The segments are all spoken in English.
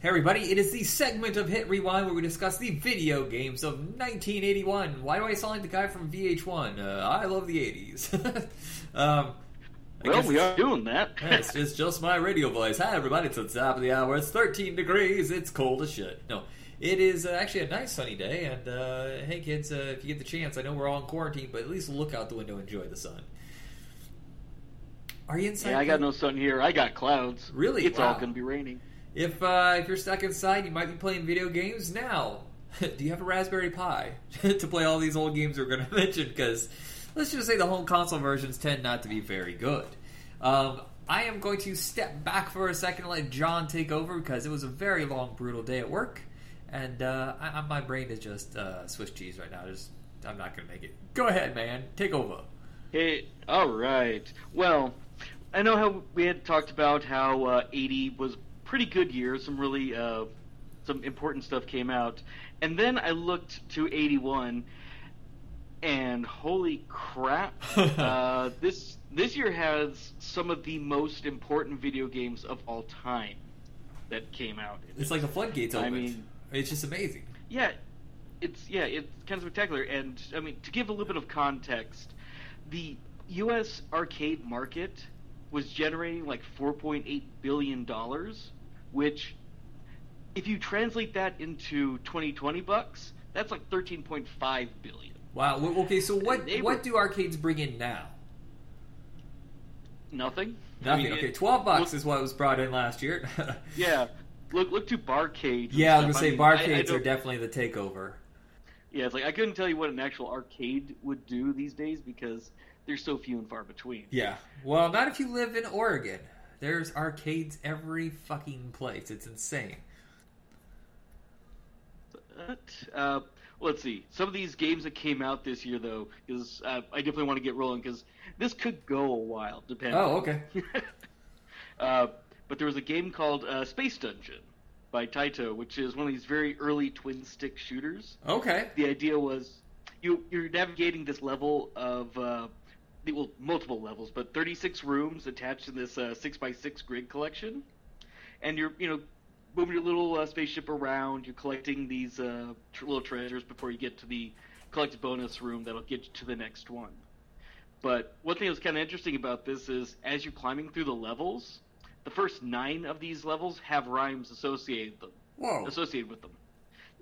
Hey everybody, it is the segment of Hit Rewind where we discuss the video games of 1981. Why do I sound like the guy from VH1? Uh, I love the 80s. um, I Well, we are doing that. yeah, it's just, just my radio voice. Hi everybody, it's the top of the hour. It's 13 degrees. It's cold as shit. No, it is uh, actually a nice sunny day. And uh, hey kids, uh, if you get the chance, I know we're all in quarantine, but at least look out the window and enjoy the sun. Are you inside? yeah, I got no sun here. I got clouds. Really? It's all going to be raining. If uh, if you're stuck inside, you might be playing video games now. Do you have a Raspberry Pi to play all these old games we're going to mention? Because let's just say the home console versions tend not to be very good. Um, I am going to step back for a second and let John take over because it was a very long, brutal day at work, and uh, I, my brain is just uh, Swiss cheese right now. Just I'm not going to make it. Go ahead, man. Take over. Hey, all right. Well, I know how we had talked about how uh, 80 was pretty good year. Some really uh, some important stuff came out, and then I looked to 81, and holy crap! uh, this this year has some of the most important video games of all time that came out. It's like the floodgates I opened. mean- it's just amazing. Yeah, it's yeah, it's kind of spectacular. And I mean, to give a little bit of context, the U.S. arcade market was generating like 4.8 billion dollars, which, if you translate that into 2020 bucks, that's like 13.5 billion. Wow. Okay, so what They what do arcades bring in now? Nothing. I Nothing. mean, okay, it- twelve bucks look- is what was brought in last year. Yeah, look look to barcade. yeah, I was gonna say barcades I, I are definitely the takeover. Yeah, it's like I couldn't tell you what an actual arcade would do these days because they're so few and far between. Yeah. Well, not if you live in Oregon. There's arcades every fucking place. It's insane. But, uh, let's see. Some of these games that came out this year, though, is uh, I definitely want to get rolling because this could go a while, depending. Oh, okay. uh, but there was a game called uh, Space Dungeon by Taito, which is one of these very early twin stick shooters. Okay. The idea was you you're navigating this level of uh, well multiple levels, but 36 rooms attached in this uh, 6x6 grid collection, and you're you know moving your little uh, spaceship around. You're collecting these uh, tr- little treasures before you get to the collected bonus room that'll get you to the next one. But one thing that's kind of interesting about this is as you're climbing through the levels, the first nine of these levels have rhymes associated with them Whoa. associated with them.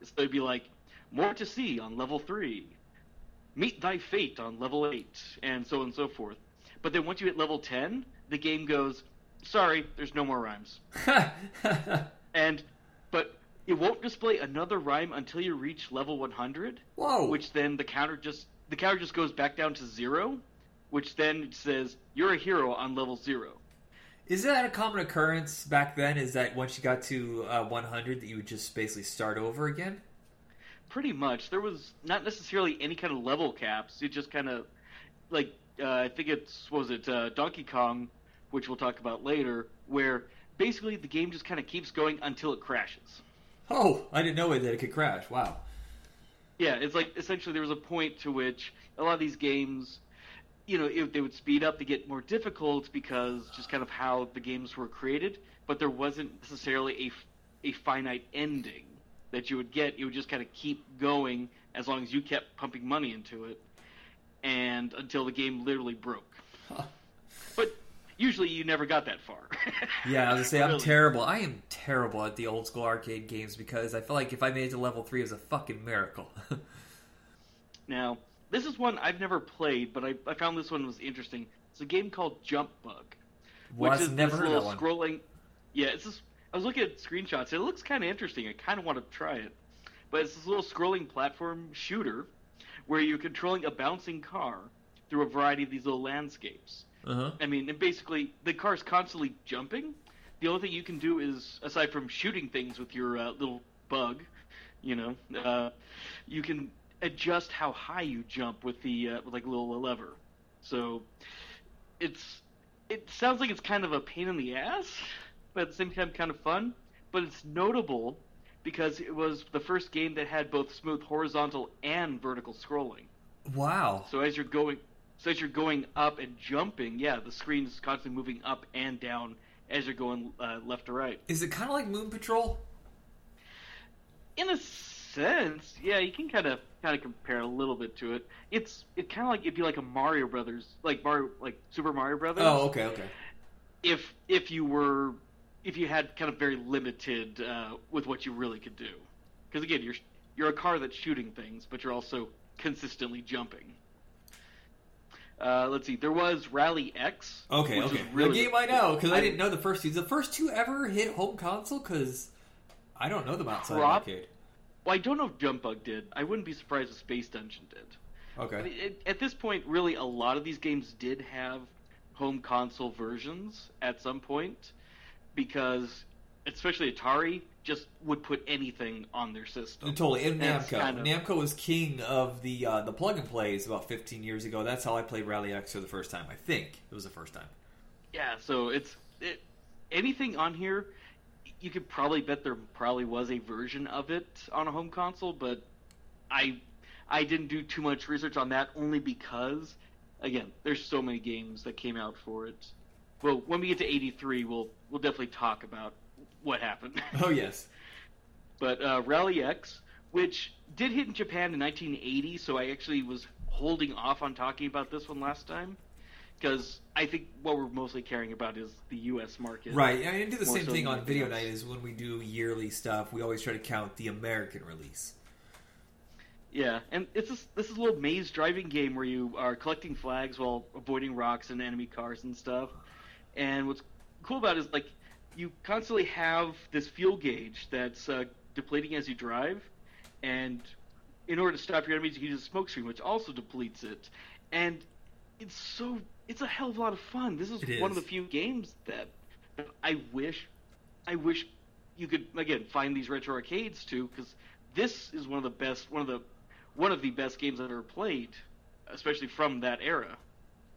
So it'd be like, more to see on level three, meet thy fate on level eight, and so on and so forth. But then once you hit level ten, the game goes, sorry, there's no more rhymes. And but it won't display another rhyme until you reach level 100, Whoa. which then the counter just the counter just goes back down to zero, which then says you're a hero on level zero. is that a common occurrence back then? Is that once you got to uh, 100 that you would just basically start over again? Pretty much. There was not necessarily any kind of level caps. It just kind of, like, uh, I think it's, what was it, uh, Donkey Kong, which we'll talk about later, where basically the game just kind of keeps going until it crashes. Oh, I didn't know that it could crash. Wow. Yeah, it's like essentially there was a point to which a lot of these games, you know, if they would speed up to get more difficult because just kind of how the games were created, but there wasn't necessarily a a finite ending that you would get. You would just kind of keep going as long as you kept pumping money into it, and until the game literally broke. Huh. But usually you never got that far. Yeah, I was gonna say I'm Really. terrible. I am terrible at the old school arcade games because I feel like if I made it to level three, it was a fucking miracle. Now, this is one I've never played, but I, I found this one was interesting. It's a game called Jump Bug. which Was is never this little scrolling. Yeah, it's just. I was looking at screenshots. It looks kind of interesting. I kind of want to try it, but it's this little scrolling platform shooter where you're controlling a bouncing car through a variety of these little landscapes. Uh huh. I mean, and basically the car's constantly jumping. The only thing you can do is, aside from shooting things with your uh, little bug, you know, uh, you can adjust how high you jump with the uh, with like a little lever. So it's it sounds like it's kind of a pain in the ass, but at the same time kind of fun. But it's notable because it was the first game that had both smooth horizontal and vertical scrolling. Wow. So as you're going, so as you're going up and jumping, yeah, the screen is constantly moving up and down as you're going uh, left to right. Is it kind of like Moon Patrol? in a sense, yeah, you can kind of kind of compare a little bit to it. It's it kind of like it'd be like a Mario Brothers, like Mario, like Super Mario Brothers. Oh, okay, okay. If if you were if you had kind of very limited uh, with what you really could do, because again, you're you're a car that's shooting things, but you're also consistently jumping. Uh, let's see. There was Rally X. Okay, which okay. really the game I know because I I- didn't know the first two. The first two ever hit home console? Because I don't know them outside Prob- arcade. Well, I don't know if Jump Bug did. I wouldn't be surprised if Space Dungeon did. I Okay. mean, it, at this point, really, a lot of these games did have home console versions at some point, because especially Atari just would put anything on their system. Totally, and Namco. kind of- Namco was king of the uh, the plug and plays about 15 years ago. That's how I played Rally X for the first time. I think it was the first time. Yeah, so it's it, anything on here. You could probably bet there probably was a version of it on a home console, but I I didn't do too much research on that only because again, there's so many games that came out for it. Well, when we get to 83, we'll we'll definitely talk about what happened. Oh yes. but uh, Rally X, which did hit in Japan in 1980, so I actually was holding off on talking about this one last time because I think what we're mostly caring about is the U.S. market. Right, I do the same so thing on video else. night. Is when we do yearly stuff, we always try to count the American release. Yeah, and it's this, this is a little maze driving game where you are collecting flags while avoiding rocks and enemy cars and stuff. And what's cool about it is like you constantly have this fuel gauge that's uh, depleting as you drive, and in order to stop your enemies, you can use a smoke screen, which also depletes it. And it's so it's a hell of a lot of fun. This is It one of the few games that I wish I wish you could again find these retro arcades too, because this is one of the best one of the one of the best games I've ever played, especially from that era.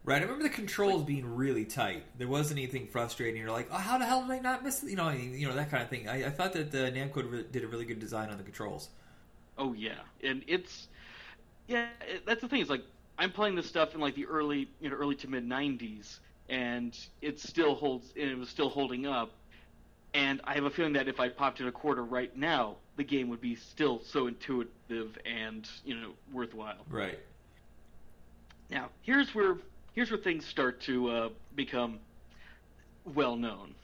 Right, I remember the controls being really tight. There wasn't anything frustrating. You're like, oh, how the hell did I not miss? You know, you know that kind of thing. I, I thought that uh, Namco did a really good design on the controls. Oh yeah, and it's yeah. It, that's the thing. Is like I'm playing this stuff in like the early you know early to mid '90s, and it still holds. And it was still holding up. And I have a feeling that if I popped in a quarter right now, the game would be still so intuitive and you know worthwhile. Right. Now, here's where here's where things start to uh, become well known.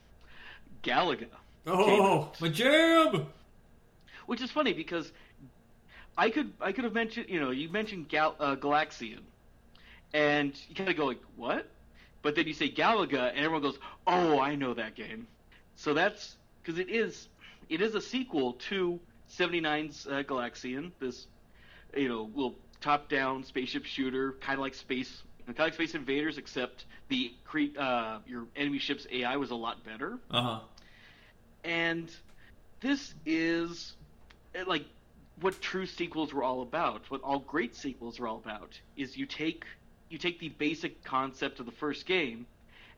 Galaga, Oh, my jam! which is funny because I could I could have mentioned you know you mentioned Gal, uh, Galaxian, and you kind of go like what, but then you say Galaga and everyone goes oh I know that game, so that's because it is it is a sequel to 79's uh, Galaxian this you know little top down spaceship shooter kind of like space kind of Space Invaders except the cre- uh, your enemy ship's AI was a lot better. Uh huh. and this is uh, like what true sequels were all about what all great sequels are all about is you take you take the basic concept of the first game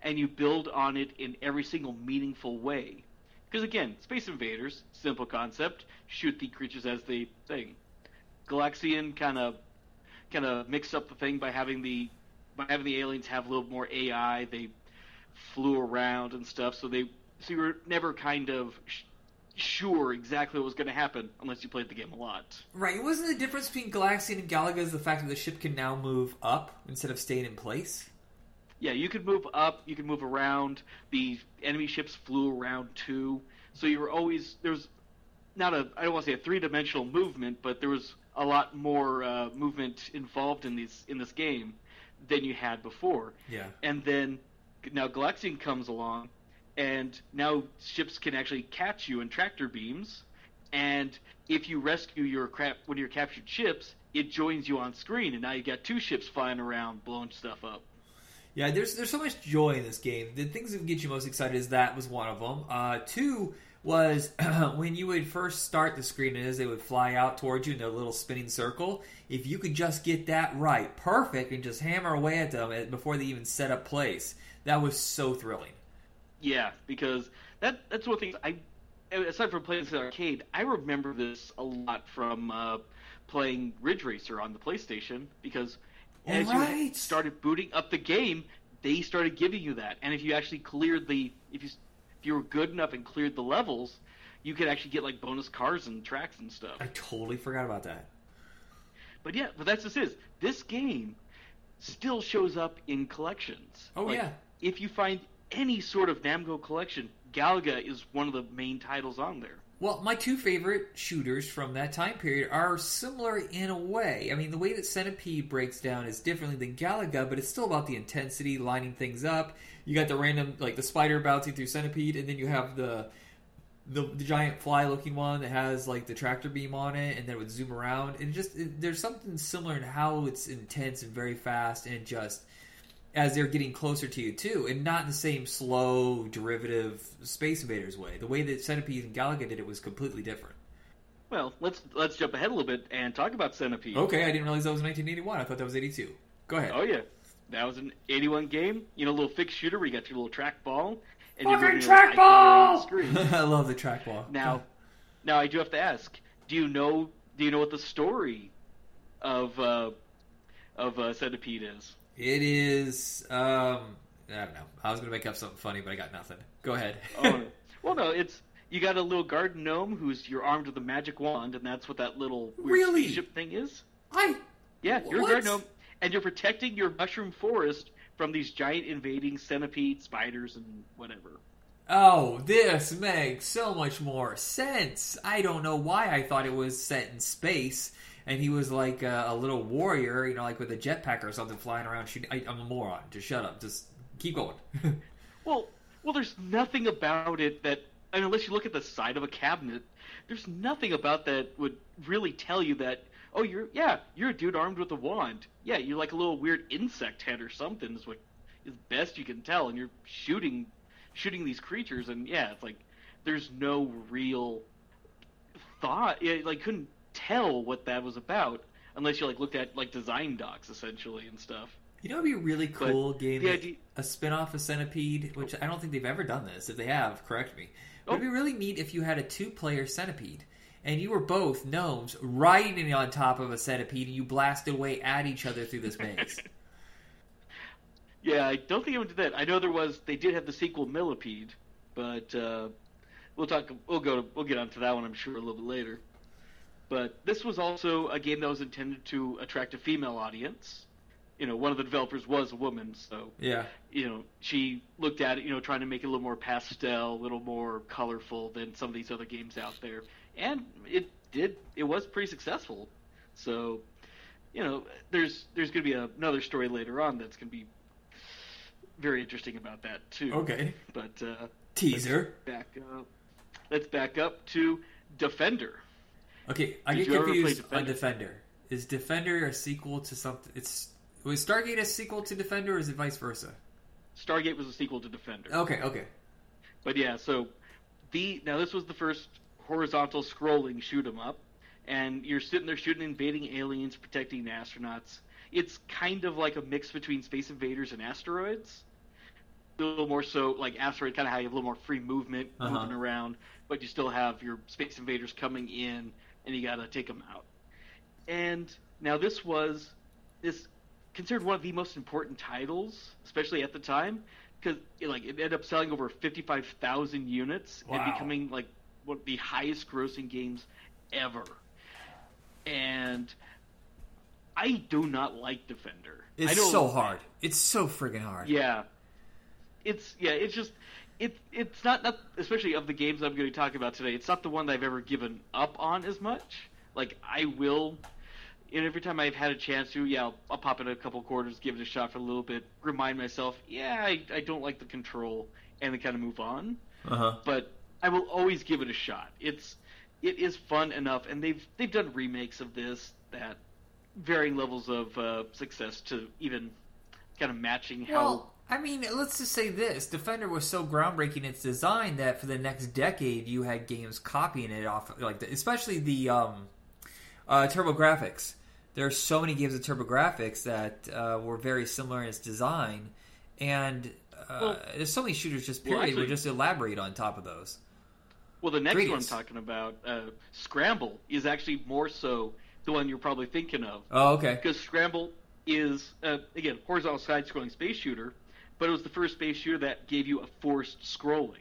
and you build on it in every single meaningful way. Because again space invaders simple concept shoot the creatures as they thing galaxian kind of kind of mixed up the thing by having the by having the aliens have a little more ai they flew around and stuff so they so you were never kind of sh- sure exactly what was going to happen unless you played the game a lot Right. Wasn't the difference between Galaxian and Galaga is the fact that the ship can now move up instead of staying in place? yeah you could move up you could move around the enemy ships flew around too so you were always there was not a i don't want to say a three-dimensional movement but there was a lot more uh, movement involved in these in this game than you had before Yeah. and then now Galaxian comes along, and now ships can actually catch you in tractor beams, and if you rescue your crap one of your captured ships, it joins you on screen, and now you got two ships flying around blowing stuff up. Yeah, there's there's so much joy in this game. The things that get you most excited is that was one of them. Uh, two was when you would first start the screen and as they would fly out towards you in their little spinning circle. If you could just get that right, perfect, and just hammer away at them before they even set up place, that was so thrilling. Yeah, because that that's one thing I aside from playing this in arcade, I remember this a lot from uh, playing Ridge Racer on the PlayStation because as you started booting up the game, they started giving you that, and if you actually cleared the if you you were good enough and cleared the levels, you could actually get like bonus cars and tracks and stuff. I totally forgot about that. But yeah, but that's just is this game still shows up in collections. Oh Like, yeah. If you find any sort of Namco collection, Galaga is one of the main titles on there. Well, my two favorite shooters from that time period are similar in a way. I mean, the way that Centipede breaks down is differently than Galaga, but it's still about the intensity, lining things up. You got the random, like the spider bouncing through Centipede, and then you have the the, the giant fly-looking one that has like the tractor beam on it, and then it would zoom around. And just it, there's something similar in how it's intense and very fast, and just as they're getting closer to you too, and not in the same slow derivative Space Invaders way. The way that Centipede and Galaga did it was completely different. Well, let's let's jump ahead a little bit and talk about Centipede. Okay, I didn't realize that was 1981. I thought that was 82. Go ahead. Oh yeah, that was an '81 game. You know, a little fixed shooter where you got your little trackball and Fucking moving your icon around the screen. I love the trackball. Now, now I do have to ask: Do you know? Do you know what the story of uh, of uh, Centipede is? it is. Um, I don't know. I was gonna make up something funny, but I got nothing. Go ahead. Oh, well, no, it's you got a little garden gnome who's you're armed with a magic wand, and that's what that little weird Really? spaceship thing is. I Yeah, you're What? a garden gnome, and you're protecting your mushroom forest from these giant invading centipede, spiders, and whatever. Oh, this makes so much more sense. I don't know why I thought it was set in space and he was like a, a little warrior, you know, like with a jetpack or something flying around shooting. I, I'm a moron. Just shut up. Just keep going. Well, well, there's nothing about it that, I mean, unless you look at the side of a cabinet, there's nothing about that would really tell you that. Oh, you're yeah, you're a dude armed with a wand. Yeah, you're like a little weird insect head or something. Is what is best you can tell, and you're shooting, shooting these creatures, and yeah, it's like there's no real thought. Yeah, like couldn't tell what that was about unless you like looked at like design docs essentially and stuff. you know, it'd be a really But cool game. the idea- a spin off of Centipede, which I don't think they've ever done this. If they have, correct me. It'd oh. be Oh. really neat if you had a two player Centipede. And you were both gnomes riding on top of a centipede, and you blasted away at each other through this maze. Yeah, I don't think anyone did that. I know there was. They did have the sequel Millipede, but uh, we'll talk. We'll go. To, we'll get onto that one. I'm sure a little bit later. But this was also a game that was intended to attract a female audience. You know, one of the developers was a woman, so yeah. you know she looked at it. You know, trying to make it a little more pastel, a little more colorful than some of these other games out there, and it did. It was pretty successful. So, you know, there's there's going to be a, another story later on that's going to be very interesting about that too. Okay. But uh, Teaser. back up. Let's back up to Defender. Okay, I Did get confused on Defender? Defender. Is Defender a sequel to something? It's was Stargate a sequel to Defender, or is it vice versa? Stargate was a sequel to Defender. Okay, okay. But yeah, so the now this was the first horizontal scrolling shoot 'em up, and you're sitting there shooting invading aliens, protecting astronauts. It's kind of like a mix between Space Invaders and Asteroids. A little more so like Asteroid, kind of how you have a little more free movement, Uh-huh. moving around, but you still have your Space Invaders coming in, and you gotta take them out. And now this was this considered one of the most important titles, especially at the time, because like it ended up selling over fifty five thousand units Wow. and becoming like one of the highest grossing games ever. And I do not like Defender. It's so hard. It's so friggin' hard. Yeah, it's yeah, it's just it it's not not especially of the games I'm going to talk about today. It's not the one that I've ever given up on as much. Like I will, and every time I've had a chance to, yeah, I'll, I'll pop in a couple quarters, give it a shot for a little bit, remind myself, yeah, I, I don't like the control, and then kind of move on. Uh huh. But I will always give it a shot. It's it is fun enough, and they've they've done remakes of this that varying levels of uh, success to even kind of matching how. Well, I mean, let's just say this: Defender was so groundbreaking in its design that for the next decade, you had games copying it off, like the, especially the um, uh, TurboGrafx. There are so many games of TurboGrafx that uh, were very similar in its design, and uh, Well- there's so many shooters just Well, period actually- would just elaborate on top of those. Well, the next one I'm talking about, uh, Scramble, is actually more so the one you're probably thinking of. Oh, okay. Because Scramble is, uh, again, horizontal side scrolling space shooter, but it was the first space shooter that gave you a forced scrolling.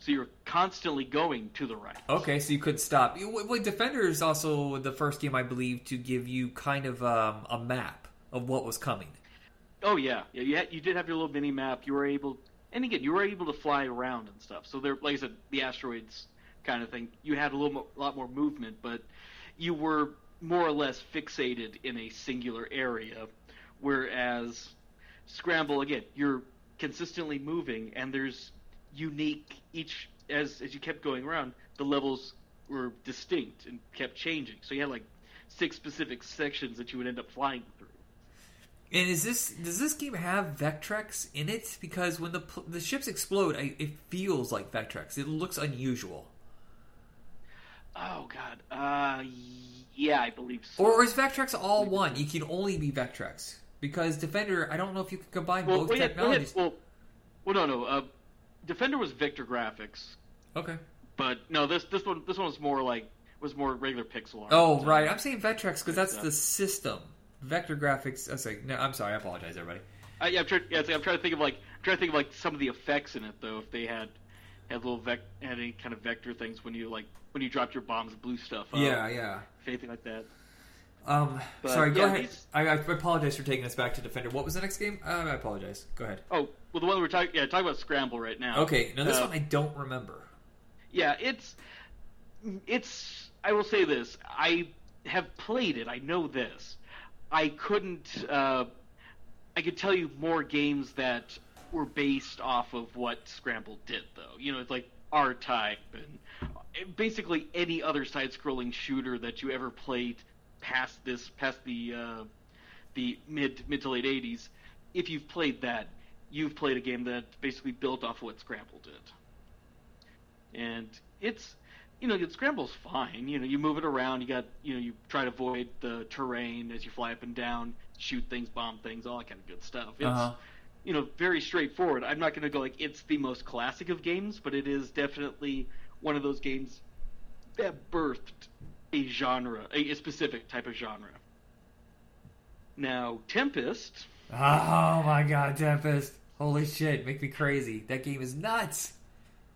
So you're constantly going to the right. Okay, so you could stop. Well, Defender is also the first game, I believe, to give you kind of um, a map of what was coming. Oh yeah, yeah. You had, you did have your little mini map. You were able, and again, you were able to fly around and stuff. So there, like I said, the asteroids kind of thing. You had a little mo- lot more movement, but you were more or less fixated in a singular area. Whereas Scramble, again, you're consistently moving, and there's unique each as as you kept going around. The levels were distinct and kept changing. So you had like six specific sections that you would end up flying through. And is this does this game have Vectrex in it? Because when the the ships explode, I, it feels like Vectrex. It looks unusual. Oh God. Uh, yeah, I believe so. Or is Vectrex all one? You can only be Vectrex because Defender. I don't know if you can combine well, both well, yeah, well, yeah, technologies. well, well, no, no. Uh, Defender was vector graphics, Okay. but no, this this one this one was more like was more regular pixel art. Oh right, I'm saying Vectrex because that's Yeah. the system. Vector graphics. I was like, no, I'm sorry. I apologize, everybody. I, yeah, I'm trying. Yeah, I'm trying to think of like I'm trying to think of like some of the effects in it though. If they had had little vec had any kind of vector things when you like when you dropped your bombs, blue stuff up. Yeah, yeah. if anything like that. Um, But, sorry. Go yeah, ahead. these- I, I apologize for taking us back to Defender. What was the next game? Uh, I apologize. Go ahead. Oh, well, the one we're talking yeah talking about Scramble right now. Okay. Now this Uh, one I don't remember. Yeah, it's it's. I will say this: I have played it. I know this. I couldn't. Uh, I could tell you more games that were based off of what Scramble did, though. You know, it's like R-Type and basically any other side-scrolling shooter that you ever played past this, past the uh, the mid mid to late '80s. If you've played that, you've played a game that basically built off of what Scramble did and it's you know scramble's fine you know you move it around you got you know you try to avoid the terrain as you fly up and down shoot things bomb things all that kind of good stuff it's Uh-huh. you know very straightforward i'm not going to go like it's the most classic of games but it is definitely one of those games that birthed a genre a, a specific type of genre now tempest Oh my god, Tempest! Holy shit, make me crazy. That game is nuts.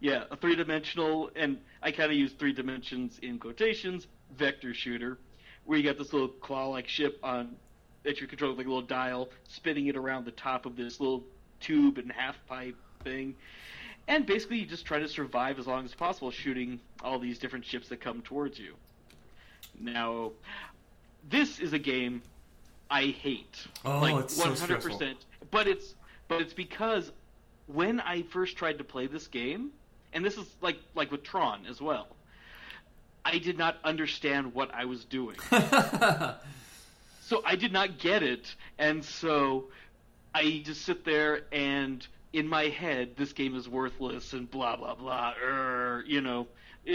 Yeah, a three dimensional, and I kind of use three dimensions in quotations, vector shooter, where you got this little claw like ship on that you're controlling like a little dial, spinning it around the top of this little tube and half pipe thing. And basically, you just try to survive as long as possible, shooting all these different ships that come towards you. Now, this is a game I hate. Oh, like it's so stressful. But it's but it's because when I first tried to play this game, and this is like like with Tron as well, I did not understand what I was doing. so I did not get it, and so I just sit there and in my head, this game is worthless and blah blah blah. Er, you know, eh,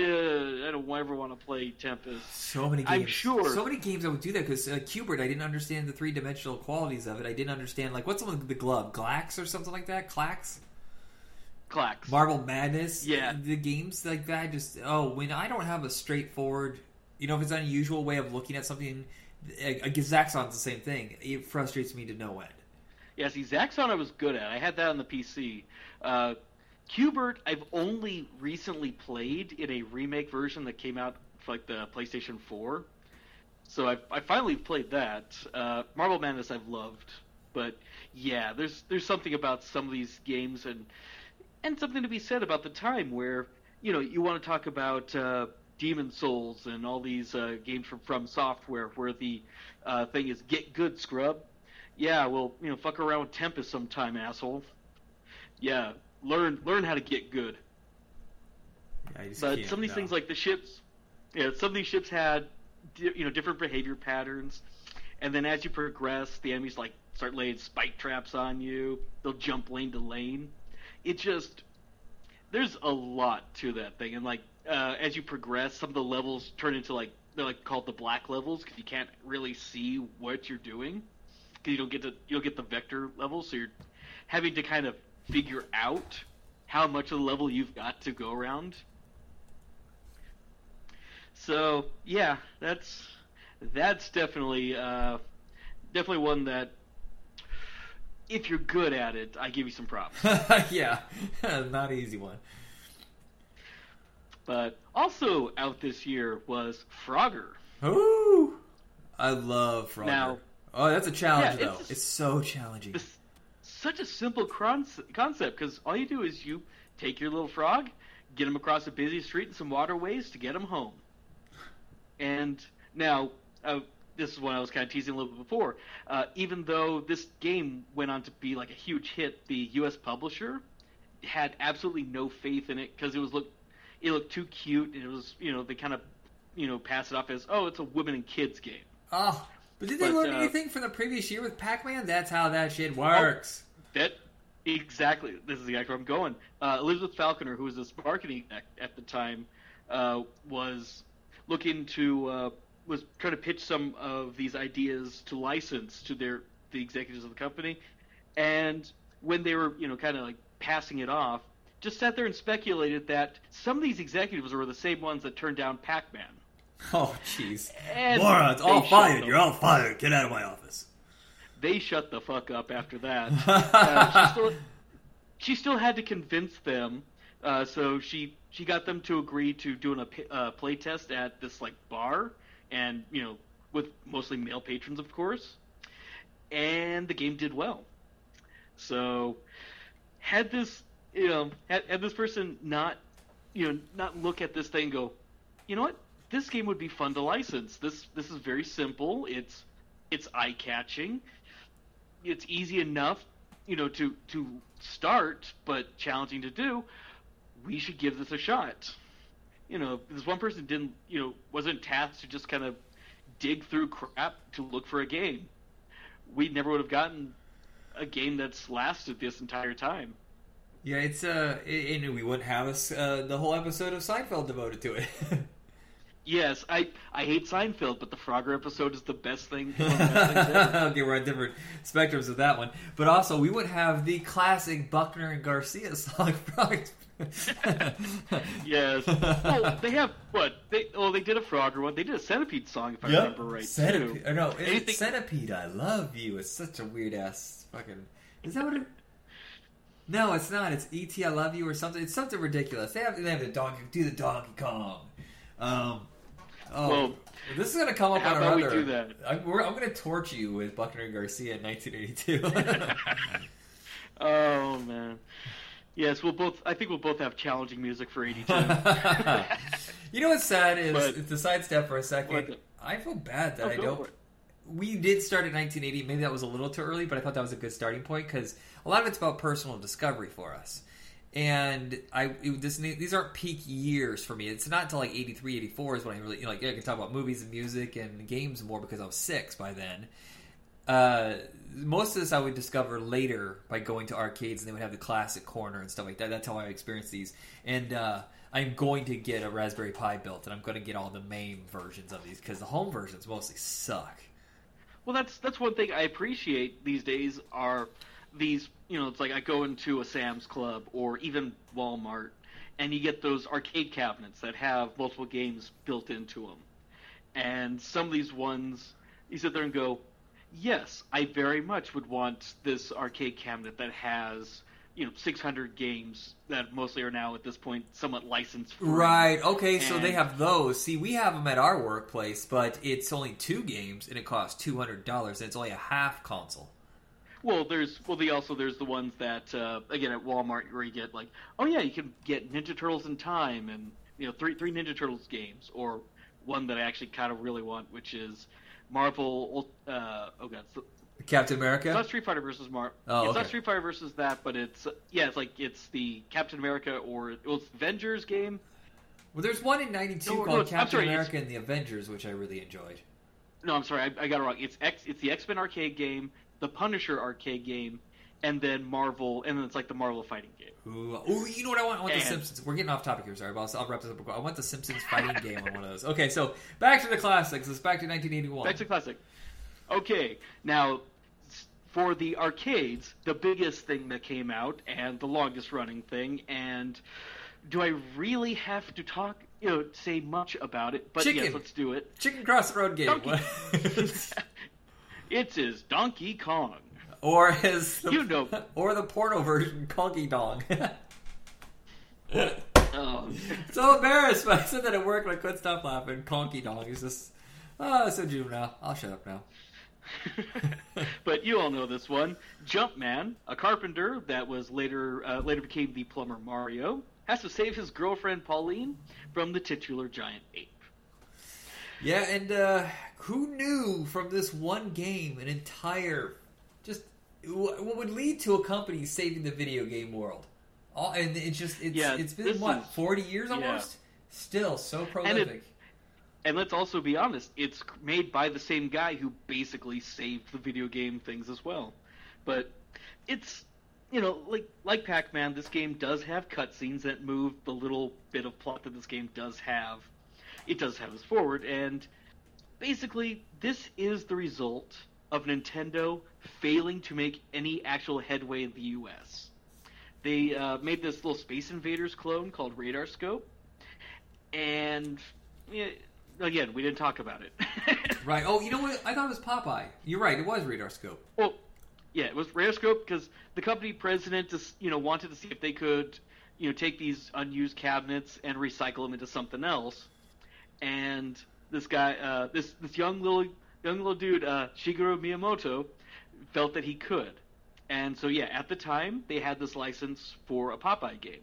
I don't ever want to play Tempest. So many games. I'm sure- So many games I would do that because uh, Q*bert, I didn't understand the three dimensional qualities of it. I didn't understand like what's the one- the glove, Glax or something like that. Klax, Klax. Marble Madness. Yeah. the games like that. Just oh, when I don't have a straightforward, you know, if it's an unusual way of looking at something, uh, Zaxxon's the same thing. It frustrates me to no end. Yeah, see, Zaxxon I was good at. I had that on the PC. Uh, Q*bert, I've only recently played in a remake version that came out for like the PlayStation 4. So I, I finally played that. Uh, Marble Madness I've loved, but yeah, there's there's something about some of these games and and something to be said about the time where you know you want to talk about uh, Demon Souls and all these uh, games from From Software where the uh, thing is get good scrub. Yeah, well, you know, fuck around with Tempest sometime, asshole. Yeah, learn learn how to get good. Just But some of these no. things, like the ships, yeah, some of these ships had, you know, different behavior patterns, and then as you progress, the enemies like start laying spike traps on you. They'll jump lane to lane. It just there's a lot to that thing, and like uh, as you progress, some of the levels turn into like they're like called the black levels because you can't really see what you're doing because you don't get to you don't get the vector levels, so you're having to kind of figure out how much of the level you've got to go around. So yeah, that's that's definitely uh, definitely one that if you're good at it, I give you some props. yeah, not an easy one. But also out this year was Frogger. Ooh, I love Frogger. Now- oh, that's a challenge Yeah, though. it's- It's so challenging. This, such a simple concept because all you do is you take your little frog, get him across a busy street and some waterways to get him home. And now, uh, this is what I was kind of teasing a little bit before. Uh, even though this game went on to be like a huge hit, the U.S. publisher had absolutely no faith in it because it was look, it looked too cute. And it was, you know, they kind of, you know, pass it off as, oh, it's a women and kids game. Oh, but did they But, learn uh, anything from the previous year with Pac-Man? That's how that shit works. That exactly. This is exactly where I'm going. Uh, Elizabeth Falconer, who was this marketing exec at the time, uh, was looking to uh, was trying to pitch some of these ideas to license to their the executives of the company, and when they were you know kind of like passing it off, just sat there and speculated that some of these executives were the same ones that turned down Pac-Man. Oh, jeez. Morons, all fired. You're all fired. Get out of my office. they shut the fuck up after that. uh, she still she still had to convince them. Uh, so she she got them to agree to doing a uh, play test at this like bar, and you know with mostly male patrons, of course. And the game did well. So had this you know had, had this person not you know not look at this thing and go, you know what, this game would be fun to license. This this is very simple. It's it's eye catching. It's easy enough, you know, to to start, but challenging to do. We should give this a shot. You know, this one person didn't, you know, wasn't tasked to just kind of dig through crap to look for a game. We never would have gotten a game that's lasted this entire time. Yeah, it's uh, and we wouldn't have us uh, the whole episode of Seinfeld devoted to it. Yes, I I hate Seinfeld, but the Frogger episode is the best thing. the best okay, we're on different spectrums with that one, but also we would have the classic Buckner and Garcia song. Frogs. Yes. Well, they have what? They well, they did a Frogger one. They did a Centipede song, if I remember right. Centipede. Too. Or no, it's Anything- Centipede. I love you. It's such a weird ass fucking. Is that what it? No, it's not. It's ET. I love you or something. It's something ridiculous. They have they have the donkey. Do the Donkey Kong. Um. Oh, Well, this is gonna come up how on about we do that? I'm, I'm gonna torture you with Buckner and Garcia in 1982. Oh man. Yes, we'll both. I think we'll both have challenging music for '82. you know what's sad is But- to sidestep for a second. What? I feel bad that Oh, I don't. We did start at 1980. Maybe that was a little too early, but I thought that was a good starting point because a lot of it's about personal discovery for us. And I it, this, these aren't peak years for me. It's not until like 83, 84 is when I really you know, like I can talk about movies and music and games more because I was six by then. Uh, most of this I would discover later by going to arcades, and they would have the classic corner and stuff like that. That's how I experienced these. And uh, I'm going to get a Raspberry Pi built, and I'm going to get all the MAME versions of these because the home versions mostly suck. Well, that's that's one thing I appreciate these days are these. You know, it's like I go into a Sam's Club or even Walmart, and you get those arcade cabinets that have multiple games built into them. And some of these ones, you sit there and go, "Yes, I very much would want this arcade cabinet that has." You know, 600 games that mostly are now at this point somewhat licensed. free. Right. Okay. So they have those. See, we have them at our workplace, but it's only two games, and it costs two hundred dollars, and it's only a half console. Well, there's well, the also there's the ones that uh, again at Walmart where you get like, oh yeah, you can get Ninja Turtles in Time and you know three three Ninja Turtles games, or one that I actually kind of really want, which is Marvel. Uh, oh god, it's, Captain America. it's not Street Fighter versus Mar. Oh, it's okay. not Street Fighter versus that, but it's yeah, it's like it's the Captain America or well, it's Avengers game. Well, there's one in '92 No, no, called I'm Captain sorry, America and the Avengers, which I really enjoyed. No, I'm sorry, I, I got it wrong. It's X. It's the X Men arcade game, the Punisher arcade game, and then Marvel, and then it's like the Marvel fighting game. Ooh, ooh, you know what I want? I want the Simpsons. We're getting off topic here. Sorry, but I'll, I'll wrap this up. I want the Simpsons fighting game on one of those. Okay, so back to the classics. It's back to 1981. Back to classic. Okay, now for the arcades, the biggest thing that came out and the longest running thing, and do I really have to talk, you know, say much about it? But Chicken. yes, let's do it. Chicken Cross Road game. Donkey. What- it is Donkey Kong. Or his the, You know. or the porno version, Conky Dong. Oh so embarrassed, but I said that at work and I couldn't stop laughing. Conky dog is just, oh, it's a juvenile. I'll shut up now. but you all know this one. Jumpman, a carpenter that was later uh, later became the plumber Mario, has to save his girlfriend Pauline from the titular giant ape. Yeah, and uh, who knew from this one game an entire what would lead to a company saving the video game world? All, and it's just it's Yeah, it's been what is- forty years yeah. almost. Still so it- prolific. And let's also be honest, it's made by the same guy who basically saved the video game things as well. But it's you know, like like Pac-Man, this game does have cutscenes that move the little bit of plot that this game does have. It does have us forward, and basically, this is the result of Nintendo failing to make any actual headway in the U.S. They uh, made this little Space Invaders clone called Radar Scope, and yeah, again, we didn't talk about it. right. Oh, you know what? I thought it was Popeye. You're right. It was Radar Scope. Well, yeah, it was Radar Scope because the company president just you know wanted to see if they could you know take these unused cabinets and recycle them into something else, and this guy, uh, this this young little young little dude, uh, Shigeru Miyamoto, felt that he could, and so yeah, at the time they had this license for a Popeye game,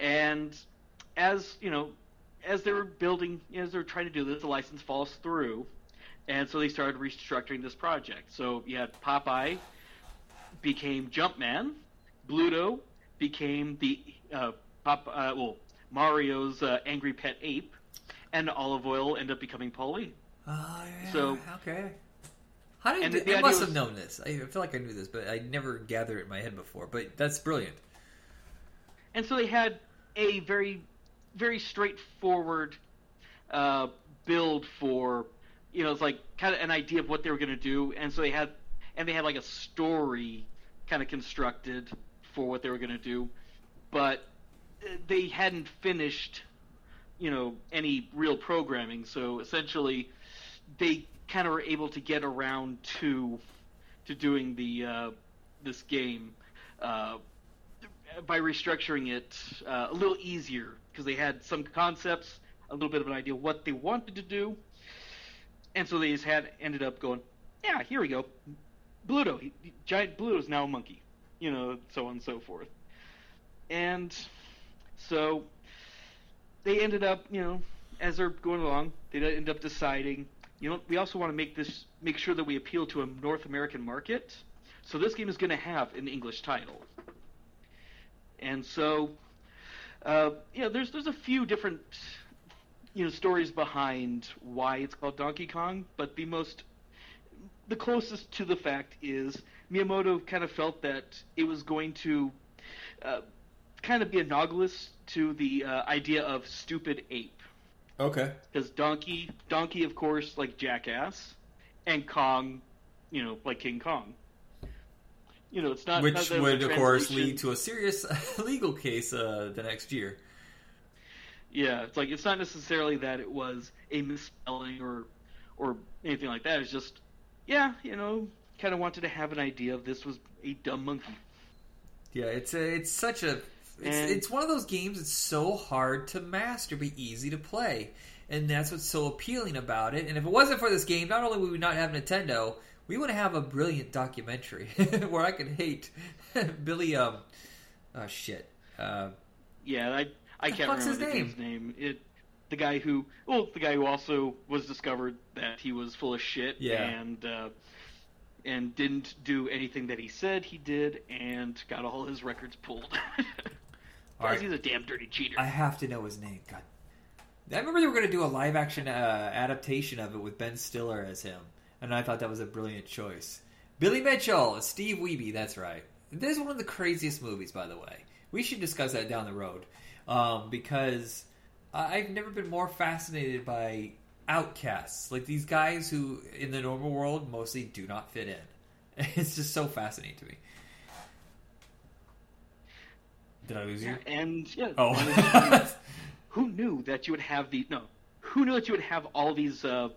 and as you know, as they were building, as they were trying to do this, the license falls through. And so they started restructuring this project. So you had Popeye became Jumpman, Bluto became the uh, Pop, uh, well Mario's uh, angry pet ape, and Olive Oyl ended up becoming Pauline. Oh, yeah. So- okay. How did And I must was- have known this? I feel like I knew this, but I never gathered it in my head before. But that's brilliant. And so they had a very, very straightforward uh, build for, you know, it's like kind of an idea of what they were going to do, and so they had, and they had like a story kind of constructed for what they were going to do, but uh, they hadn't finished, you know, any real programming. So essentially, they kind of were able to get around to, to doing the uh, this game. Uh, by restructuring it uh, a little easier because they had some concepts, a little bit of an idea what they wanted to do, and so they just had ended up going, yeah, here we go, Bluto, he- giant Bluto is now a monkey, you know, so on and so forth, and so they ended up, you know, as they're going along, they end up deciding, you know, we also want to make this make sure that we appeal to a North American market, so this game is going to have an English title. And so, uh, you know, there's there's a few different, you know, stories behind why it's called Donkey Kong, but the most, the closest to the fact is Miyamoto kind of felt that it was going to, uh, kind of be analogous to the uh, idea of stupid ape, Okay. because Donkey, Donkey, of course, like Jackass, and Kong, you know, like King Kong. You know, it's not not Which that it was a would, of course, lead to a serious legal case uh, the next year. Yeah, it's like it's not necessarily that it was a misspelling or or anything like that. It's just yeah, you know, kind of wanted to have an idea of this was a dumb monkey. Yeah, it's a, it's such a it's, And- it's one of those games that's so hard to master but easy to play. And that's what's so appealing about it. And if it wasn't for this game, not only would we not have Nintendo, we would have a brilliant documentary where I could hate Billy um oh shit. Uh, Yeah, I I can't remember his the dude's name. It the guy who well the guy who also was discovered that he was full of shit Yeah. and uh, and didn't do anything that he said he did and got all his records pulled. All right. he's a damn dirty cheater. I have to know his name. God. I remember they were going to do a live action uh, adaptation of it with Ben Stiller as him, and I thought that was a brilliant choice. Billy Mitchell, Steve Wiebe, that's right. This is one of the craziest movies, by the way. We should discuss that down the road um, because I've never been more fascinated by outcasts, like these guys who, in the normal world, mostly do not fit in. It's just so fascinating to me. Did I lose you? and yeah, Oh. and who knew that you would have the no? Who knew that you would have all these uh,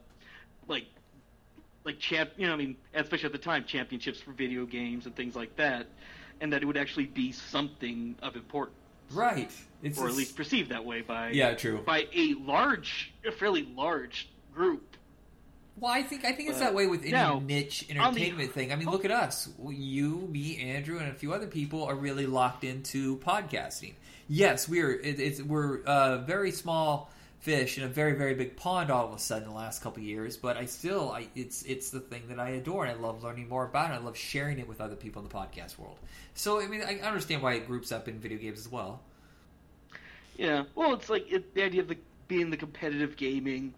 like like champ? You know, I mean, especially at the time, championships for video games and things like that, and that it would actually be something of importance. Right. It's or at it's- least perceived that way by Yeah, true. by a large, a fairly large group. Well, I think I think it's that way with any now, niche on the- entertainment thing. I mean, look at us. You, me, Andrew, and a few other people are really locked into podcasting. Yes, we're it, it's we're uh, very small fish in a very very big pond all of a sudden in the last couple of years. But I still, I it's it's the thing that I adore, and I love learning more about it. I love sharing it with other people in the podcast world. So I mean, I understand why it groups up in video games as well. Yeah, well, it's like it, the idea of the being the competitive gaming,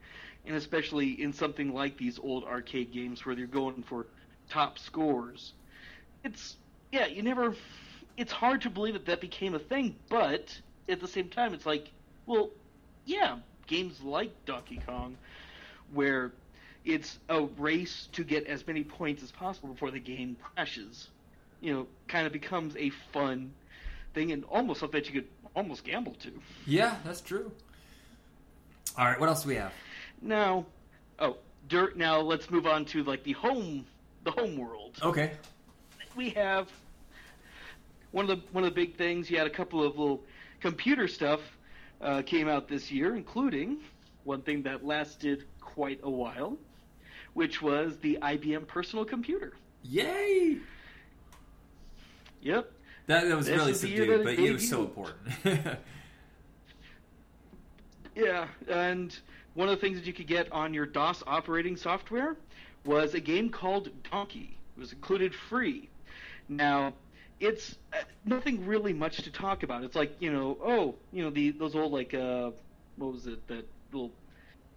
and especially in something like these old arcade games where you're going for top scores. It's yeah, you never. It's hard to believe that that became a thing, but at the same time, it's like, well, yeah, games like Donkey Kong, where it's a race to get as many points as possible before the game crashes. You know, kind of becomes a fun thing and almost something that you could almost gamble to. Yeah, that's true. All right, what else do we have? Now, oh, dirt. Now let's move on to like the home, the home world. Okay. We have one of the one of the big things. You had a couple of little computer stuff uh, came out this year, including one thing that lasted quite a while, which was the IBM personal computer. Yay! Yep. That, that was This really is the year subdued, that but it it was so important. Yeah, and one of the things that you could get on your DOS operating software was a game called Donkey. It was included free. Now, it's uh, nothing really much to talk about. It's like you know, oh, you know, the those old like uh, what was it? That little,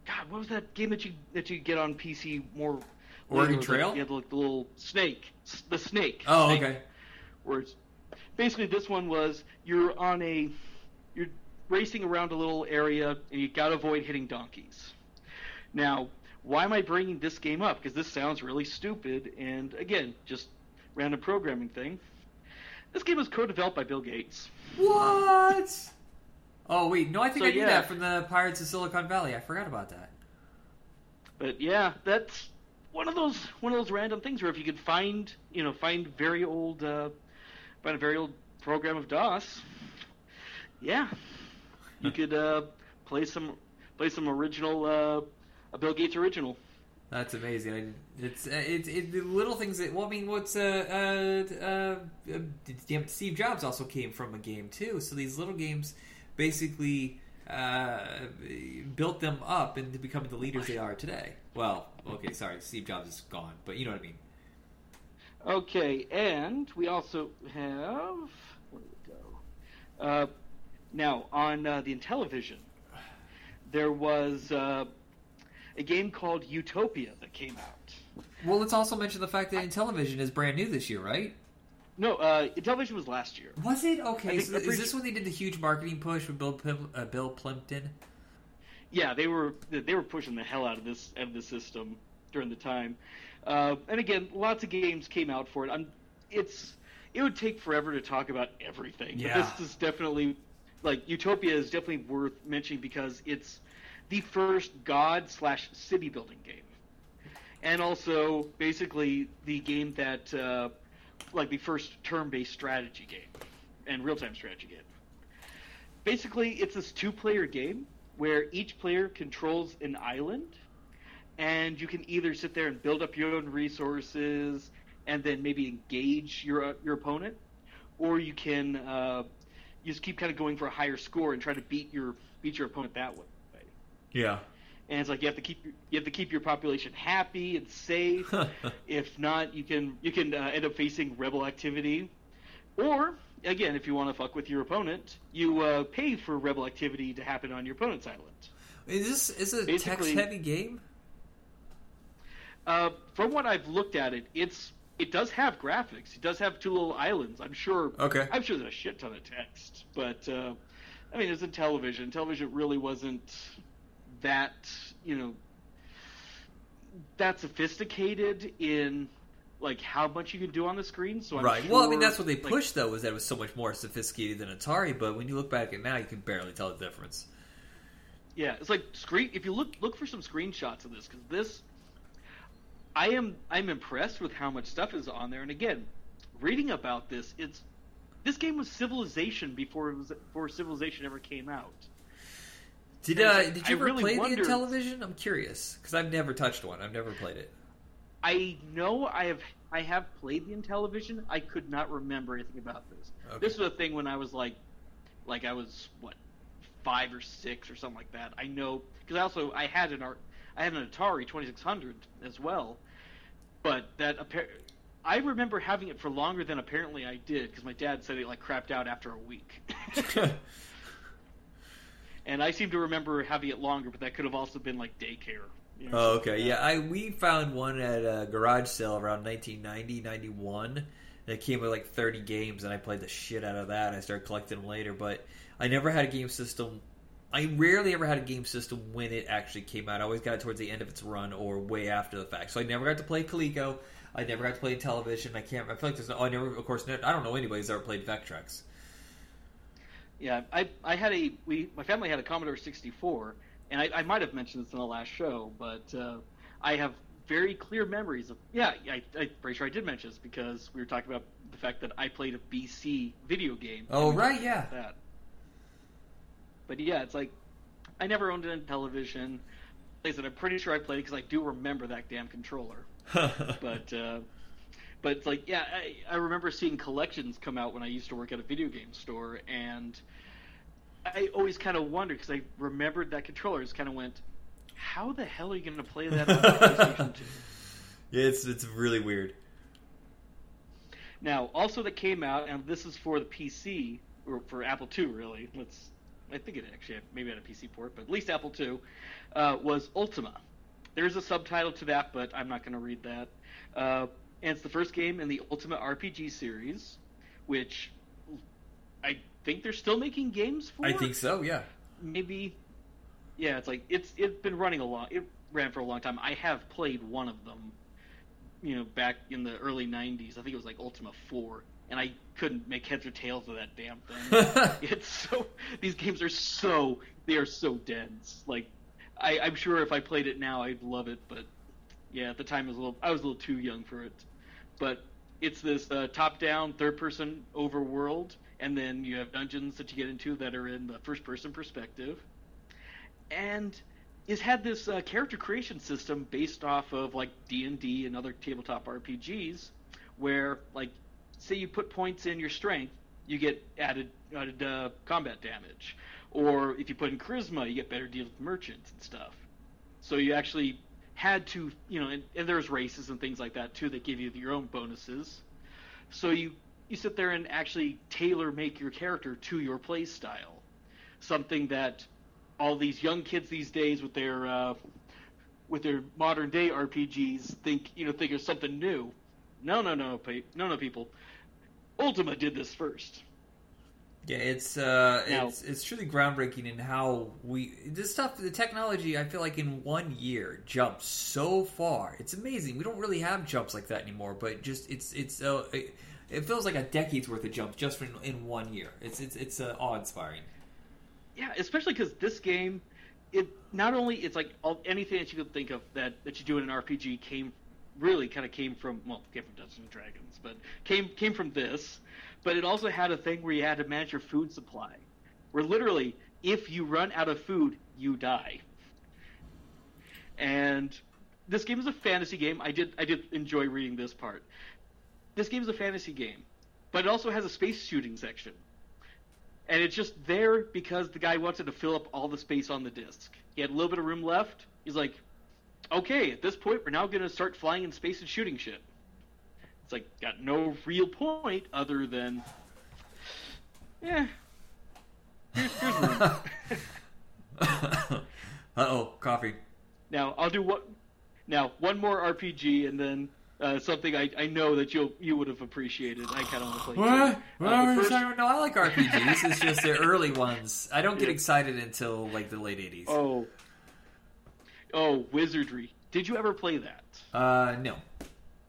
God, what was that game that you that you get on PC more? Oregon? Trail? You had like the little snake, the snake. oh, Snake okay. where it's basically this one was you're on a you're racing around a little area and you got to avoid hitting donkeys. Now, why am I bringing this game up? Because this sounds really stupid and again, just random programming thing. This game was co-developed by Bill Gates. What? Oh wait, no, I think So, I knew yeah. that from the Pirates of Silicon Valley. I forgot about that. But yeah, that's one of those one of those random things where if you could find you know find very old uh, find a very old program of DOS, yeah, you could uh, play some play some original uh, a Bill Gates original. That's amazing. I, it's uh, it's it, the little things that. Well, I mean, what's uh, uh, uh, uh, Steve Jobs also came from a game too. So these little games basically uh, built them up into becoming the leaders they are today. Well, okay, sorry, Steve Jobs is gone, but you know what I mean. Okay, and we also have where did we go? Uh, now on uh, the Intellivision, there was uh, a game called Utopia that came out. Well, let's also mention the fact that Intellivision is brand new this year, right? No, uh, Intellivision was last year. Was it okay? So is this when they did the huge marketing push with Bill Pim, uh, Bill Plimpton? Yeah, they were they were pushing the hell out of this of the system during the time. Uh, and again, lots of games came out for it. I'm, it's it would take forever to talk about everything. Yeah. But this is definitely like Utopia is definitely worth mentioning because it's the first God slash city building game, and also basically the game that uh, like the first turn based strategy game and real time strategy game. Basically, it's this two player game where each player controls an island, and you can either sit there and build up your own resources and then maybe engage your your opponent, or you can uh, you just keep kind of going for a higher score and try to beat your beat your opponent that way. Yeah. And it's like you have to keep your- you have to keep your population happy and safe. if not, you can you can uh, end up facing rebel activity, or again, if you want to fuck with your opponent, you uh, pay for rebel activity to happen on your opponent's island. Is this is it a text heavy game? Uh, from what I've looked at it, it's it does have graphics. It does have two little islands. I'm sure. Okay. I'm sure there's a shit ton of text, but uh, I mean, it's in television. Intellivision really wasn't that you know that sophisticated in like how much you can do on the screen. So I'm right. well, I mean, that's what they like, pushed though, was that it was so much more sophisticated than Atari. But when you look back at now, you can barely tell the difference. Yeah, it's like screen. If you look look for some screenshots of this, because this, I am I'm impressed with how much stuff is on there. And again, reading about this, it's this game was Civilization before it was before Civilization ever came out. Did uh, did you I ever really play wonder- the Intellivision? I'm curious because I've never touched one. I've never played it. I know I have I have played the Intellivision. I could not remember anything about this. Okay. This was a thing when I was like, like I was what, five or six or something like that. I know because I also I had an art I had an Atari Twenty Six Hundred as well, but that appar- I remember having it for longer than apparently I did because my dad said it like crapped out after a week. and I seem to remember having it longer, but that could have also been like daycare. you know, Oh, okay. like Yeah. I we found one at a garage sale around 1990, 91. And it came with like 30 games, and I played the shit out of that. I started collecting them later, but I never had a game system. I rarely ever had a game system when it actually came out. I always got it towards the end of its run or way after the fact. So I never got to play Coleco. I never got to play Intellivision. I can't. I feel like there's no. I never. Of course, I don't know anybody who's ever played Vectrex. Yeah, I I had a we my family had a Commodore 64, and I, I might have mentioned this in the last show, but uh, I have very clear memories of yeah I, I'm pretty sure I did mention this because we were talking about the fact that I played a BC video game. Oh, right, yeah. That. But yeah, it's like I never owned it on television. Like I said, I'm pretty sure I played it because I do remember that damn controller. but uh, but it's like yeah, I, I remember seeing collections come out when I used to work at a video game store, and I always kind of wondered because I remembered that controller. Just kind of went, how the hell are you going to play that on PlayStation 2? yeah, it's it's really weird. Now, also that came out, and this is for the PC or for Apple II, really. Let's, I think it actually maybe had a PC port, but at least Apple II uh, was Ultima. There's a subtitle to that, but I'm not going to read that. Uh, and it's the first game in the Ultima RPG series, which I think they're still making games for. I think so. Yeah. maybe yeah it's like it's it's been running a long it ran for a long time i have played one of them you know back in the early 90s i think it was like ultima 4 and i couldn't make heads or tails of that damn thing. It's so these games are so they are so dense. Like I, i'm sure if i played it now i'd love it but yeah at the time I was a little i was a little too young for it. But it's this uh, top-down third-person overworld, and then you have dungeons that you get into that are in the first-person perspective, and it's had this uh, character creation system based off of like D and D and other tabletop RPGs, where like say you put points in your strength, you get added added uh, combat damage, or if you put in charisma, you get better deals with merchants and stuff. So you actually had to, you know, and, and there's races and things like that too that give you your own bonuses. So you you sit there and actually tailor make your character to your play style, something that all these young kids these days with their uh, with their modern day RPGs think you know think of something new. No, no, no, pe- no, no, people. Ultima did this first. Yeah, it's uh, Now- it's it's truly groundbreaking in how we this stuff. The technology, I feel like in one year jumped so far. It's amazing. We don't really have jumps like that anymore. But just it's it's uh, it, it feels like a decade's worth of jumps just in, in one year. It's it's it's uh, awe inspiring. Yeah, especially because this game, it not only it's like all, anything that you could think of that that you do in an RPG came really kind of came from well came from Dungeons and Dragons, but came came from this. But it also had a thing where you had to manage your food supply, where literally if you run out of food, you die. And this game is a fantasy game. I did I did enjoy reading this part. This game is a fantasy game, but it also has a space shooting section and it's just there because the guy wanted to fill up all the space on the disc. He had a little bit of room left. He's like, okay, at this point, we're now going to start flying in space and shooting shit. It's like got no real point other than, yeah. Here's, here's uh oh, coffee. now I'll do what. Now one more RPG and then uh, something I, I know that you you would have appreciated. I kind of want to play. What? What Uh, are first- talking? No, I like RPGs. it's just the early ones. I don't get Yeah. excited until like the late eighties. Oh. Oh, Wizardry. Did you ever play that? Uh, no.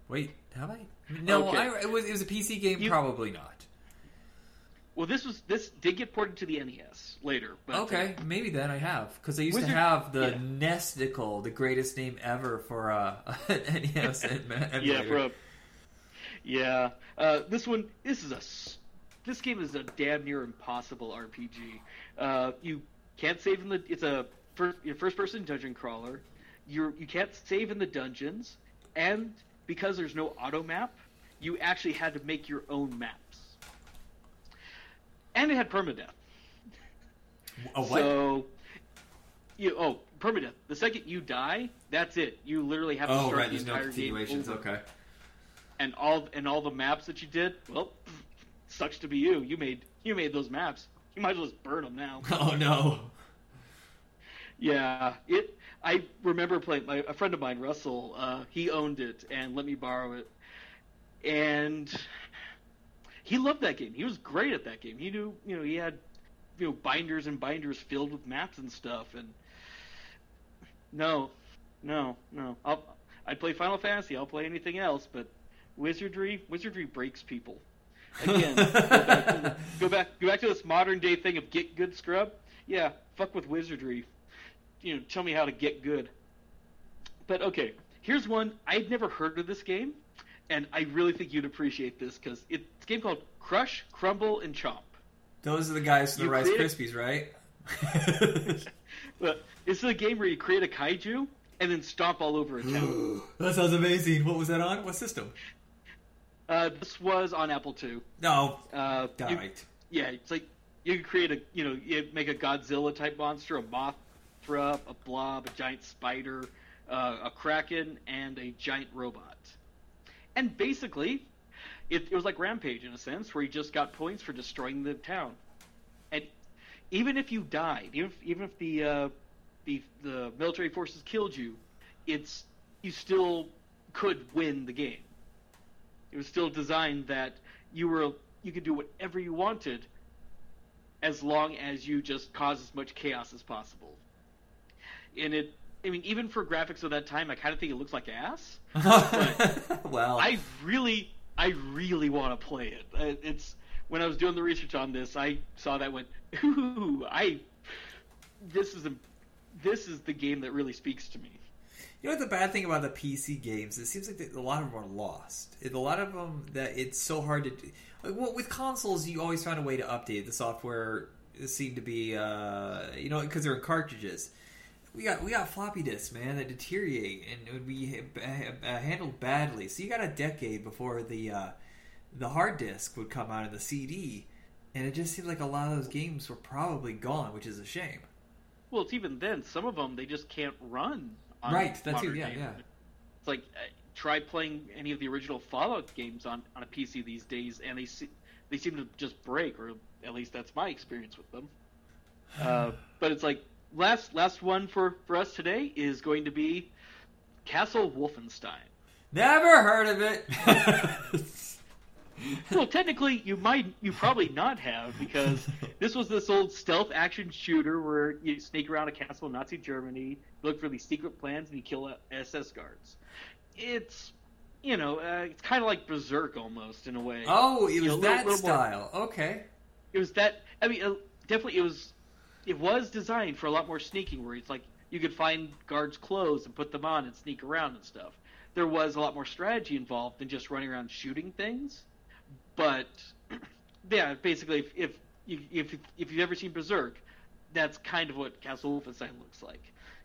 Wait, have I? No, Okay. I, it was it was a PC game. You- Probably not. Well, this was this did get ported to the NES later. But, uh, Okay, maybe then I have because I used to have the yeah. Nesticle, the greatest name ever for uh, an NES yeah, emulator. bro. Yeah, uh, this one. This is a this game is a damn near impossible RPG. Uh, you can't save in the. It's a first first person dungeon crawler. You're you can't save in the dungeons, and because there's no auto map, you actually had to make your own maps. And it had permadeath. A what? So, you oh permadeath. The second you die, that's it. You literally have to oh, start right. the There's no entire game continuations. over. Okay. And all and all the maps that you did, well, sucks to be you. You made you made those maps. You might as well just burn them now. Oh no. Yeah, it. I remember playing. My, a friend of mine, Russell, uh, he owned it and let me borrow it, and he loved that game. He was great at that game. He knew, you know, he had, you know, binders and binders filled with maps and stuff. And no, no, no. I'll I'd play Final Fantasy. I'll play anything else, but wizardry, wizardry breaks people. Again, go, back to, go back, go back to this modern day thing of get good scrub. Yeah, fuck with wizardry you know, tell me how to get good. But okay, here's one I'd never heard of this game, and I really think you'd appreciate this because it's a game called Crush, Crumble, and Chomp. Those are the guys from the Rice Krispies, right? But it's a game where you create a kaiju and then stomp all over a town. that sounds amazing. What was that on? What system? uh, this was on Apple II. No. Uh, you- right. Yeah, it's like you could create a you know you make a Godzilla type monster, a A blob, a giant spider, uh, a kraken, and a giant robot. And basically, it, it was like Rampage in a sense, where you just got points for destroying the town. And even if you died, even if, even if the uh, the the military forces killed you, it's you still could win the game. It was still designed that you were you could do whatever you wanted as long as you just cause as much chaos as possible. And it I mean even for graphics of that time I kind of think it looks like ass. well, I really I really want to play it. It's when I was doing the research on this, I saw that went ooh, I this is a this is the game that really speaks to me. You know what the bad thing about the PC games? It seems like a lot of them are lost. It, a lot of them that it's so hard to. do. Like, well, with consoles, you always find a way to update the software. Seem to be, uh, you know, because they're in cartridges. We got we got floppy disks, man, that deteriorate and would be uh, handled badly. So you got a decade before the uh, the hard disk would come out of the CD, and it just seemed like a lot of those games were probably gone, which is a shame. Well, it's even then. Some of them they just can't run. On Right, that's modern yeah, games. yeah. It's like uh, try playing any of the original Fallout games on, on a PC these days, and they se- they seem to just break, or at least that's my experience with them. Uh, but it's like last last one for for us today is going to be Castle Wolfenstein. Never heard of it. well, technically, you might, you probably not have, because this was this old stealth action shooter where you sneak around a castle in Nazi Germany, look for these secret plans, and you kill uh, SS guards. It's, you know, uh, it's kind of like Berzerk almost in a way. Oh, it You was know, a little- that little more- style. Okay. It was that. I mean, uh, definitely, it was. It was designed for a lot more sneaking, where it's like you could find guards' clothes and put them on and sneak around and stuff. There was a lot more strategy involved than just running around shooting things. But yeah, basically, if if if if you've ever seen Berzerk, that's kind of what Castle Wolfenstein looks like.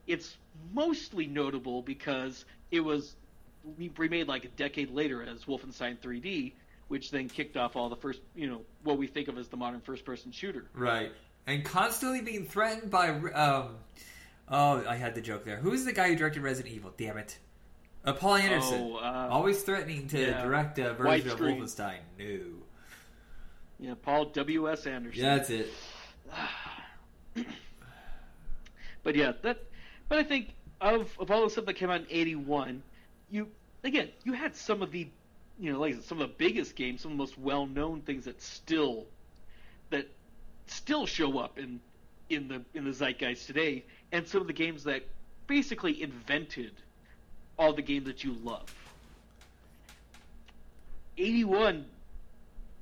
It's mostly notable because it was remade like a decade later as Wolfenstein 3D, which then kicked off all the first, you know, what we think of as the modern first-person shooter. Right. And constantly being threatened by. Um, oh, I had the joke there. Who's the guy who directed Resident Evil? Damn it. Uh, Paul Anderson. Oh, uh, Always threatening to yeah. direct a version of. Wolfenstein. No. Yeah, Paul W. S. Anderson. Yeah, that's it. But yeah, that. But I think of of all the stuff that came out in '81, you again you had some of the, you know, like some of the biggest games, some of the most well known things that still, that still show up in in the in the zeitgeist today, and some of the games that basically invented all the games that you love. '81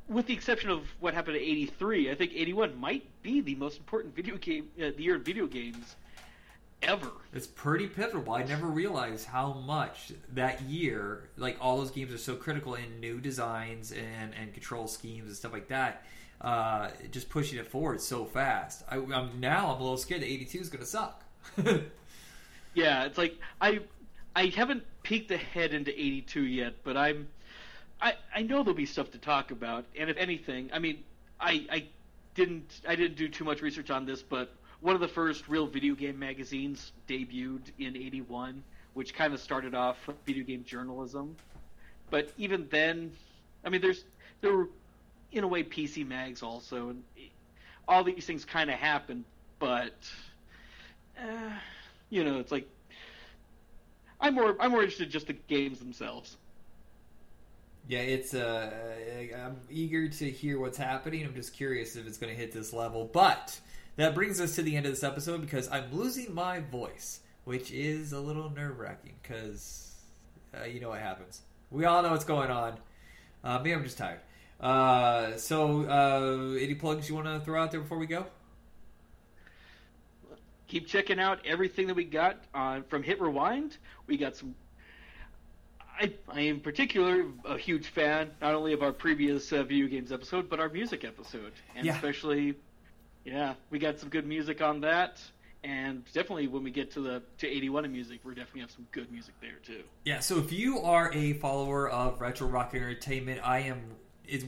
with the exception of what happened in '83, I think '81 might be the most important video game, uh, the year in video games ever. It's pretty pivotal. I never realized how much that year, like all those games are so critical in new designs and, and control schemes and stuff like that. Uh, just pushing it forward so fast. I, I'm now I'm a little scared that 82 is going to suck. Yeah, it's like I I haven't peeked ahead into 82 yet, but I'm I I know there'll be stuff to talk about, and if anything, I mean, I I didn't I didn't do too much research on this, but one of the first real video game magazines debuted in 81, which kind of started off video game journalism. But even then, I mean, there's there were in a way PC mags also, and all these things kind of happen, but. Uh, you know, it's like I'm more I'm more interested in just the games themselves. Yeah, it's. Uh, I'm eager to hear what's happening. I'm just curious if it's going to hit this level. But that brings us to the end of this episode because I'm losing my voice, which is a little nerve wracking because uh, you know what happens. We all know what's going on. Uh, maybe I'm just tired. Uh, so, uh, any plugs you want to throw out there before we go? keep checking out everything that we got uh, from Hit Rewind. We got some. I, I am particular a huge fan not only of our previous uh, video games episode, but our music episode, and Yeah. especially, yeah, we got some good music on that. And definitely, when we get to the to 81 in music, we're definitely have some good music there too. Yeah, so if you are a follower of Retro Rock Entertainment, I am.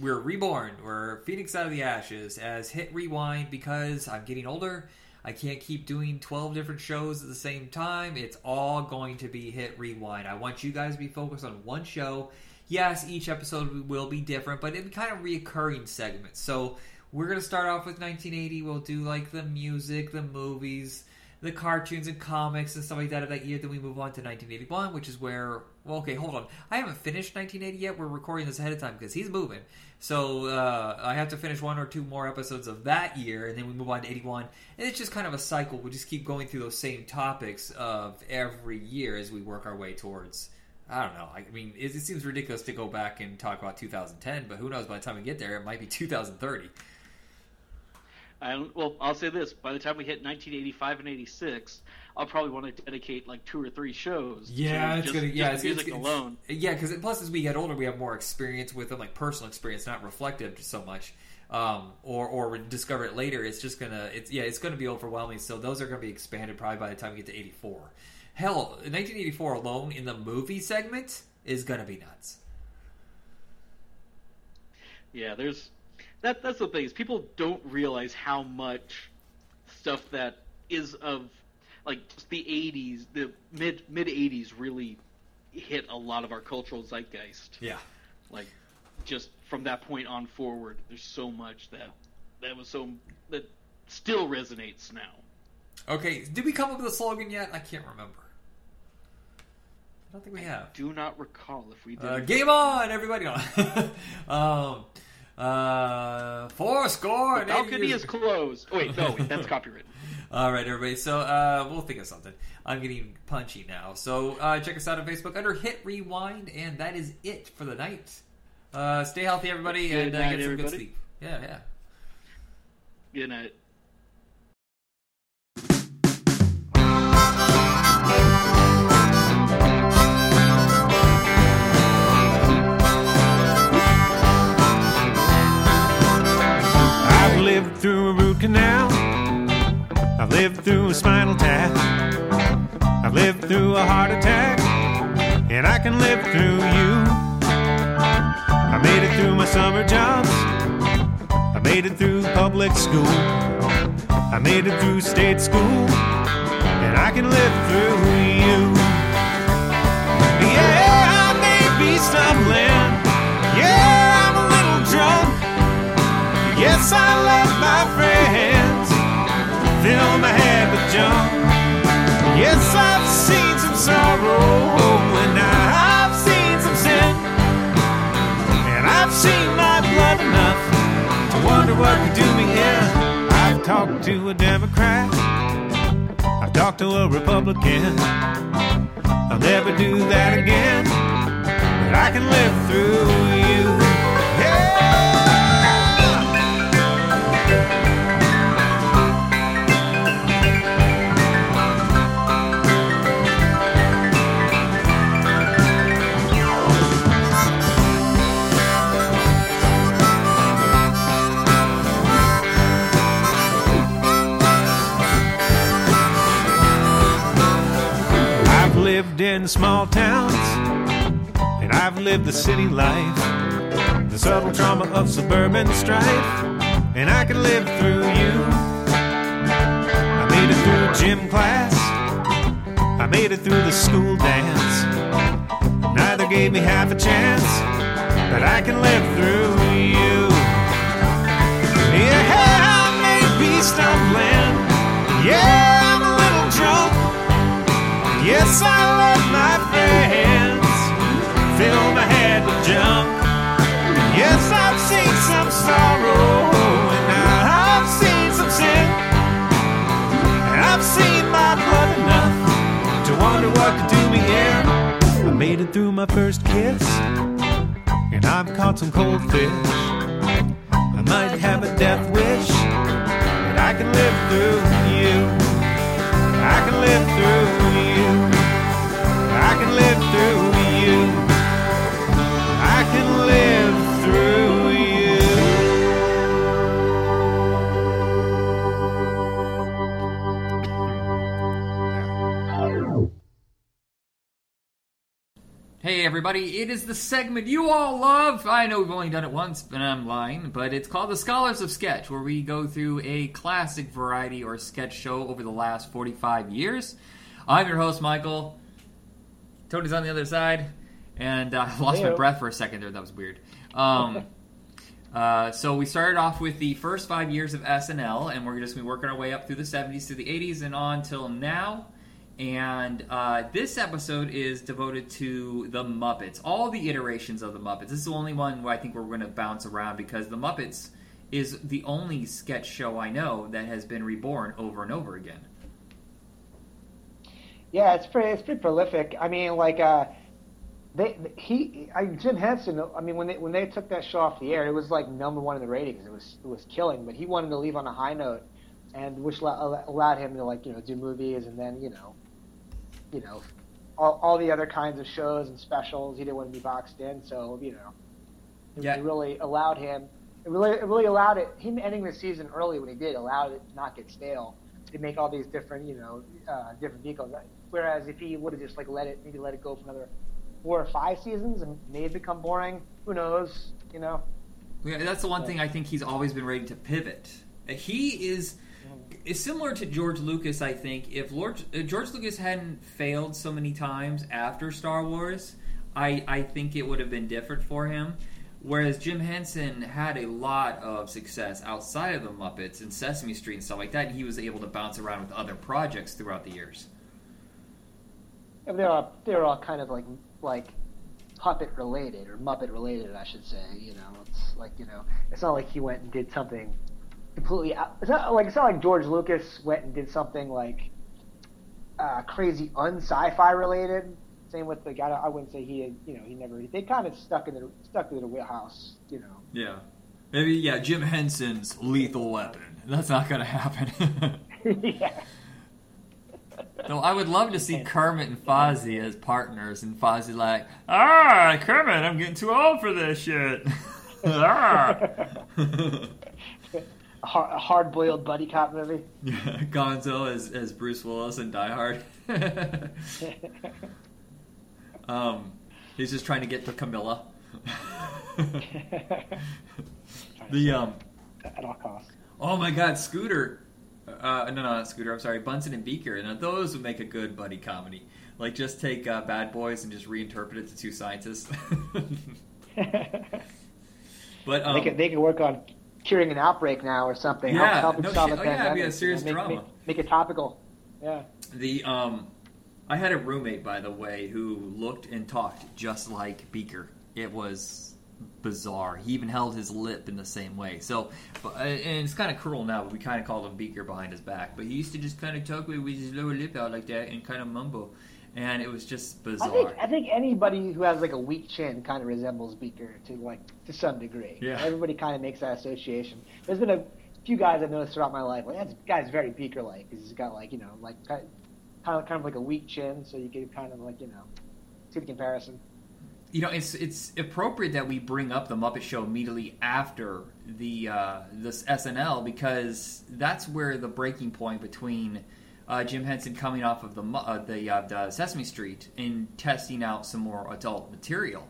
We're reborn. We're Phoenix out of the ashes as Hit Rewind because I'm getting older. I can't keep doing 12 different shows at the same time. It's all going to be Hit Rewind. I want you guys to be focused on one show. Yes, each episode will be different, but in kind of reoccurring segments. So we're going to start off with 1980. We'll do like the music, the movies, the cartoons and comics and stuff like that of that year. Then we move on to 1981, which is where. Well, okay, hold on. I haven't finished 1980 yet. We're recording this ahead of time because he's moving. So uh, I have to finish one or two more episodes of that year, and then we move on to 81. And it's just kind of a cycle. We just keep going through those same topics of every year as we work our way towards. I don't know. I mean, it, it seems ridiculous to go back and talk about 2010, but who knows? By the time we get there, it might be 2030. And well, I'll say this: by the time we hit 1985 and 86, I'll probably want to dedicate like two or three shows. Yeah, to it's just, gonna. Yeah, it's, music it's, alone. Yeah, because plus as we get older, we have more experience with them, like personal experience, not reflective so much. Um, or or discover it later. It's just gonna. It's yeah, it's gonna be overwhelming. So those are gonna be expanded probably by the time we get to eighty four. Hell, 1984 alone in the movie segment is gonna be nuts. Yeah, there's that. That's the thing is people don't realize how much stuff that is of like just the 80s, the mid mid 80s really hit a lot of our cultural zeitgeist. Yeah. Like just from that point on forward, there's so much that that was so that still resonates now. Okay, did we come up with a slogan yet? I can't remember. I don't think we have. Do not recall if we did. Uh, game on, everybody! um, uh, four score. eighty balcony is closed. Oh wait, no, wait, that's copyrighted. All right, everybody. So uh, we'll think of something. I'm getting punchy now. So uh, check us out on Facebook under Hit Rewind, and that is it for the night. Uh, stay healthy, everybody, Good and uh, get some good sleep. Yeah, yeah. Good night. Canal. I've lived through a spinal tap. I've lived through a heart attack. And I can live through you. I made it through my summer jobs. I made it through public school. I made it through state school. And I can live through you. Yeah, I may be stumbling. Yes, I let my friends fill my head with junk. Yes, I've seen some sorrow and I've seen some sin. And I've seen my blood enough to wonder what could do me in. I've talked to a Democrat. I've talked to a Republican. I'll never do that again. But I can live through in small towns, and I've lived the city life, the subtle trauma of suburban strife, and I can live through you. I made it through gym class, I made it through the school dance. Neither gave me half a chance, but I can live through you. Yeah, I may be stumbling. Yeah, Yes, I let my friends fill my head with junk. Yes, I've seen some sorrow, and I've seen some sin. And I've seen my blood enough to wonder what to do me in. I made it through my first kiss, and I've caught some cold fish. I might have a death wish, but I can live through you. I can live through you. Can live through you. I can live through you. Hey everybody, it is the segment you all love. I know we've only done it once, and I'm lying, but it's called The Scholars of Sketch, where we go through a classic variety or sketch show over the last 45 years. I'm your host, Michael. Tony's on the other side, and uh, I lost my breath for a second there. That was weird. Um, uh, so we started off with the first five years of SNL, and we're just gonna be working our way up through the 70s to the 80s and on till now. And uh, this episode is devoted to the Muppets, all the iterations of the Muppets. This is the only one where I think we're going to bounce around because the Muppets is the only sketch show I know that has been reborn over and over again. Yeah, it's pretty. It's pretty prolific. I mean, like, uh, they he I, Jim Henson. I mean, when they when they took that show off the air, it was like number one in the ratings. It was it was killing. But he wanted to leave on a high note, and which allowed him to like you know do movies and then you know, you know, all all the other kinds of shows and specials. He didn't want to be boxed in, so you know, it, Yeah. really allowed him. It really it really allowed it. Him ending the season early when he did allowed it to not get stale. To make all these different, you know, uh, different vehicles. Whereas if he would have just like let it, maybe let it go for another four or five seasons, and may have become boring. Who knows? You know. Yeah, that's the one thing I think he's always been ready to pivot. He is is similar to George Lucas. I think if Lord, uh, George Lucas hadn't failed so many times after Star Wars, I I think it would have been different for him. Whereas Jim Henson had a lot of success outside of the Muppets and Sesame Street and stuff like that, and he was able to bounce around with other projects throughout the years. And they're all they're all kind of like like puppet related or Muppet related, I should say. You know, it's like you know, it's not like he went and did something completely. Out, it's not like it's not like George Lucas went and did something like uh, crazy un-sci-fi related. Same with the guy. I wouldn't say he had. You know, he never. They kind of stuck in the stuck in the wheelhouse. You know. Yeah, maybe yeah. Jim Henson's Lethal Weapon. That's not going to happen. yeah. So I would love to see Kermit and Fozzie as partners, and Fozzie like, ah, Kermit, I'm getting too old for this shit. ah. A hard, a hard-boiled buddy cop movie. Gonzo as, as Bruce Willis in Die Hard. um, he's just trying to get to Camilla. the um, At all costs. oh my God, Scooter. Uh, no, no, not Scooter. I'm sorry, Bunsen and Beaker. Now those would make a good buddy comedy. Like just take uh, Bad Boys and just reinterpret it to two scientists. but um, they could they could work on curing an outbreak now or something. Yeah, help, helping no solve shit. Oh, yeah, it'd be a serious make, drama. Make, make it topical. Yeah. The um, I had a roommate, by the way, who looked and talked just like Beaker. It was bizarre. He even held his lip in the same way. So, but, and it's kind of cruel now, but we kind of called him Beaker behind his back. But he used to just kind of talk with his lower lip out like that and kind of mumble, and it was just I bizarre. think I think anybody who has like a weak chin kind of resembles Beaker to like to some degree. Yeah. Everybody kind of makes that association. There's been a few guys I've noticed throughout my life. Like that guy's very Beaker like because he's got like you know like kind of kind of like a weak chin, so you can kind of like you know see the comparison. You know, it's it's appropriate that we bring up the Muppet Show immediately after the uh, this SNL because that's where the breaking point between uh, Jim Henson coming off of the uh, the, uh, the Sesame Street and testing out some more adult material.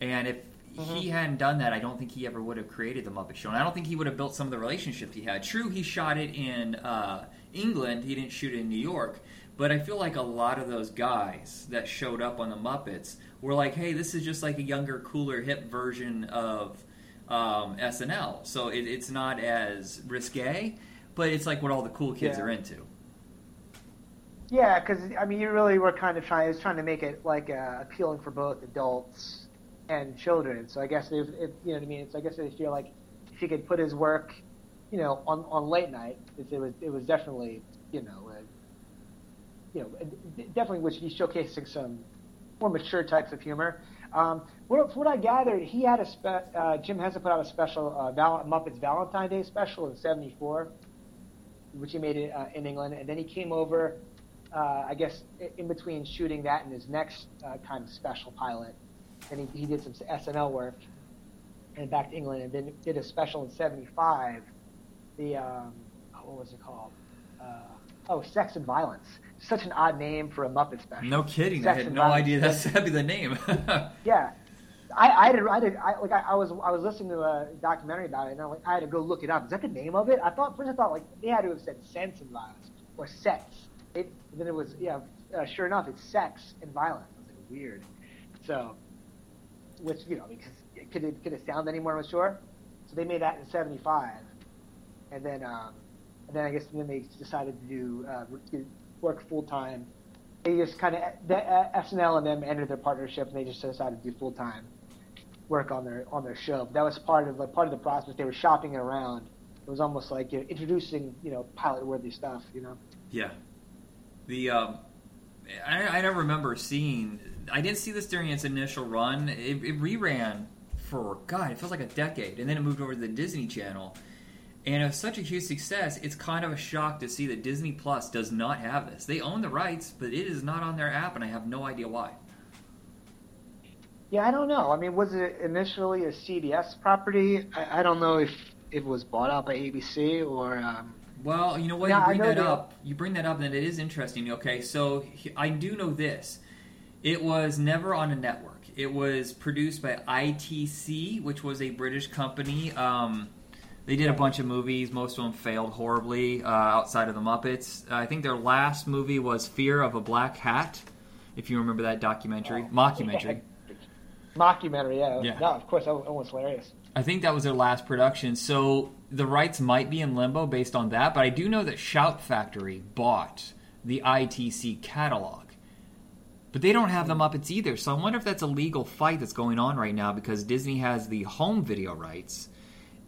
And if he hadn't done that, I don't think he ever would have created the Muppet Show. And I don't think he would have built some of the relationships he had. True, he shot it in uh, England. He didn't shoot it in New York. But I feel like a lot of those guys that showed up on the Muppets were like, "Hey, this is just like a younger, cooler, hip version of um, SNL." So it, it's not as risque, but it's like what all the cool kids Yeah. are into. Yeah, because I mean, you really were kind of trying, was trying to make it like uh, appealing for both adults and children. So I guess if, if you know what I mean, it's I guess they feel like if he could put his work, you know, on on late night, it, it was it was definitely you know, uh, you know, it- definitely was he's showcasing some more mature types of humor. Um, what, what I gathered, he had a spe- uh, Jim Henson put out a special uh, Val- Muppets Valentine Day special in '74, which he made it uh, in England, and then he came over uh, I guess in between shooting that and his next uh, kind of special pilot, and he, he did some SNL work, and back to England, and then did a special in '75. The um, oh, what was it called? Uh, oh, Sex and Violence. Such an odd name for a Muppet special. No kidding. I had no Violence. idea that's that'd be the name. Yeah. I, I had I, had I like I, I was I was listening to a documentary about it and I, like, I had to go look it up. Is that the name of it? I thought first I thought like they had to have said sense and violence or sex. It then it was yeah. Uh, sure enough, it's sex and violence. I was like weird. So, which you know because could it could it sound any more mature? So they made that in '75, and then um, and then I guess then they decided to do uh, work full time. They just kind of uh, SNL and them ended their partnership, and they just decided to do full time work on their on their show. But that was part of like part of the process. They were shopping it around. It was almost like you know, introducing you know pilot worthy stuff. You know. Yeah. The um, I, I don't remember seeing. I didn't see this during its initial run. It, it reran for God, it feels like a decade, and then it moved over to the Disney Channel. And it was such a huge success. It's kind of a shock to see that Disney Plus does not have this. They own the rights, but it is not on their app, and I have no idea why. Yeah, I don't know. I mean, was it initially a CBS property? I, I don't know if it was bought out by ABC or. Um, Well, you know what? Yeah, you bring that up. You bring that up, and it is interesting. Okay, so I do know this. It was never on a network. It was produced by ITC, which was a British company. Um, they did a bunch of movies. Most of them failed horribly uh, outside of the Muppets. I think their last movie was Fear of a Black Hat, if you remember that documentary, mockumentary. mockumentary, yeah. Yeah. No, of course, that was hilarious. I think that was their last production. So the rights might be in limbo based on that, but I do know that Shout Factory bought the ITC catalog. But they don't have the Muppets either. So I wonder if that's a legal fight that's going on right now because Disney has the home video rights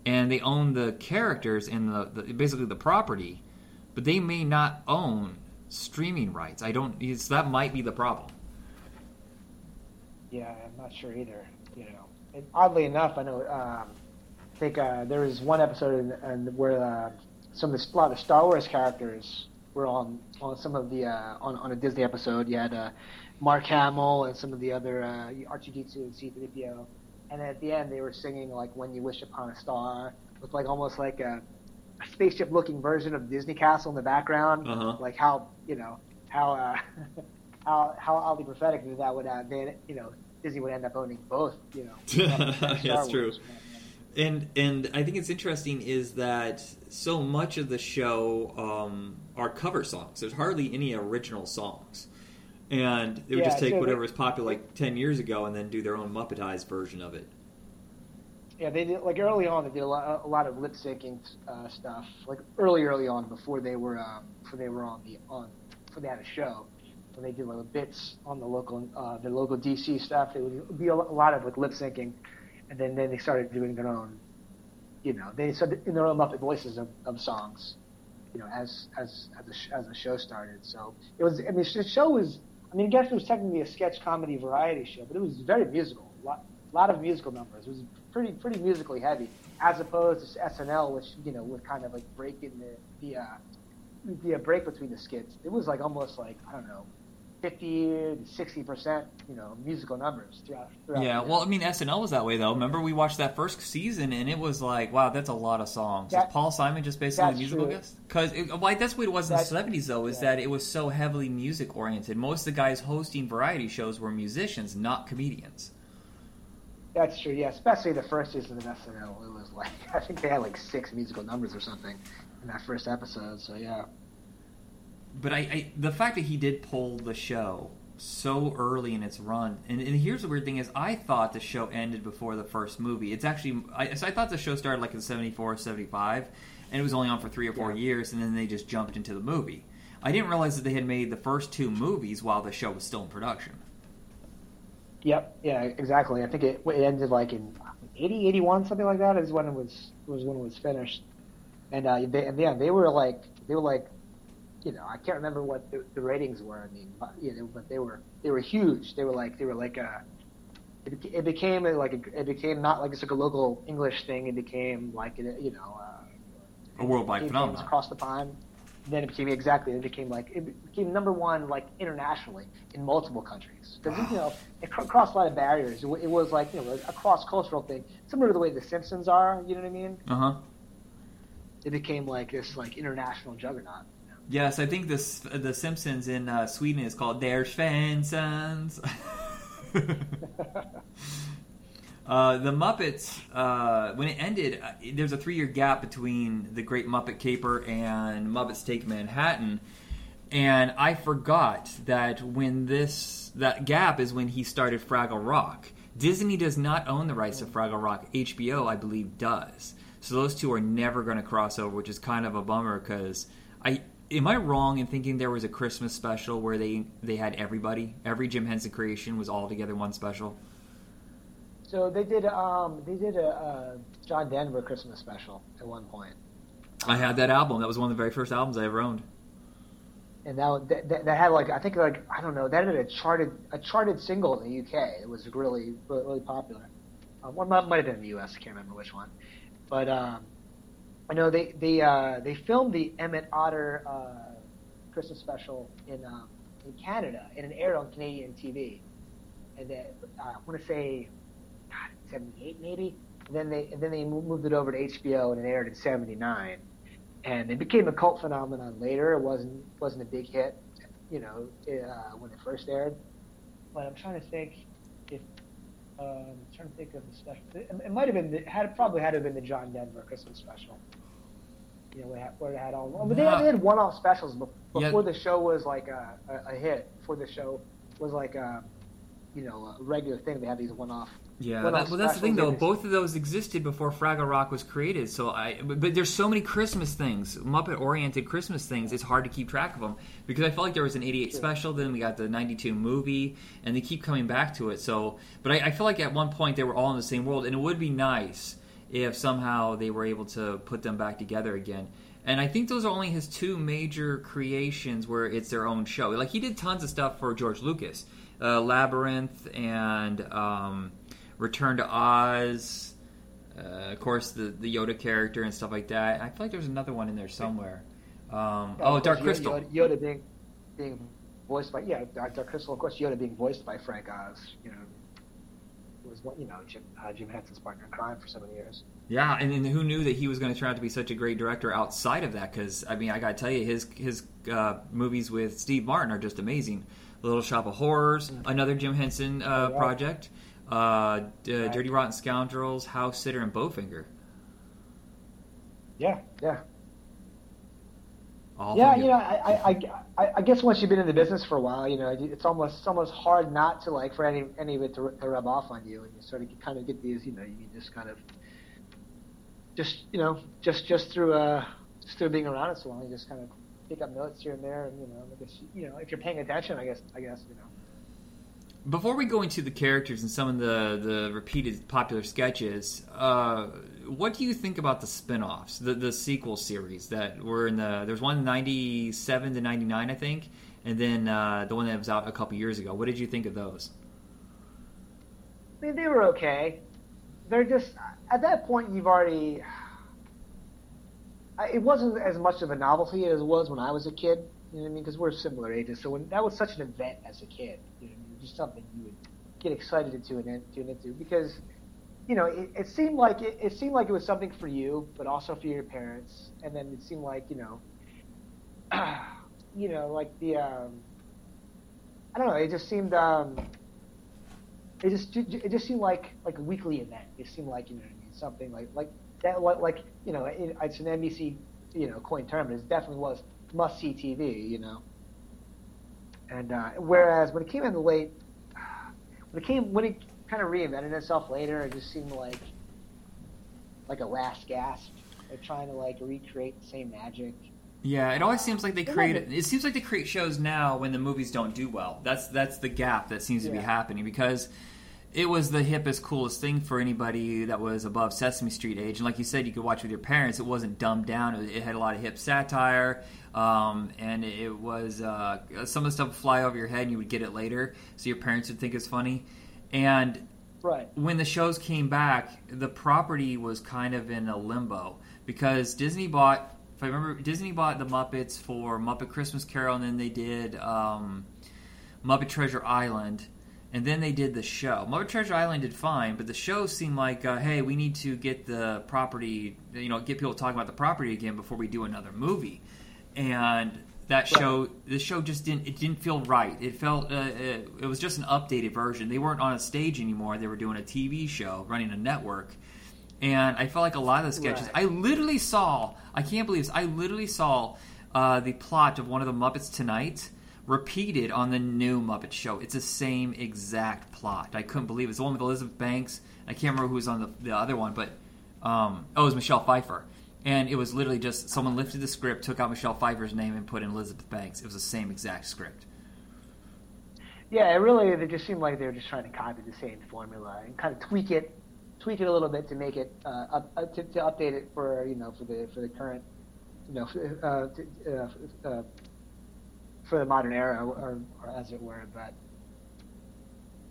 and they own the characters and the, the basically the property, but they may not own streaming rights. I don't. It's, that might be the problem. Yeah, I'm not sure either. You know, and oddly enough, I know. Um, I think uh, there was one episode in, in where uh, some of the a lot of Star Wars characters were on on some of the uh, on on a Disney episode. You had uh, Mark Hamill and some of the other uh, R2D2 and C3PO, and at the end they were singing like "When You Wish Upon a Star" with like almost like a, a spaceship-looking version of Disney Castle in the background. Uh-huh. Like how you know how. Uh, how how oddly prophetic that that would uh, they, you know Disney would end up owning both you know That's true. Wars. And and I think it's interesting is that so much of the show um, are cover songs. There's hardly any original songs, and they would Yeah, just take so whatever they- was popular like ten years ago and then do their own Muppetized version of it. Yeah, they did like early on. They did a lot, a lot of lip syncing uh, stuff, like early, early on before they were um, before they were on the on before they had a show. When they did like bits on the local uh, the local DC stuff, it would be a lot of like lip syncing, and then then they started doing their own, you know, they started in their own Muppet voices of, of songs, you know, as as as the, as the show started. So it was. I mean, the show was. I mean, I guess it was technically a sketch comedy variety show, but it was very musical. A lot, lot of musical numbers. It was pretty pretty musically heavy, as opposed to SNL, which you know would kind of like break in the the uh, the uh, break between the skits. It was like almost like I don't know, fifty to sixty percent, you know, musical numbers throughout. throughout Yeah, well, I mean, SNL was that way though. Remember, we watched that first season, and it was like, wow, that's a lot of songs. That- Is Paul Simon just basically a musical true. guest? Because like that's what it was in the That- seventies, though, is yeah. that it was so heavily music oriented. Most of the guys hosting variety shows were musicians, not comedians. That's true, yeah. Especially the first season of SNL, it was like I think they had like six musical numbers or something in that first episode. So yeah, But I, I the fact that he did pull the show so early in its run, and, and here's the weird thing: is I thought the show ended before the first movie. It's actually, I, so I thought the show started like in 74, 75, and it was only on for three or four Yeah. years, and then they just jumped into the movie. I didn't realize that they had made the first two movies while the show was still in production. yep, yeah, exactly. I think it it ended like in 80, 81, something like that is when it was was when it was finished. And uh, they, and yeah, they were like they were like, you know, I can't remember what the, the ratings were. I mean, but, you know, but they were they were huge. They were like they were like a. It, it became a, like a, it became not like it's like a local English thing. It became like a, you know uh, A worldwide phenomenon. across the pond. Then it became exactly. It became like it became number one like internationally in multiple countries because you know it cr- crossed a lot of barriers. It, it was like you know a cross cultural thing, similar to the way the Simpsons are. You know what I mean? Uh huh. It became like this like international juggernaut. Yes, I think this the Simpsons in uh, Sweden is called Der Svensons. uh, the Muppets, uh, when it ended, uh, there's a three year gap between the Great Muppet Caper and Muppets Take Manhattan, and I forgot that when this that gap is when he started Fraggle Rock. Disney does not own the rights to Fraggle Rock. HBO, I believe, does. So those two are never going to cross over, which is kind of a bummer because I am I wrong in thinking there was a Christmas special where they they had everybody, every Jim Henson creation was all together one special. So they did um they did a, uh John Denver Christmas special at one point, I had that album. That was one of the very first albums I ever owned. and that that, that, had like I think like I don't know that had a charted a charted single in the UK. It was really really, really popular. Um, one might, might have been in the US. I can't remember which one, but um, I know they they uh, they filmed the Emmett Otter uh, Christmas special in um, in Canada, and it aired on Canadian TV. And then uh, I want to say, God, '78 maybe. And then they and then they moved it over to HBO, and it aired in '79. And it became a cult phenomenon later. It wasn't wasn't a big hit, you know, uh, when it first aired. But I'm trying to think um, I'm trying to think of the special. It, it might have been the, had probably had to have been the John Denver Christmas special. You know, where it had, where it had all. But they had, they had one-off specials be- Yeah. before the show was like a, a, a hit. Before the show was like a, you know, a regular thing. They had these one-off. Yeah, one-off that, well, that's the thing though. Both of those existed before Fraggle Rock was created. So I, but, but there's so many Christmas things, Muppet-oriented Christmas things. It's hard to keep track of them because I felt like there was an '88 Sure. special, then we got the '92 movie, and they keep coming back to it. So, but I, I feel like at one point they were all in the same world, and it would be nice if somehow they were able to put them back together again. And I think those are only his two major creations where it's their own show. Like he did tons of stuff for George Lucas, uh, Labyrinth and um, Return to Oz. Uh, of course, the the Yoda character and stuff like that. I feel like there's another one in there somewhere. Um, oh, Dark Crystal. Yoda, Yoda being being voiced by yeah, Dark Dark Crystal. Of course, Yoda being voiced by Frank Oz. You know, was one you know Jim uh, Jim Henson's partner in crime for so many years. Yeah, and, and who knew that he was going to turn out to be such a great director outside of that? Because I mean, I got to tell you, his his uh, movies with Steve Martin are just amazing. Little Shop of Horrors, another Jim Henson uh, yeah. project, uh, D-. Dirty Rotten Scoundrels, House Sitter, and Bowfinger. Yeah, yeah, All yeah. You know, I, I, I, I guess once you've been in the business for a while, you know, it's almost it's almost hard not to like for any any of it to, to rub off on you, and you sort of kind of get these, you know, you just kind of just you know just just through uh just through being around it so long, you just kind of pick up notes here and there, and you know, I guess you know if you're paying attention, I guess I guess you know. Before we go into the characters and some of the, the repeated popular sketches, uh, what do you think about the spin-offs, the, the sequel series that were in the... There's one 97 to 99, I think, and then uh, the one that was out a couple years ago. What did you think of those? I mean, they were okay. They're just at that point you've already. It wasn't as much of a novelty as it was when I was a kid. You know what I mean? Because we're similar ages. So when that was such an event as a kid, you know, just something you would get excited into and tune into because, you know, it, it seemed like it, it seemed like it was something for you, but also for your parents. And then it seemed like you know, you know, like the um, I don't know. It just seemed um, it just it just seemed like like a weekly event. It seemed like you know what I mean, something like like that like, like you know it, it's an NBC you know coin term, but it definitely was must see TV. You know, and uh, whereas when it came in the late when it came when it kind of reinvented itself later, it just seemed like like a last gasp. They're trying to like recreate the same magic. Yeah, it always seems like they create. It seems like they create shows now when the movies don't do well. That's that's the gap that seems to be happening because it was the hippest, coolest thing for anybody that was above Sesame Street age. And like you said, you could watch with your parents. It wasn't dumbed down. It, it had a lot of hip satire, um, and it was uh, some of the stuff would fly over your head, and you would get it later, so your parents would think it's funny. And Right. when the shows came back, the property was kind of in a limbo because Disney bought, if I remember, Disney bought the Muppets for Muppet Christmas Carol, and then they did um, Muppet Treasure Island, and then they did the show. Mother Treasure Island did fine, but the show seemed like, uh, hey, we need to get the property, you know, get people talking about the property again before we do another movie, and that show the show just didn't it didn't feel right. It felt uh, it, it was just an updated version. They weren't on a stage anymore. They were doing a tv show running a network. And i felt like a lot of the sketches Right. i literally saw i can't believe this i literally saw uh, the plot of one of the muppets tonight repeated on the new muppet show. It's the same exact plot. I couldn't believe it. It's the one with elizabeth banks. I can't remember who was on the, the other one but um, oh it was michelle pfeiffer. And it was literally just someone lifted the script, took out Michelle Pfeiffer's name, and put in Elizabeth Banks. It was the same exact script. Yeah, it really they just seemed like they were just trying to copy the same formula and kind of tweak it, tweak it a little bit to make it uh, up, uh, to, to update it for you know for the for the current, you know, uh, to, uh, uh, for the modern era or, or as it were. But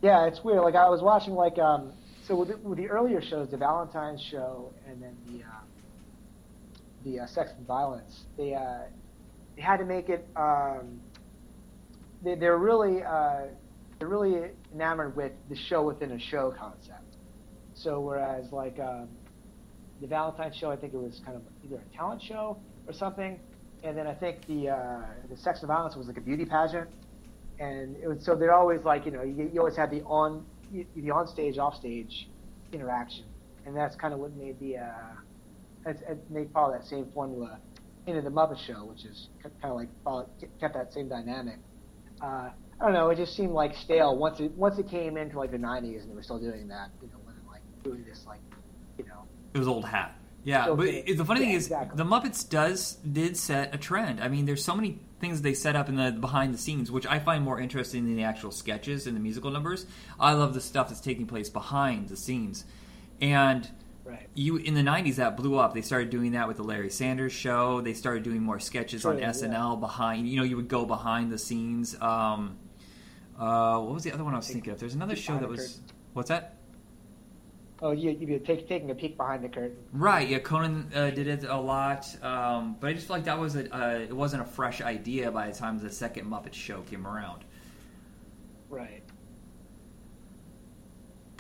yeah, it's weird. Like I was watching like um so with the, with the earlier shows, the Valentine's show and then the um, the uh, Sex and Violence, they uh, they had to make it. Um, they, they're really uh, they're really enamored with the show within a show concept. So whereas like um, the Valentine's show, I think it was kind of either a talent show or something, and then I think the uh, the Sex and Violence was like a beauty pageant, and it was so they're always like you know you, you always had the on the on stage off stage interaction, and that's kind of what made the uh, it, they follow that same formula into the Muppet Show, which is kind of like follow, kept that same dynamic. Uh, I don't know. It just seemed like stale once it once it came into like the '90s and they were still doing that. You know, like doing this like, you know, It was old hat. Yeah, but it- the funny Yeah, thing is, exactly. the Muppets does did set a trend. I mean, there's so many things they set up in the behind the scenes, which I find more interesting than the actual sketches and the musical numbers. I love the stuff that's taking place behind the scenes, and right. you in the 90s that blew up they started doing that with the larry sanders show they started doing more sketches on True, yeah. snl behind you know you would go behind the scenes um, uh, what was the other one i was thinking of there's another show that was what's that Oh, you you'd be take, taking a peek behind the curtain. right yeah conan uh, did it a lot um, but i just feel like that was a uh, it wasn't a fresh idea by the time the second muppet show came around Right.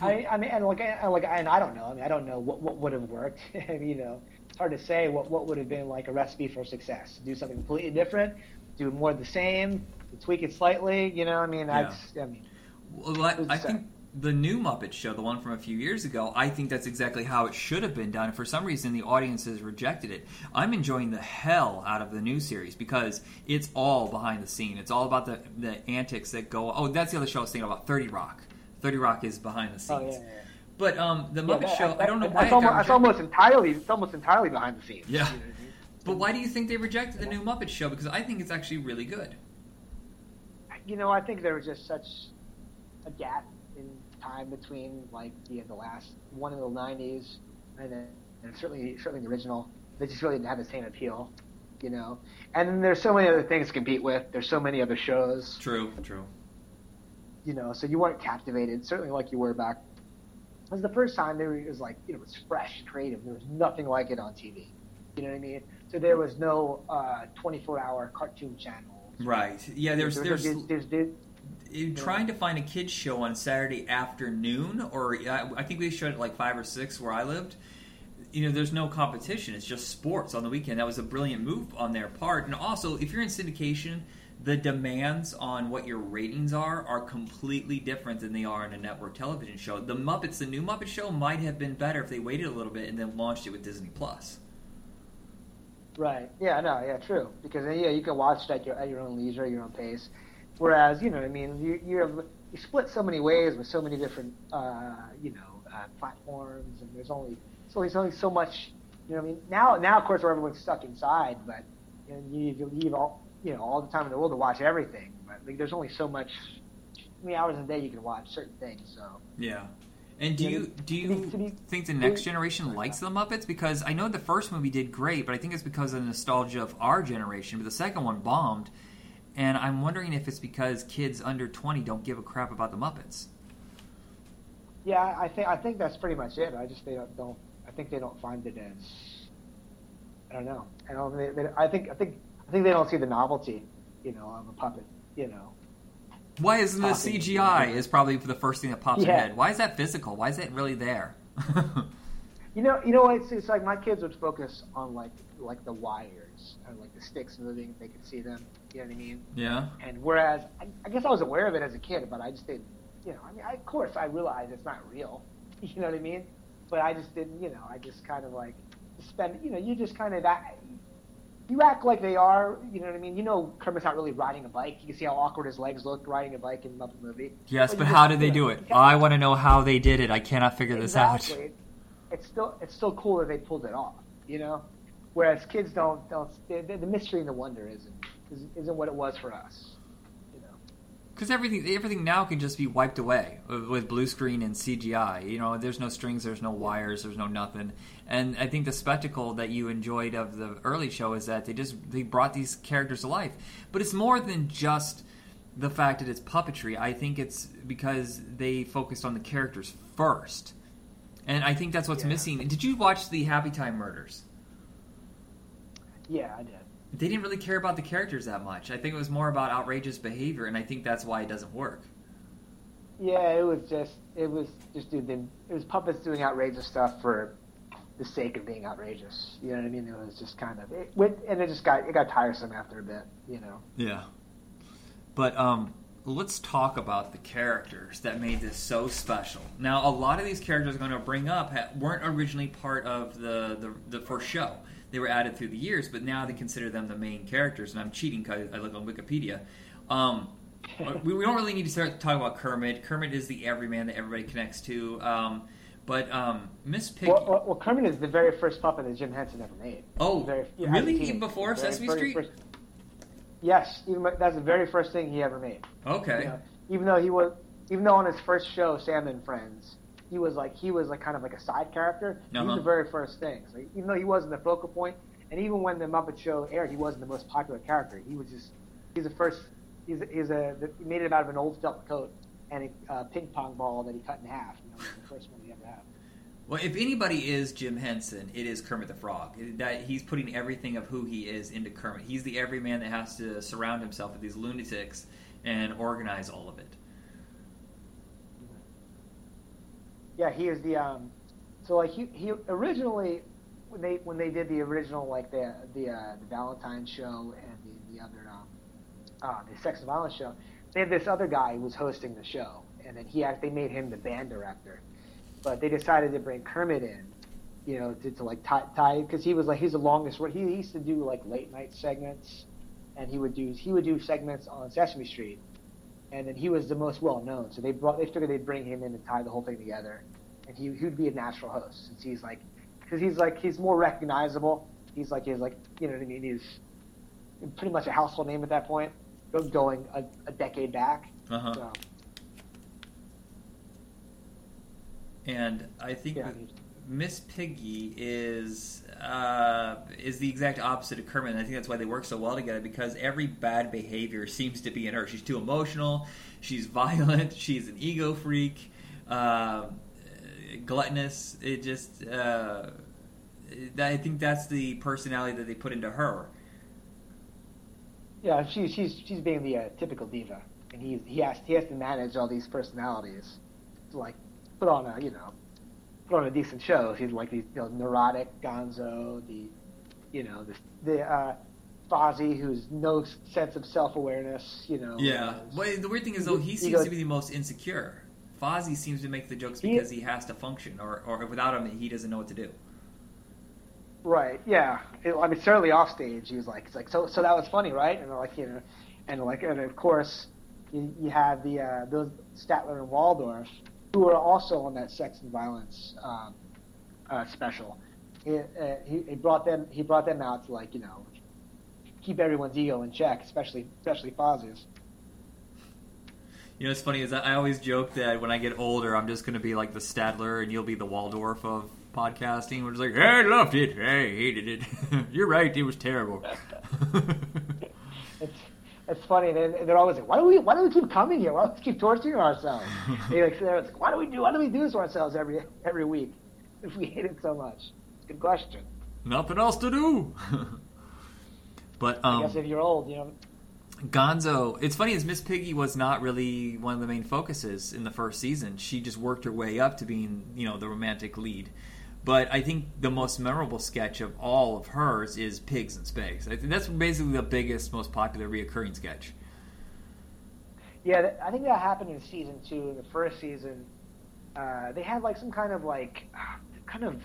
I, I mean, and like, I, like, and I don't know. I mean, I don't know what, what would have worked. You know, it's hard to say what, what would have been like a recipe for success. Do something completely different, do more of the same, tweak it slightly. You know, I mean, Yeah. that's, I mean, Well, I, I think? The new Muppet Show, the one from a few years ago, I think that's exactly how it should have been done. For some reason, the audience has rejected it. I'm enjoying the hell out of the new series because it's all behind the scene. It's all about the, the antics that go. Oh, that's the other show I was thinking about. Thirty Rock. Thirty Rock is behind the oh scenes. yeah, yeah. yeah. But um, the Yeah, Muppet that- Show, that- I don't know why. That's it got almost, that's almost entirely, it's almost entirely behind the scenes. Yeah. You know what I mean? But why do you think they rejected the new Muppet Show? Because I think it's actually really good. you know, I think there was just such a gap time between like the the last one in the '90s and then and certainly certainly the original. They just really didn't have the same appeal, you know. And then there's so many other things to compete with. There's so many other shows, True. True. you know. So you weren't captivated, certainly like you were back. It was the first time there was like you know it was fresh, creative. There was nothing like it on TV. You know what I mean? So there was no uh, 24-hour cartoon channel Right. Yeah. There's there's, there's, there's, there's in trying to find a kids show on Saturday afternoon, or uh, I think we showed it like five or six where I lived. You know, there's no competition. It's just sports on the weekend. That was a brilliant move on their part. And also, if you're in syndication, the demands on what your ratings are are completely different than they are in a network television show. The Muppets, the new Muppet Show, might have been better if they waited a little bit and then launched it with Disney Plus. Right. Yeah. No. Yeah. True. Because yeah, you can watch it at your at your own leisure, your own pace. Whereas, you know, I mean, you you have you split so many ways with so many different, uh, you know, uh, platforms, and there's only so there's only so much. You know, I mean, now now of course where everyone's stuck inside, but you know, you have all you know all the time in the world to watch everything. But like, there's only so much, how many hours a day you can watch certain things. So Yeah. And do you do you think the next generation likes the Muppets? Because I know the first movie did great, but I think it's because of the nostalgia of our generation. But the second one bombed, and I'm wondering if it's because kids under 20 don't give a crap about the Muppets. yeah, I think I think that's pretty much it. I just they don't, don't I think they don't find it as I don't know. I don't. They, they, I think I think I think they don't see the novelty, you know, of a puppet. You know. Why isn't the CGI? Is probably the first thing that pops Yeah. your head. Why is that physical? Why is that really there? You know, you know, it's, it's like my kids would focus on like like the wires and like the sticks moving if they could see them. You know what I mean? yeah. And whereas I, I guess I was aware of it as a kid, but I just didn't. You know, I mean, I, of course I realize it's not real. You know what I mean? But I just didn't. You know, I just kind of like spend. You know, you just kind of that. You act like they are. You know what I mean? You know, Kermit's not really riding a bike. You can see how awkward his legs look riding a bike in the Muppet movie. Yes, But but how just- did they do it? I want to know how they did it. I cannot figure this out. It's still it's still cool that they pulled it off, you know. Whereas kids don't don't the, the mystery and the wonder isn't isn't- what it was for us, you know. Because everything everything now can just be wiped away with, with blue screen and CGI. You know, there's no strings, there's no wires, there's no nothing. And I think the spectacle that you enjoyed of the early show is that they just they brought these characters to life. But it's more than just the fact that it's puppetry. I think it's because they focused on the characters first. And I think that's what's Yeah. missing. Did you watch the Happy Time Murders? Yeah, I did. They didn't really care about the characters that much. I think it was more about outrageous behavior, and I think that's why it doesn't work. Yeah, it was just it was just dude, it was puppets doing outrageous stuff for the sake of being outrageous. You know what I mean? It was just kind of it, went- and it just got it got tiresome after a bit. You know. Yeah. But um, let's talk about the characters that made this so special. Now, a lot of these characters I'm going to bring up ha- weren't originally part of the, the, the first show. They were added through the years, but now they consider them the main characters. And I'm cheating because I look on Wikipedia. Um, we, we don't really need to start talking about Kermit. Kermit is the everyman that everybody connects to. Um, but um, Miss Piggy. Well, well, well, Kermit is the very first puppet that Jim Henson ever made. Oh, very- yeah, really? as a teen. Even before Sesame Street? first- yes, even, that's the very first thing he ever made. okay. You know, even though he was, even though on his first show, Sam and Friends, he was like he was like kind of like a side character. He Uh-huh. was the very first thing. So even though he wasn't the focal point, and even when the Muppet Show aired, he wasn't the most popular character. He was just he's the first. He's a, he's a he made it out of an old felt coat and a uh, ping pong ball that he cut in half. You know, the first one he ever had. Well, if anybody is Jim Henson, it is Kermit the Frog. That he's putting everything of who he is into Kermit. He's the everyman that has to surround himself with these lunatics and organize all of it. Yeah, he is the um. So like he he originally when they when they did the original like the the uh, the Valentine show and the the other um uh, the Sex and Violence show, they had this other guy who was hosting the show, and then he act they made him the band director, but they decided to bring Kermit in, you know, to, to like tie because he was like he's the longest he, he used to do like late night segments, and he would do he would do segments on Sesame Street, and then he was the most well known. So they brought they figured they'd bring him in and tie the whole thing together, and he he would be a natural host since he's like because he's like he's more recognizable. He's like he's like you know what I mean. He's pretty much a household name at that point, going a, a decade back. Uh huh. So, And I think yeah, that Miss Piggy is uh, is the exact opposite of Kermit. And I think that's why they work so well together because every bad behavior seems to be in her. She's too emotional. She's violent. She's an ego freak. Uh, gluttonous. It just. Uh, I think that's the personality that they put into her. Yeah, she's she's she's being the uh, typical diva, and he's he has he has to manage all these personalities to like put on a you know put on a decent show. He's like the you know neurotic Gonzo, the you know the the uh, Fozzie who's no sense of self awareness. You know. Yeah. uh, Well, the weird thing is though, he He seems goes- to be the most insecure. Fozzie seems to make the jokes because he has to function, or, or without him, he doesn't know what to do. Right. Yeah. It, I mean, certainly off stage, he was like, it's like, so, so that was funny, right? And like, you know, and like, and of course, you, you have the uh, those Statler and Waldorf, who are also on that sex and violence um, uh, special. He, uh, he, he brought them, he brought them out to like, you know, keep everyone's ego in check, especially, especially Fozzie's. You know, what's funny is I always joke that when I get older, I'm just going to be like the Statler, and you'll be the Waldorf of podcasting. We're just like, I loved it, I hated it. You're right, it was terrible. It's funny. They, they're always like, why do we why do we keep coming here? Why do we keep torturing ourselves? they like, they're like, why do we do why do we do this to ourselves every every week if we hate it so much? Good question. Nothing else to do. but I um, guess if you're old, you know. Gonzo, it's funny as Miss Piggy was not really one of the main focuses in the first season. She just worked her way up to being, you know, the romantic lead. But I think the most memorable sketch of all of hers is Pigs and Spags. I think that's basically the biggest, most popular reoccurring sketch. Yeah, I think that happened in season two. In the first season, uh, they had like some kind of like kind of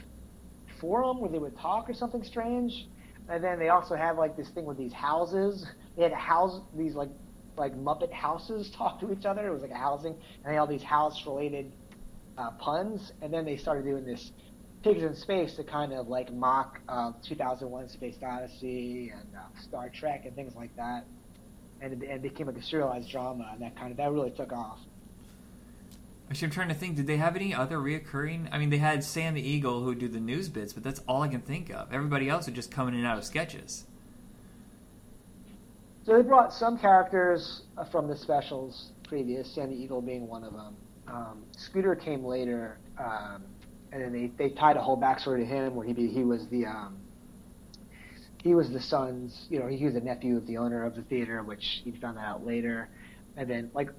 forum where they would talk or something strange, and then they also had like this thing with these houses. They had house these like like Muppet houses talk to each other. It was like a housing, and they had all these house related uh, puns, and then they started doing this pigs in space to kind of like mock uh, 2001: Space Odyssey and uh, Star Trek and things like that and it, and it became like a serialized drama, and that kind of that really took off. Actually, I'm trying to think. Did they have any other reoccurring? I mean, they had Sam the Eagle who would do the news bits, but that's all I can think of. Everybody else would just come in and out of sketches. So they brought some characters uh, from the specials previous, Sam the Eagle being one of them. Um, Scooter came later, um, and then they, they tied a whole backstory to him where he be, he was the um, he was the son's you know he was the nephew of the owner of the theater, which he found that out later, and then like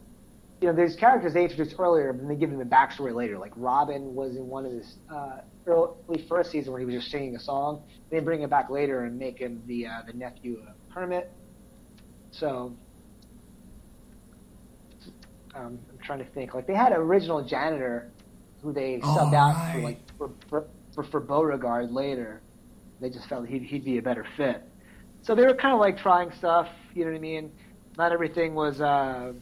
you know there's characters they introduced earlier, but they give them a backstory later. Like Robin was in one of his uh, early first season where he was just singing a song. They bring him back later and make him the uh, the nephew of Kermit. So um, I'm trying to think. Like they had an original janitor who they Oh, subbed out for like for, for for Beauregard later. They just felt he'd he'd be a better fit. So they were kind of like trying stuff. You know what I mean? Not everything was uh,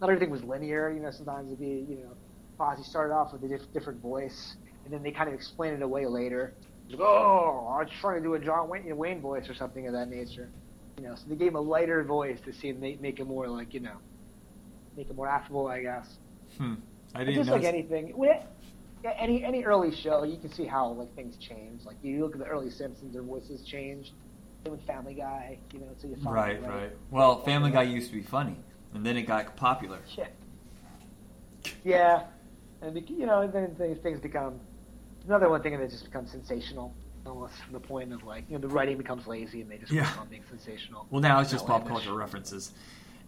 not everything was linear. You know, sometimes it'd be you know, Fozzie started off with a diff- different voice, and then they kind of explain it away later. Like, oh, I was trying to do a John Wayne, Wayne voice or something of that nature. You know, so they gave him a lighter voice to see him make, make it more like you know, make it more affable, I guess. Hmm. I didn't just know. like anything, when- any any early show, you can see how like things change. Like you look at the early Simpsons, their voices changed. With Family Guy, you know, so you find Right, like, right. Well, Family Guy used to be funny, and then it got popular. Yeah. Yeah, and the- you know, then things, things become another one thing and it just becomes sensational, almost from the point of like you know the writing becomes lazy and they just Yeah. on being sensational. Well, now it's just pop culture references,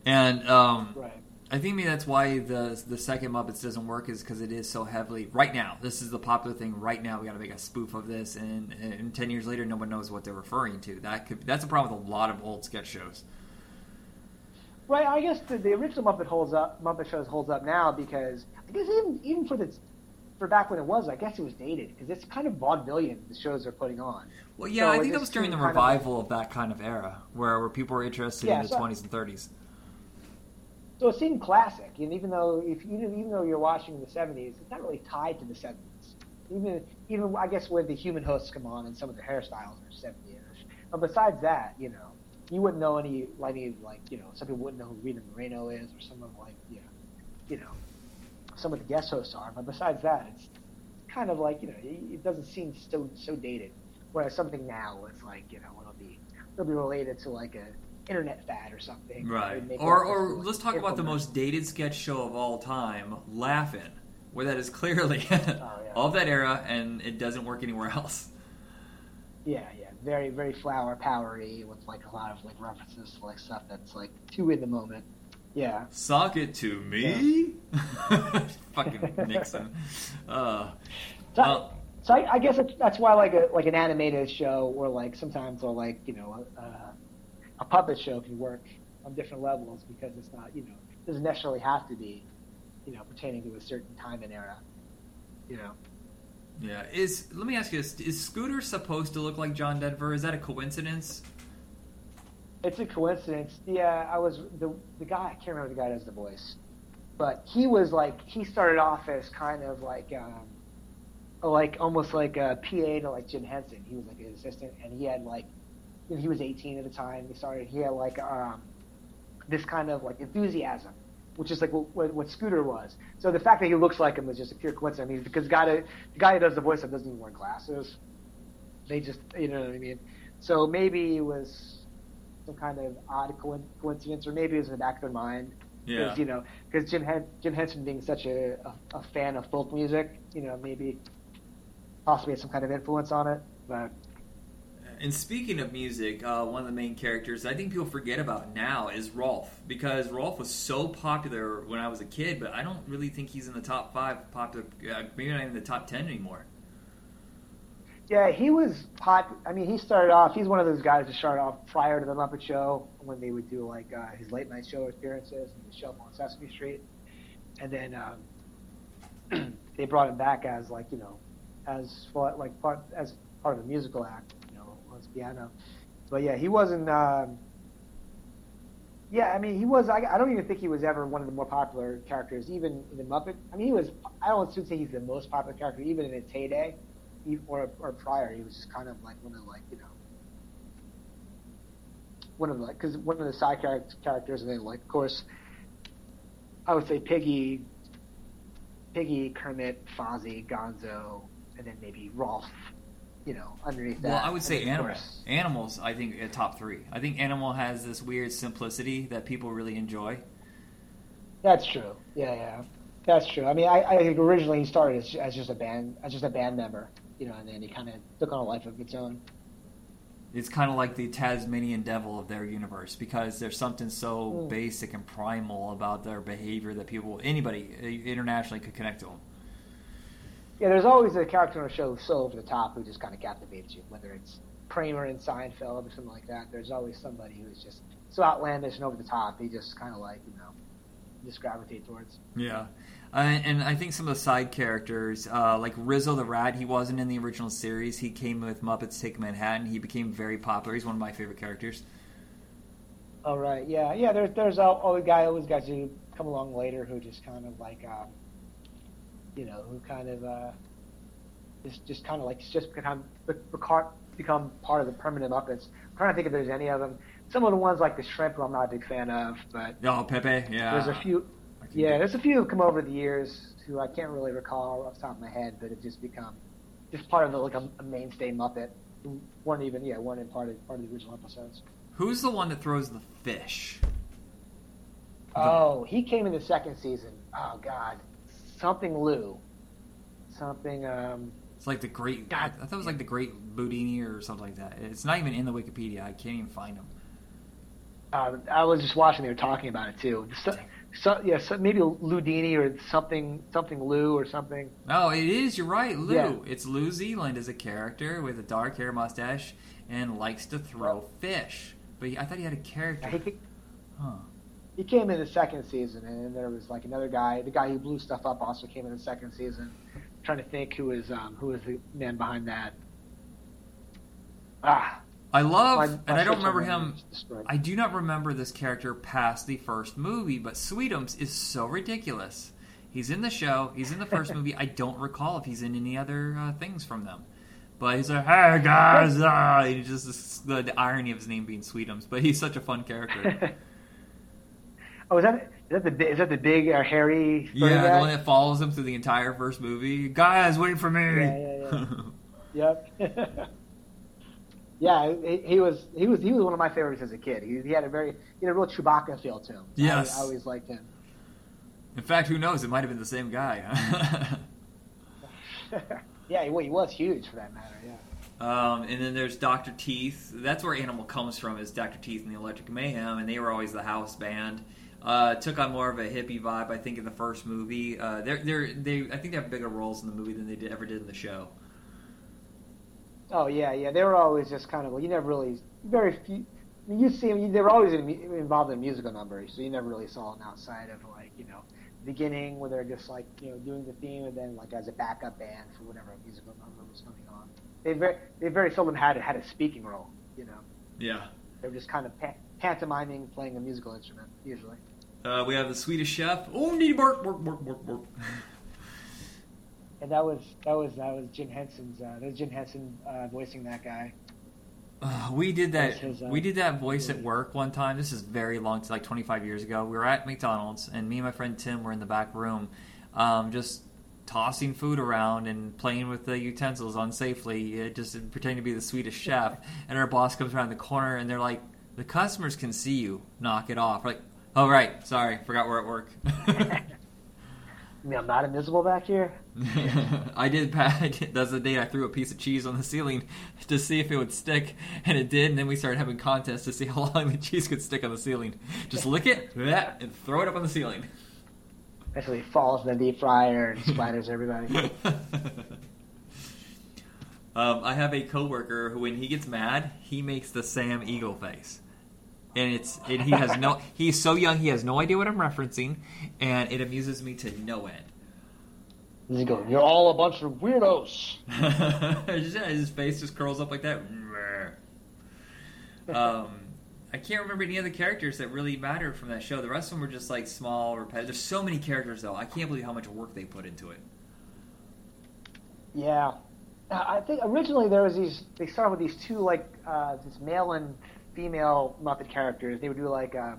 and um, Right. I think maybe that's why the the second Muppets doesn't work is because it is so heavily right now. This is the popular thing right now. We got to make a spoof of this, and, and ten years later, no one knows what they're referring to. That could that's a problem with a lot of old sketch shows. Right, I guess the, the original Muppet holds up. Muppet shows holds up now because I guess even even for the for back when it was, I guess it was dated because it's kind of vaudevillian the shows they're putting on. Well, yeah, So I think that was during the kind of- revival of that kind of era, where where people were interested Yeah, in the so- twenties and thirties. So it seemed classic, and even though if even even though you're watching the '70s, it's not really tied to the '70s. Even even I guess when the human hosts come on and some of the hairstyles are '70ish. But besides that, you know, you wouldn't know any like like you know some people wouldn't know who Rita Moreno is or some of like you know, you know some of the guest hosts are. But besides that, it's kind of like you know it, doesn't seem so so dated. Whereas something now is like you know it'll be it'll be related to like a internet fad or something. Right. Or, or let's talk about the most dated sketch show of all time, Laugh-In, where that is clearly Oh, yeah. of that era and it doesn't work anywhere else. Yeah, yeah, very very flower powery with like a lot of like references to like stuff that's like too in the moment. Yeah. Sock it to me, fucking Nixon. Uh, So, well, so I, I guess that's why like a like an animated show or like sometimes or like you know a, a puppet show can work on different levels because it's not you know doesn't necessarily have to be you know pertaining to a certain time and era. You know. yeah. Is let me ask you this: Is Scooter supposed to look like John Denver? Is that a coincidence? It's a coincidence. Yeah, I was the the guy. I can't remember the guy that does the voice, but he was like he started off as kind of like um, like almost like a PA to like Jim Henson. He was like an assistant, and he had like he was 18 at the time. He started. He had like um, this kind of like enthusiasm, which is like what, what, Scooter was. So the fact that he looks like him was just a pure coincidence. I mean, because the guy that, the guy who does the voice of doesn't even wear glasses. They just you know what I mean. So maybe it was some kind of odd coin- coincidence, or maybe it was in the back of their mind. Yeah. Because, you know, because Jim Hen- Jim Henson being such a, a, a fan of folk music, you know, maybe possibly had some kind of influence on it. But And speaking of music, uh, one of the main characters I think people forget about now is Rolf because Rolf was so popular when I was a kid, but I don't really think he's in the top five popular, uh, maybe not even the top ten anymore. yeah, he was pop. I mean, he started off. He's one of those guys that started off prior to the Muppet Show when they would do like uh, his late night show appearances and the show on Sesame Street, and then um, they brought him back as like you know, as like part as part of a musical act, piano. But yeah, he wasn't. Um, yeah, I mean, he was. I, I don't even think he was ever one of the more popular characters, even in the Muppet. I mean, he was. I don't say he's the most popular character, even in its heyday he- or or prior, he was just kind of like one of like you know one of the like because one of the side characters, and then like of course, I would say Piggy, Piggy, Kermit, Fozzie, Gonzo, and then maybe Rolf. You know, underneath that. Well, I would say animals. course- Animals, I think, at top three. I think Animal has this weird simplicity that people really enjoy. That's true. Yeah, yeah, that's true. I mean, I, I think originally he started as, as just a band, as just a band member, you know, and then he kind of took on a life of its own. It's kind of like the Tasmanian devil of their universe because there's something so Mm. basic and primal about their behavior that people, anybody uh, internationally could connect to them. Yeah, there's always a character on a show so over the top who just kind of captivates you, whether it's Kramer in Seinfeld or something like that. There's always somebody who's just so outlandish and over the top. He just kind of like you know, just gravitate towards. Yeah. Uh, and I think some of the side characters, uh, like Rizzo the Rat, he wasn't in the original series. He came with Muppets Take Manhattan. He became very popular. He's one of my favorite characters. Oh right, yeah, yeah. There's there's all, all the guy, always guys who come along later who just kind of like, um, you know, who kind of uh, just just kind of like just become become part of the permanent Muppets. I'm trying to think if there's any of them. Some of the ones like the Shrimp, who I'm not a big fan of, but Oh, Pepe, yeah. there's a few. Yeah, there's a few who've come over the years who I can't really recall off the top of my head, but have just become just part of the, like a, a mainstay Muppet. Who weren't even yeah, weren't in part of part of the original episodes. Who's the one that throws the fish? Oh, he came in the second season. Oh God, something Lou, something. Um, It's like the great. God, I thought it was like the great Boudini or something like that. It's not even in the Wikipedia. I can't even find him. uh, I was just watching; they were talking about it too. So, so yeah, so maybe Ludini or something, something Lou or something. Oh, it is. You're right, Lou. Yeah. It's Lou Zealand as a character with a dark hair mustache and likes to throw fish. But he, I thought he had a character. Huh. He came in the second season, and then there was like another guy. The guy who blew stuff up also came in the second season. trying to think who is um, who is the man behind that. Ah, I love, my- and I don't remember him. I do not remember this character past the first movie, but Sweetums is so ridiculous. He's in the show. He's in the first movie. I don't recall if he's in any other uh, things from them. But he's like, "Hey guys!" Uh, he just the, the irony of his name being Sweetums, but he's such a fun character. oh, is that is that the is that the big uh, hairy? yeah, the one that follows him through the entire first movie. Guys, wait for me. Yeah, yeah, Yep. yeah, he, he was he was he was one of my favorites as a kid. He, he had a very he had a real Chewbacca feel to him. I- Yes. I, always liked him. in fact, who knows? It might have been the same guy. yeah, he, well, he was huge for that matter. Yeah. Um, and then there's Dr. Teeth. That's where Animal comes from, is Dr. Teeth and the Electric Mayhem, and they were always the house band. Uh, took on more of a hippie vibe, I think, in the first movie. Uh, they're, they're, they, I think they have bigger roles in the movie than they did, ever did in the show. Oh yeah, yeah. They were always just kind of well. You never really very few. I mean, you see them. They were always in, involved in musical numbers, so you never really saw them outside of like you know beginning where they're just like you know doing the theme and then like as a backup band for whatever musical number was going on. They very they very seldom had had a speaking role. You know, Yeah. they were just kind of pa- pantomiming, playing a musical instrument usually. Uh, we have the Swedish Chef. Oh, need bark, work, work, work, work. And that was that was that was Jim Henson's. Uh, that was Jim Henson uh, voicing that guy. Uh, we did that. His, uh, we did that voice at work one time. This is very long, like 25 years ago. We were at McDonald's, and me and my friend Tim were in the back room, um, just tossing food around and playing with the utensils unsafely, just pretending to be the Swedish chef. And our boss comes around the corner, and they're like, "The customers can see you. Knock it off." We're like, "Oh right, sorry, forgot we're at work." I mean, I'm not invisible back here. I did. I did- That's the day I threw a piece of cheese on the ceiling to see if it would stick, and it did. And then we started having contests to see how long the cheese could stick on the ceiling. Just lick it and throw it up on the ceiling. Actually, falls in the deep fryer and splatters everybody. um, I have a coworker who, when he gets mad, he makes the Sam Eagle face, and it's and he has no. He's so young, he has no idea what I'm referencing, and it amuses me to no end. Does he go? You're all a bunch of weirdos. His face just curls up like that. um, I can't remember any other characters that really mattered from that show. The rest of them were just like small, repetitive. There's so many characters though. I can't believe how much work they put into it. Yeah, I think originally there was these. They started with these two like uh, this male and female Muppet characters. They would do like uh,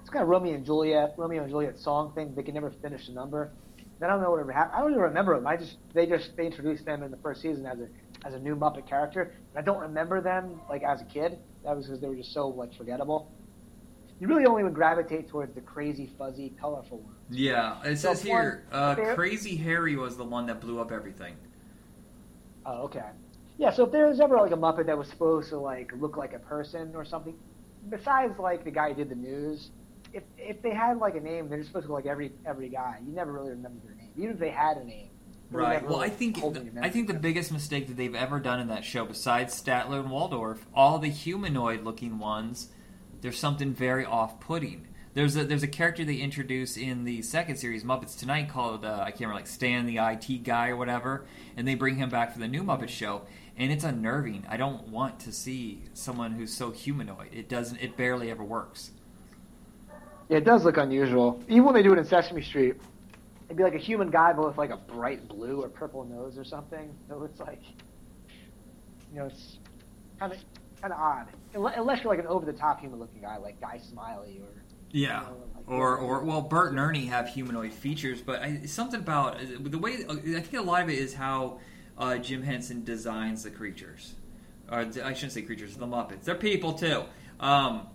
it's kind of Romeo and Juliet, Romeo and Juliet song thing. They could never finish the number. I don't know whatever happened. I don't even remember them. I just they just they introduced them in the first season as a as a new Muppet character. I don't remember them like as a kid. That was because they were just so like forgettable. You really only would gravitate towards the crazy, fuzzy, colorful ones. Yeah, it So says here, one- uh, Crazy Harry was the one that blew up everything. Oh, okay. Yeah, so if there was ever like a Muppet that was supposed to like look like a person or something, besides like the guy who did the news, if if they had like a name, they're just supposed to look like every every guy. You never really remember their name, even if they had a name. Right. Well, I think hold I think the biggest mistake that they've ever done in that show, besides Statler and Waldorf, all the humanoid-looking ones, there's something very off-putting. There's a there's a character they introduce in the second series Muppets Tonight called uh, I can't remember like Stan the IT guy or whatever, and they bring him back for the new Muppet show, and it's unnerving. I don't want to see someone who's so humanoid. It doesn't. It barely ever works. Yeah, it does look unusual. Even when they do it in Sesame Street, it'd be like a human guy, but with like a bright blue or purple nose or something. So it's like, you know, it's kind of kind of odd. Unless you're like an over-the-top human-looking guy, like Guy Smiley or Yeah. You know, like- Or, or well, Bert and Ernie have humanoid features, but I, something about the way I think a lot of it is how uh, Jim Henson designs the creatures. Or I shouldn't say creatures, the Muppets. They're people too. Um,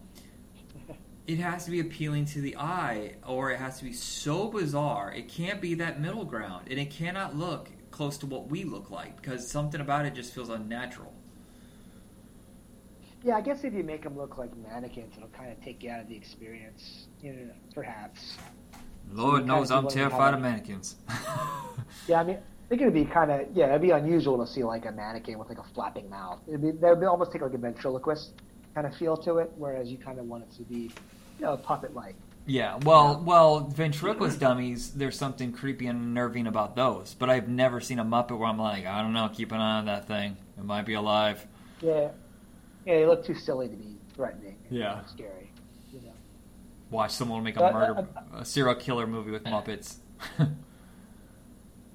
it has to be appealing to the eye, or it has to be so bizarre. It can't be that middle ground, and it cannot look close to what we look like because something about it just feels unnatural. Yeah, I guess if you make them look like mannequins, it'll kind of take you out of the experience. You know, perhaps. Lord knows I'm see what we terrified of mannequins. Yeah, I mean, I think it'd be kind of yeah, it'd be unusual to see like a mannequin with like a flapping mouth. It'd be that would almost take like a ventriloquist kind of feel to it, whereas you kind of want it to be, you know, puppet like. Yeah, well, well, ventriloquist dummies. There's something creepy and unnerving about those, but I've never seen a Muppet where I'm like, I don't know, keep an eye on that thing. It might be alive. Yeah, yeah, they look too silly to be threatening. Yeah. scary. You know. Watch someone make a But, uh, murder, uh, a serial killer movie with Muppets.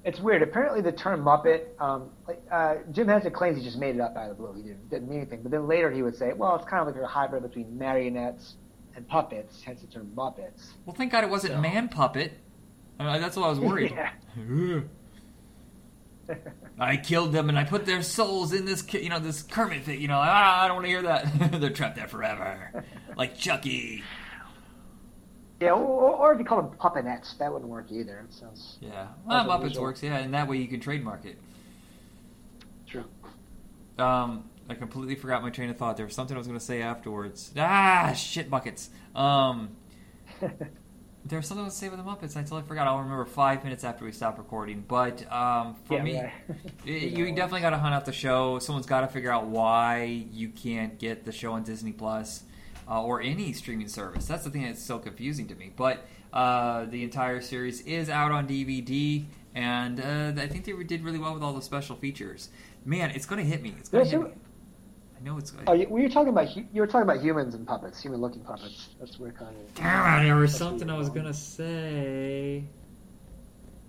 It's weird. Apparently, the term Muppet, um, like, uh, Jim Henson claims he just made it up out of the blue. He didn't, didn't mean anything. But then later he would say, well, it's kind of like a hybrid between marionettes and puppets, hence the term Muppets. well, thank God it wasn't So- man puppet. Uh, that's what I was worried. Yeah. I killed them and I put their souls in this, you know, this Kermit thing. You know, ah, I don't want to hear that. They're trapped there forever, like Chucky. Yeah, or, or if you call them puppetettes, that wouldn't work either. It sounds Yeah, well, Muppets works. Yeah, and that way you can trademark it. true. Um, I completely forgot my train of thought. There was something I was going to say afterwards. Ah, shit buckets. Um, there was something I was going to say with the Muppets. I totally forgot. I'll remember five minutes after we stop recording. But um, for Yeah, me, right. you definitely got to hunt out the show. Someone's got to figure out why you can't get the show on Disney Plus uh, or any streaming service. That's the thing that's so confusing to me. But uh, the entire series is out on DVD, and uh, I think they did really well with all the special features. Man, it's going to hit me. It's going to hit so- me. I know it's going. Oh, you, were you talking about you were talking about humans and puppets, human-looking puppets. That's where kind of. Damn! There was something I was going. gonna say,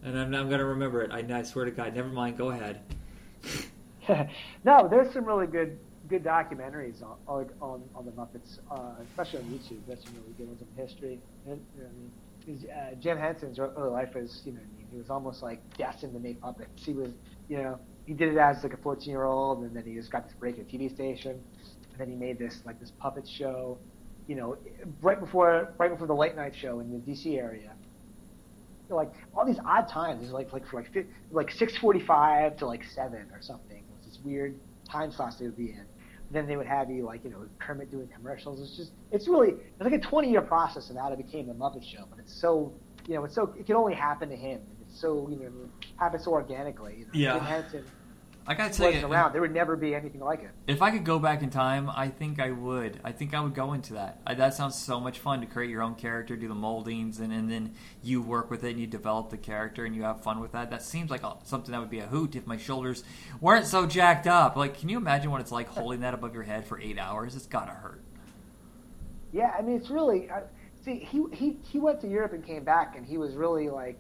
and I'm, I'm gonna remember it. I, I swear to God. Never mind. Go ahead. no, there's some really good good documentaries on on, on, the Muppets, uh, especially on YouTube. There's some really good ones on history. And, you know, I mean, uh, Jim Henson's early life was, you know, he was almost like destined to make puppets. He was, you know, he did it as like a 14 year old, and then he just got this break a TV station, and then he made this like this puppet show, you know, right before right before the late night show in the DC area like all these odd times. It was like like for like like six forty five to like seven or something. It was this weird time slots they would be in. Then they would have you like you know Kermit doing commercials. It's just it's really it's like a twenty year process of how it became the Muppet Show. But it's so you know it's so it can only happen to him. It's so you know happens so organically. You know, Yeah. Jim Henson I gotta tell you, around. There would never be anything like it. if I could go back in time, I think I would. I think I would go into that. I, that sounds so much fun to create your own character, do the moldings, and, and then you work with it and you develop the character and you have fun with that. That seems like a, something that would be a hoot if my shoulders weren't so jacked up. Like, can you imagine what it's like holding that above your head for eight hours? It's gotta hurt. Yeah, I mean, it's really. Uh, see, he he he went to Europe and came back, and he was really like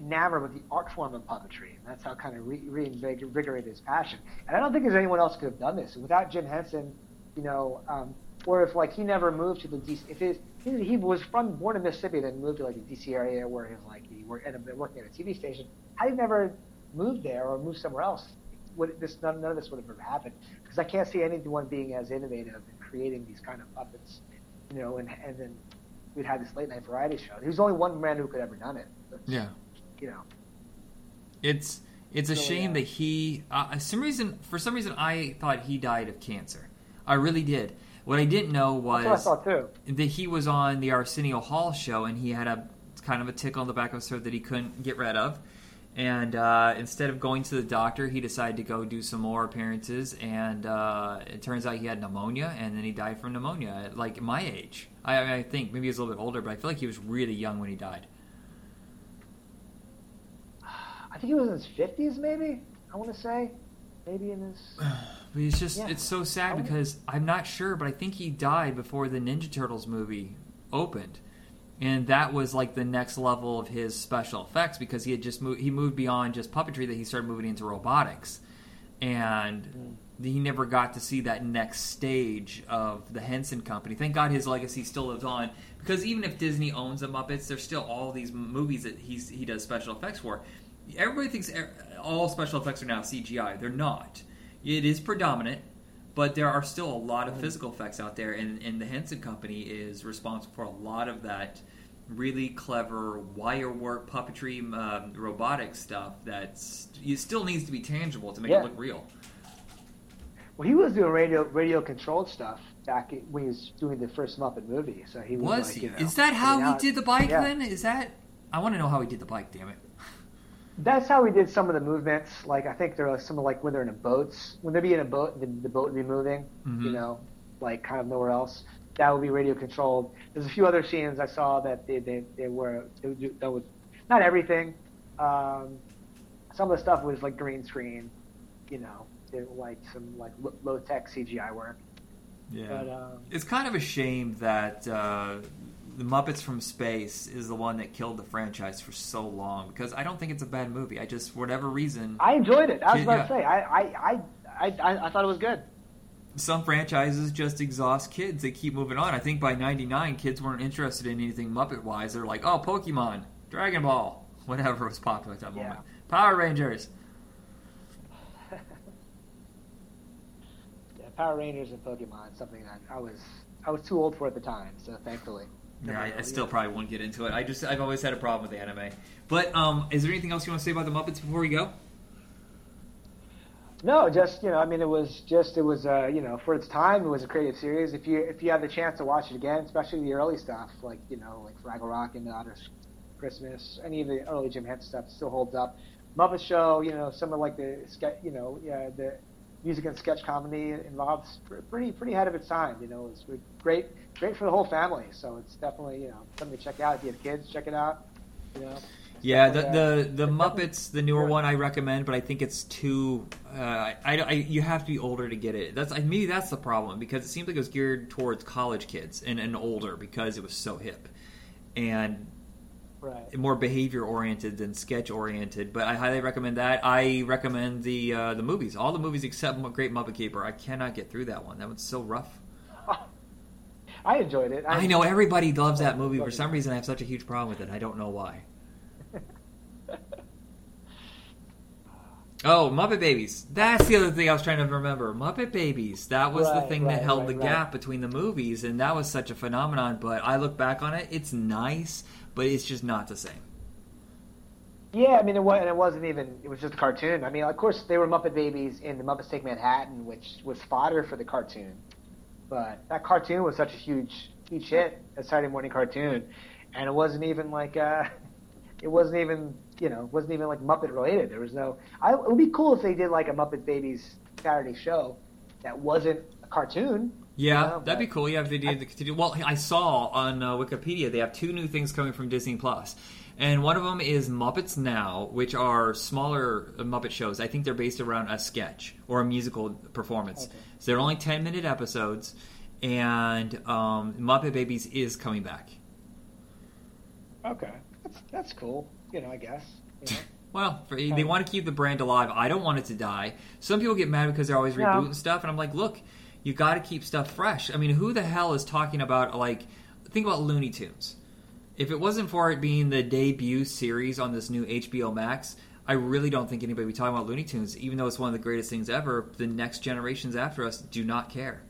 enamored with the art form of puppetry, that's how kind of re- reinvigorated his passion. And I don't think there's anyone else could have done this without Jim Henson, you know, um, or if like he never moved to the DC. If his, he, he was from born in Mississippi, then moved to like the DC area where he was like he up working at a TV station. Had he never moved there or moved somewhere else, would this none, none of this would have ever happened? Because I can't see anyone being as innovative in creating these kind of puppets you know, and and then we'd had this late night variety show. He was only one man who could ever done it. But, Yeah. You know. It's it's a shame that he uh, some reason for some reason I thought he died of cancer. I really did. What I didn't know was That's what I thought too. that he was on the Arsenio Hall show and he had a kind of a tickle on the back of his throat that he couldn't get rid of. And uh, instead of going to the doctor, he decided to go do some more appearances. And uh, it turns out he had pneumonia, and then he died from pneumonia at like my age. I, I, I think maybe he was a little bit older, but I feel like he was really young when he died. I think he was in his fifties, maybe. I want to say, maybe in his. But it's just Yeah. it's so sad because I'm not sure, but I think he died before the Ninja Turtles movie opened, and that was like the next level of his special effects because he had just moved he moved beyond just puppetry that he started moving into robotics, and hmm. he never got to see that next stage of the Henson Company. Thank God his legacy still lives on because even if Disney owns the Muppets, there's still all these movies that he's he does special effects for. Everybody thinks all special effects are now CGI. They're not. It is predominant, but there are still a lot of physical effects out there, and, and the Henson Company is responsible for a lot of that really clever wire work, puppetry, um, robotic stuff that still needs to be tangible to make Yeah. it look real. Well, he was doing radio radio controlled stuff back when he was doing the first Muppet movie. So he was. Was like, he? You know, is that how he out- did the bike Yeah. then? Is that? I want to know how he did the bike. Damn it! That's how we did some of the movements. Like I think there was some of like when they're in a boats, when they'd be in a boat, the, the boat would be moving. Mhm. You know, like kind of nowhere else. That would be radio controlled. There's a few other scenes I saw that they they, they were they would do, that was not everything. Um, some of the stuff was like green screen. You know, like some like low tech CGI work. Yeah. But um, It's kind of a shame that uh, the Muppets from Space is the one that killed the franchise for so long because I don't think it's a bad movie. I just, for whatever reason, I enjoyed it. I was Yeah. about to say I I, I I I I thought it was good. some franchises just exhaust kids. They keep moving on. I think by '99, kids weren't interested in anything Muppet wise. They're like, oh, Pokemon, Dragon Ball, whatever was popular at that Yeah. moment. Power Rangers. Yeah, Power Rangers and Pokemon, something that I was I was too old for at the time. So thankfully. Yeah, I, I still probably won't get into it. I just, I've always had a problem with anime. But um, is there anything else you want to say about the Muppets before we go? No, just you know, I mean, it was just it was uh, you know for its time, it was a creative series. If you if you have the chance to watch it again, especially the early stuff, like you know, like Fraggle Rock and the Otter Christmas, any of the early Jim Henson stuff still holds up. Muppet Show, you know, some of like the sketch, you know, yeah, the music and sketch comedy involved pretty pretty ahead of its time. You know, it's great great for the whole family. So it's definitely you know something to check out. If you have kids, check it out. You know. Yeah, the the, the Muppets, the newer one, I recommend, but I think it's too. Uh, I, I, you have to be older to get it. That's maybe that's the problem because it seems like it was geared towards college kids and, and older because it was so hip, and right. more behavior oriented than sketch oriented. But I highly recommend that. I recommend the uh, the movies, all the movies except Great Muppet Caper. I cannot get through that one. That one's so rough. I enjoyed it. I, I know everybody loves that oh, movie. For some reason, I have such a huge problem with it. I don't know why. Oh, Muppet Babies. That's the other thing I was trying to remember. Muppet Babies. That was the thing right, that held right, the right. gap between the movies, and that was such a phenomenon. But I look back on it, it's nice, but it's just not the same. Yeah, I mean, it was, and it wasn't even. It was just a cartoon. I mean, of course, they were Muppet Babies in the Muppets Take Manhattan, which was fodder for the cartoon. But that cartoon was such a huge, huge hit, a Saturday morning cartoon, and it wasn't even like, uh, it wasn't even, you know, it wasn't even like Muppet related. There was no. I, it would be cool if they did like a Muppet Babies Saturday show that wasn't a cartoon. Yeah, you know, that'd be cool. Yeah, if they did. the to well, I saw on uh, Wikipedia they have two new things coming from Disney Plus, and one of them is Muppets Now, which are smaller uh, Muppet shows. I think they're based around a sketch or a musical performance. So they're only ten minute episodes, and um, Muppet Babies is coming back. Okay, that's that's cool. You know, I guess. You know? Well, for, they want to keep the brand alive. I don't want it to die. Some people get mad because they're always No. rebooting stuff, and I'm like, look, you got to keep stuff fresh. I mean, who the hell is talking about like? Think about Looney Tunes. If it wasn't for it being the debut series on this new HBO Max, I really don't think anybody would be talking about Looney Tunes. Even though it's one of the greatest things ever, the next generations after us do not care.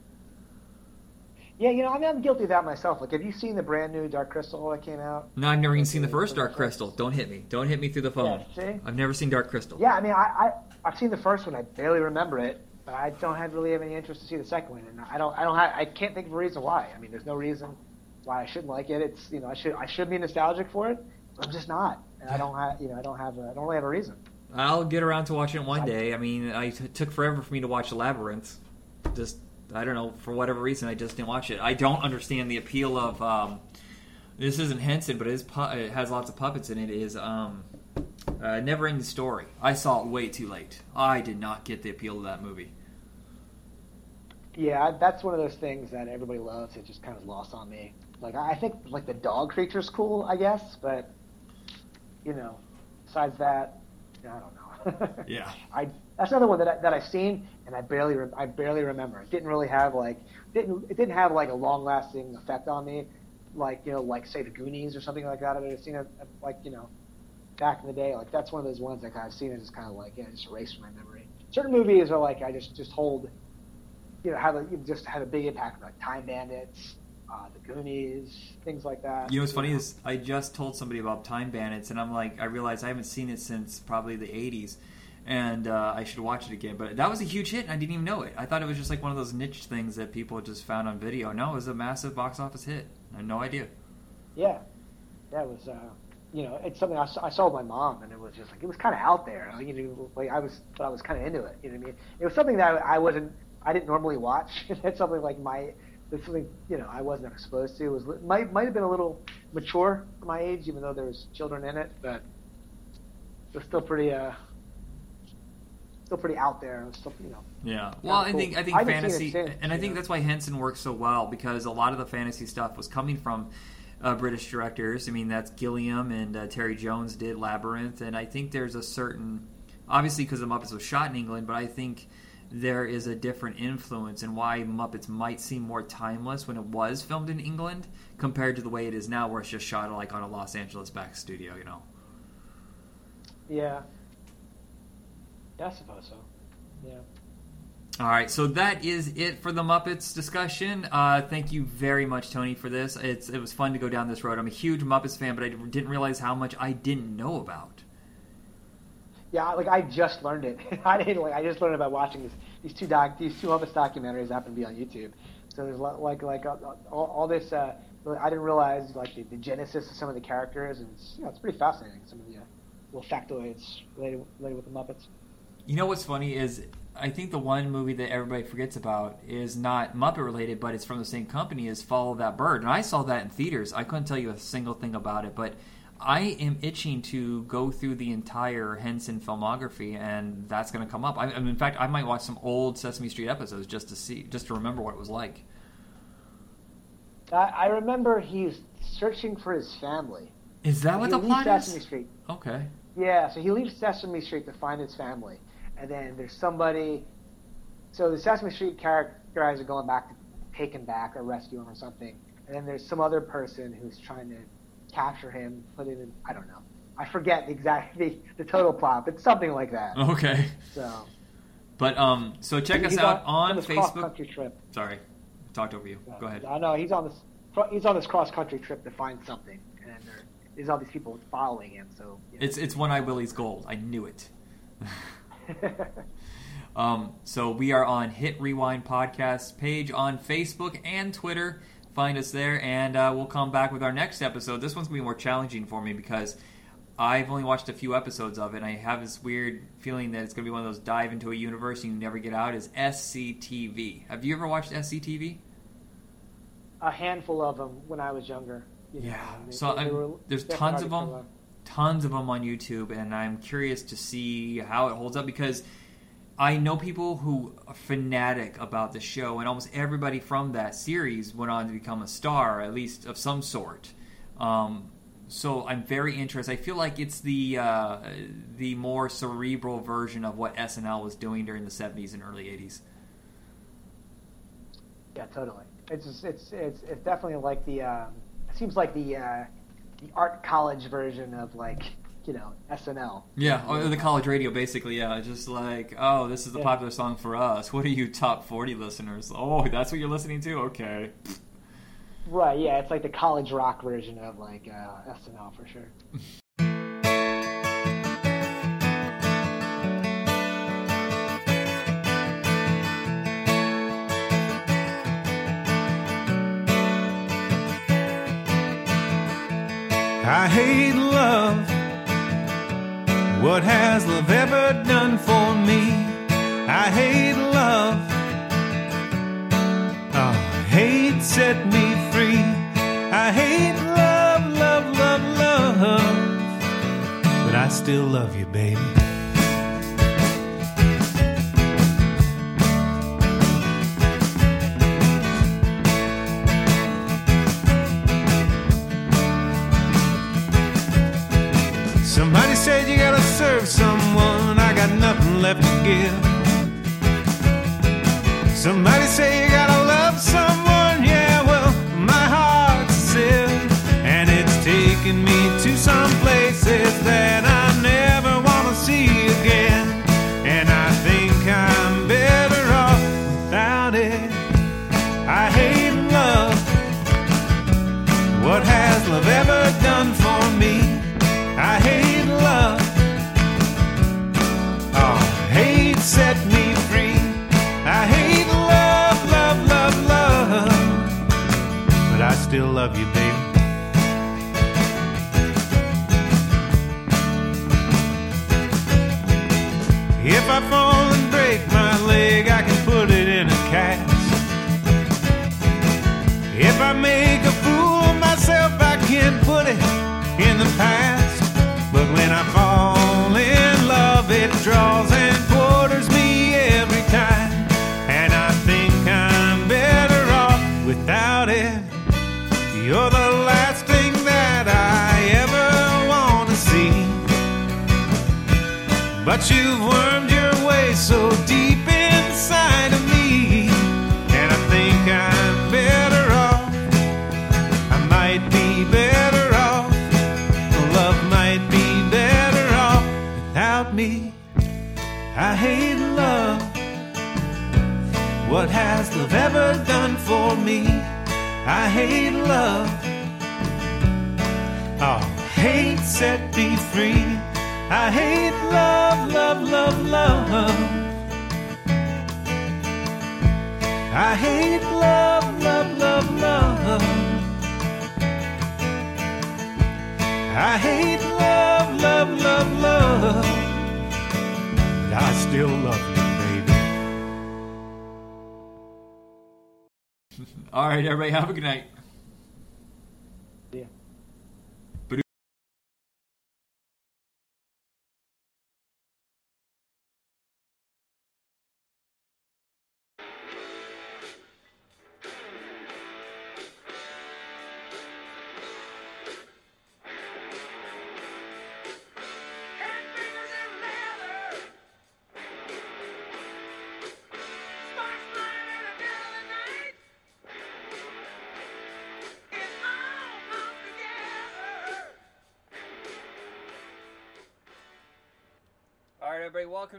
Yeah, you know, I mean, I'm guilty of that myself. Like, have you seen the brand new Dark Crystal that came out? No, I've never even seen the first Dark Crystal. Don't hit me. Don't hit me through the phone. Yeah, see? I've never seen Dark Crystal. Yeah, I mean, I, I I've seen the first one. I barely remember it, but I don't have really have any interest to see the second one, and I don't I don't have, I can't think of a reason why. I mean, there's no reason why I shouldn't like it. It's you know I should I should be nostalgic for it. But I'm just not, and I don't have you know I don't have a, I don't really have a reason. I'll get around to watching it one day. I mean, I t- took forever for me to watch Labyrinth. Just I don't know for whatever reason I just didn't watch it. I don't understand the appeal of um, this isn't Henson, but it, is pu- it has lots of puppets in it. Is um, uh, Never Ending Story. I saw it way too late. I did not get the appeal of that movie. Yeah, that's one of those things that everybody loves. It just kind of lost on me. Like I think like the dog creature's cool, I guess, but you know, besides that, I don't know. Yeah. I that's another one that I, that I've seen and I barely re- I barely remember. It didn't really have like didn't it didn't have like a long lasting effect on me, like you know like say the Goonies or something like that. I've seen it like you know back in the day. Like that's one of those ones that I've seen and just kind of like yeah, just erased from my memory. Certain movies are like I just just hold, you know, have a, just had a big impact like Time Bandits, uh, the Goonies, things like that. You know what's funny is I just told somebody about Time Bandits, and I'm like, I realized I haven't seen it since probably the '80s, and uh, I should watch it again. But that was a huge hit, and I didn't even know it. I thought it was just like one of those niche things that people just found on video. No, it was a massive box office hit. I had no idea. Yeah, that was uh, you know it's something I saw, I saw with my mom, and it was just like it was kind of out there. You know, like I was, but I was kind of into it. You know what I mean? It was something that I wasn't, I didn't normally watch. it's something like my, it's something you know I wasn't exposed to. It was li- might might have been a little mature for my age, even though there was children in it, but it was still pretty uh, still pretty out there. It was still you know. Yeah. Well, I cool. think I I think haven't seen it fantasy, since, and I think know. that's why Henson works so well because a lot of the fantasy stuff was coming from uh, British directors. I mean, that's Gilliam and uh, Terry Jones did Labyrinth, and I think there's a certain, obviously because the Muppets was shot in England, but I think there is a different influence and why Muppets might seem more timeless when it was filmed in England compared to the way it is now, where it's just shot like on a Los Angeles back studio. You know. Yeah. Yeah, I suppose so. Yeah. All right, so that is it for the Muppets discussion. Uh, thank you very much, Tony, for this. It's it was fun to go down this road. I'm a huge Muppets fan, but I didn't realize how much I didn't know about. Yeah, like I just learned it. I didn't like. I just learned about watching this, these two doc, these two Muppets documentaries happen to be on YouTube. So there's like like uh, all, all this. Uh, I didn't realize like the, the genesis of some of the characters, and it's you know, it's pretty fascinating. Some of the uh, little factoids related related with the Muppets. You know what's funny is I think the one movie that everybody forgets about is not Muppet related, but it's from the same company as Follow That Bird, and I saw that in theaters. I couldn't tell you a single thing about it, but I am itching to go through the entire Henson filmography, and that's going to come up. I, I mean, in fact, I might watch some old Sesame Street episodes just to see, just to remember what it was like. I, I remember he's searching for his family. Is that what he the plot Sesame? Street. Okay. Yeah, so he leaves Sesame Street to find his family, and then there's somebody. So the Sesame Street character guys are going back to take him back or rescue him or something, and then there's some other person who's trying to capture him, put him in. I don't know. I forget the exact the, the total plot, but something like that. Okay. So But um, so check us out on, this Facebook. cross-country trip. Sorry, I talked over you. Go ahead. I know he's on this he's on this cross-country trip to find something, and there, there's all these people following him. So you know. It's it's One Eye Willie's gold. I knew it. Um, so we are on Hit Rewind Podcast page on Facebook and Twitter. Find us there, and uh, we'll come back with our next episode. This one's gonna be more challenging for me because I've only watched a few episodes of it. and I have this weird feeling that it's gonna be one of those dive into a universe and you never get out. Is SCTV? Have you ever watched SCTV? a handful of them when I was younger. You Yeah. and they- So they were there's tons of them. tons of them on YouTube, and I'm curious to see how it holds up because I know people who are fanatic about the show, and almost everybody from that series went on to become a star, at least of some sort. Um, so I'm very interested. I feel like it's the uh, the more cerebral version of what SNL was doing during the 70s and early 80s. Yeah, totally. It's just, it's it's it's definitely like the um, it seems like the uh, the art college version of like you know SNL. Yeah, or the college radio, basically. Yeah, just like, oh, this is the Yeah. popular song for us. What are you top forty listeners? Oh, that's what you're listening to. Okay. Right. Yeah, it's like the college rock version of like uh, SNL for sure. I hate love. What has love ever done for me? I hate love. Oh, hate set me free. I hate love, love, love, love. But I still love you, baby. Somebody said you gotta serve someone. I got nothing left to give. Somebody say you gotta love someone. Yeah, well, my heart's a sieve, and it's taken me to some places that still love you, baby. If I fall and break my leg, I can put it in a cast. If I make a fool of myself, I can put it in the past. But when I But you've wormed your way so deep inside of me. And I think I'm better off. I might be better off. Love might be better off without me. I hate love. What has love ever done for me? I hate love. Oh, hate set me free. I hate love, love, love, love. I hate love, love, love, love. I hate love, love, love, love. But I still love you, baby. All right, everybody, have a good night.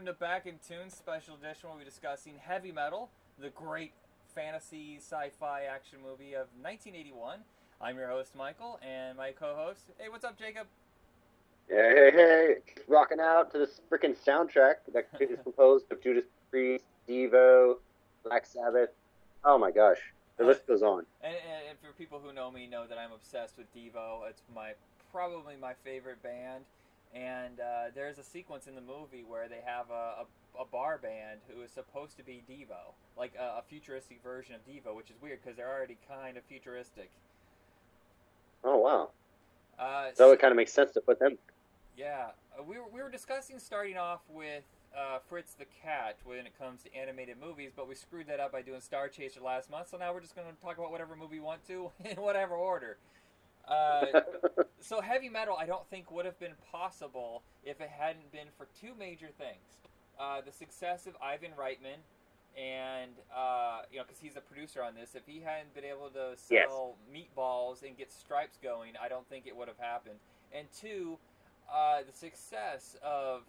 Welcome to Back in Tune Special Edition. We'll be discussing Heavy Metal, the great fantasy sci-fi action movie of 1981. I'm your host, Michael, and my co-host. Hey, what's up, Jacob? Hey, hey, hey! Rocking out to this freaking soundtrack that is composed of Judas Priest, Devo, Black Sabbath. Oh my gosh, the list goes on. And, and, and for people who know me, know that I'm obsessed with Devo. It's my probably my favorite band. And uh, there's a sequence in the movie where they have a, a, a bar band who is supposed to be Devo, like a, a futuristic version of Devo, which is weird because they're already kind of futuristic. Oh wow! Uh, So it kind of makes sense to put them. Yeah, uh, we were, we were discussing starting off with uh, Fritz the Cat when it comes to animated movies, but we screwed that up by doing Star Chaser last month. So now we're just going to talk about whatever movie we want to in whatever order. Uh, so heavy metal, I don't think would have been possible if it hadn't been for two major things: uh, the success of Ivan Reitman, and uh, you know, because he's a producer on this. If he hadn't been able to Yes. sell meatballs and get stripes going, I don't think it would have happened. And two, uh, the success of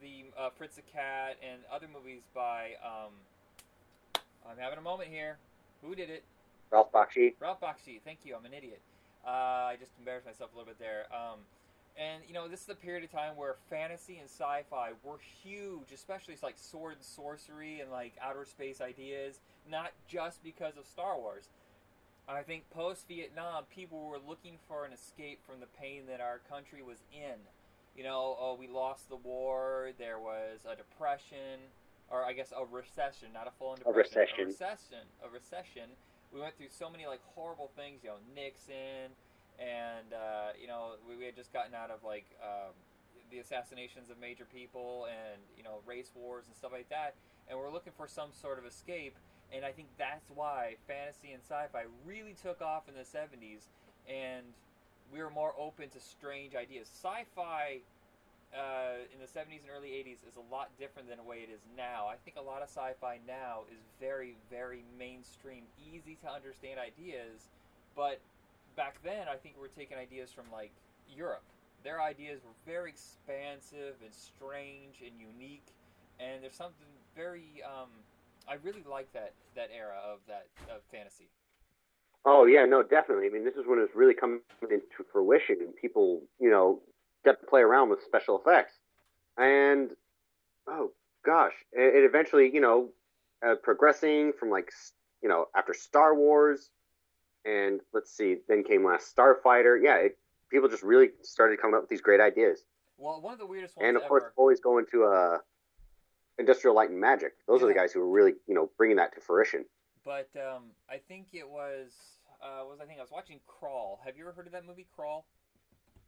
the uh, Fritz the Cat and other movies by um, I'm having a moment here. Who did it? Ralph Bakshi. Ralph Bakshi. Thank you. I'm an idiot. Uh, I just embarrassed myself a little bit there. Um, and you know, this is a period of time where fantasy and sci-fi were huge, especially like sword and sorcery and like outer space ideas. Not just because of Star Wars. I think post Vietnam, people were looking for an escape from the pain that our country was in. You know, oh, we lost the war. There was a depression, or I guess a recession, not a full-on A depression. recession. A recession. A recession. We went through so many like horrible things. You know, Nixon, and uh, you know, we, we had just gotten out of like um, the assassinations of major people, and you know, race wars and stuff like that. And we're looking for some sort of escape. And I think that's why fantasy and sci-fi really took off in the 70s, and we were more open to strange ideas. Sci-fi uh, in the 70s and early 80s is a lot different than the way it is now. I think a lot of sci-fi now is very, very mainstream, easy to understand ideas, but back then I think we were taking ideas from like Europe. Their ideas were very expansive and strange and unique, and there's something very. Um, I really like that that era of that of fantasy. Oh yeah, no, definitely. I mean, this is when it was really coming into fruition, and people, you know, got to play around with special effects. And oh gosh, it, it eventually, you know, uh, progressing from like, you know, after Star Wars, and let's see, then came last Starfighter. Yeah, it, people just really started coming up with these great ideas. Well, one of the weirdest ones and of course, ever. always going to uh, Industrial Light and Magic. Those are the guys who were really, you know, bringing that to fruition. But um, I think it was uh, was I think I was watching Krull. Have you ever heard of that movie Krull?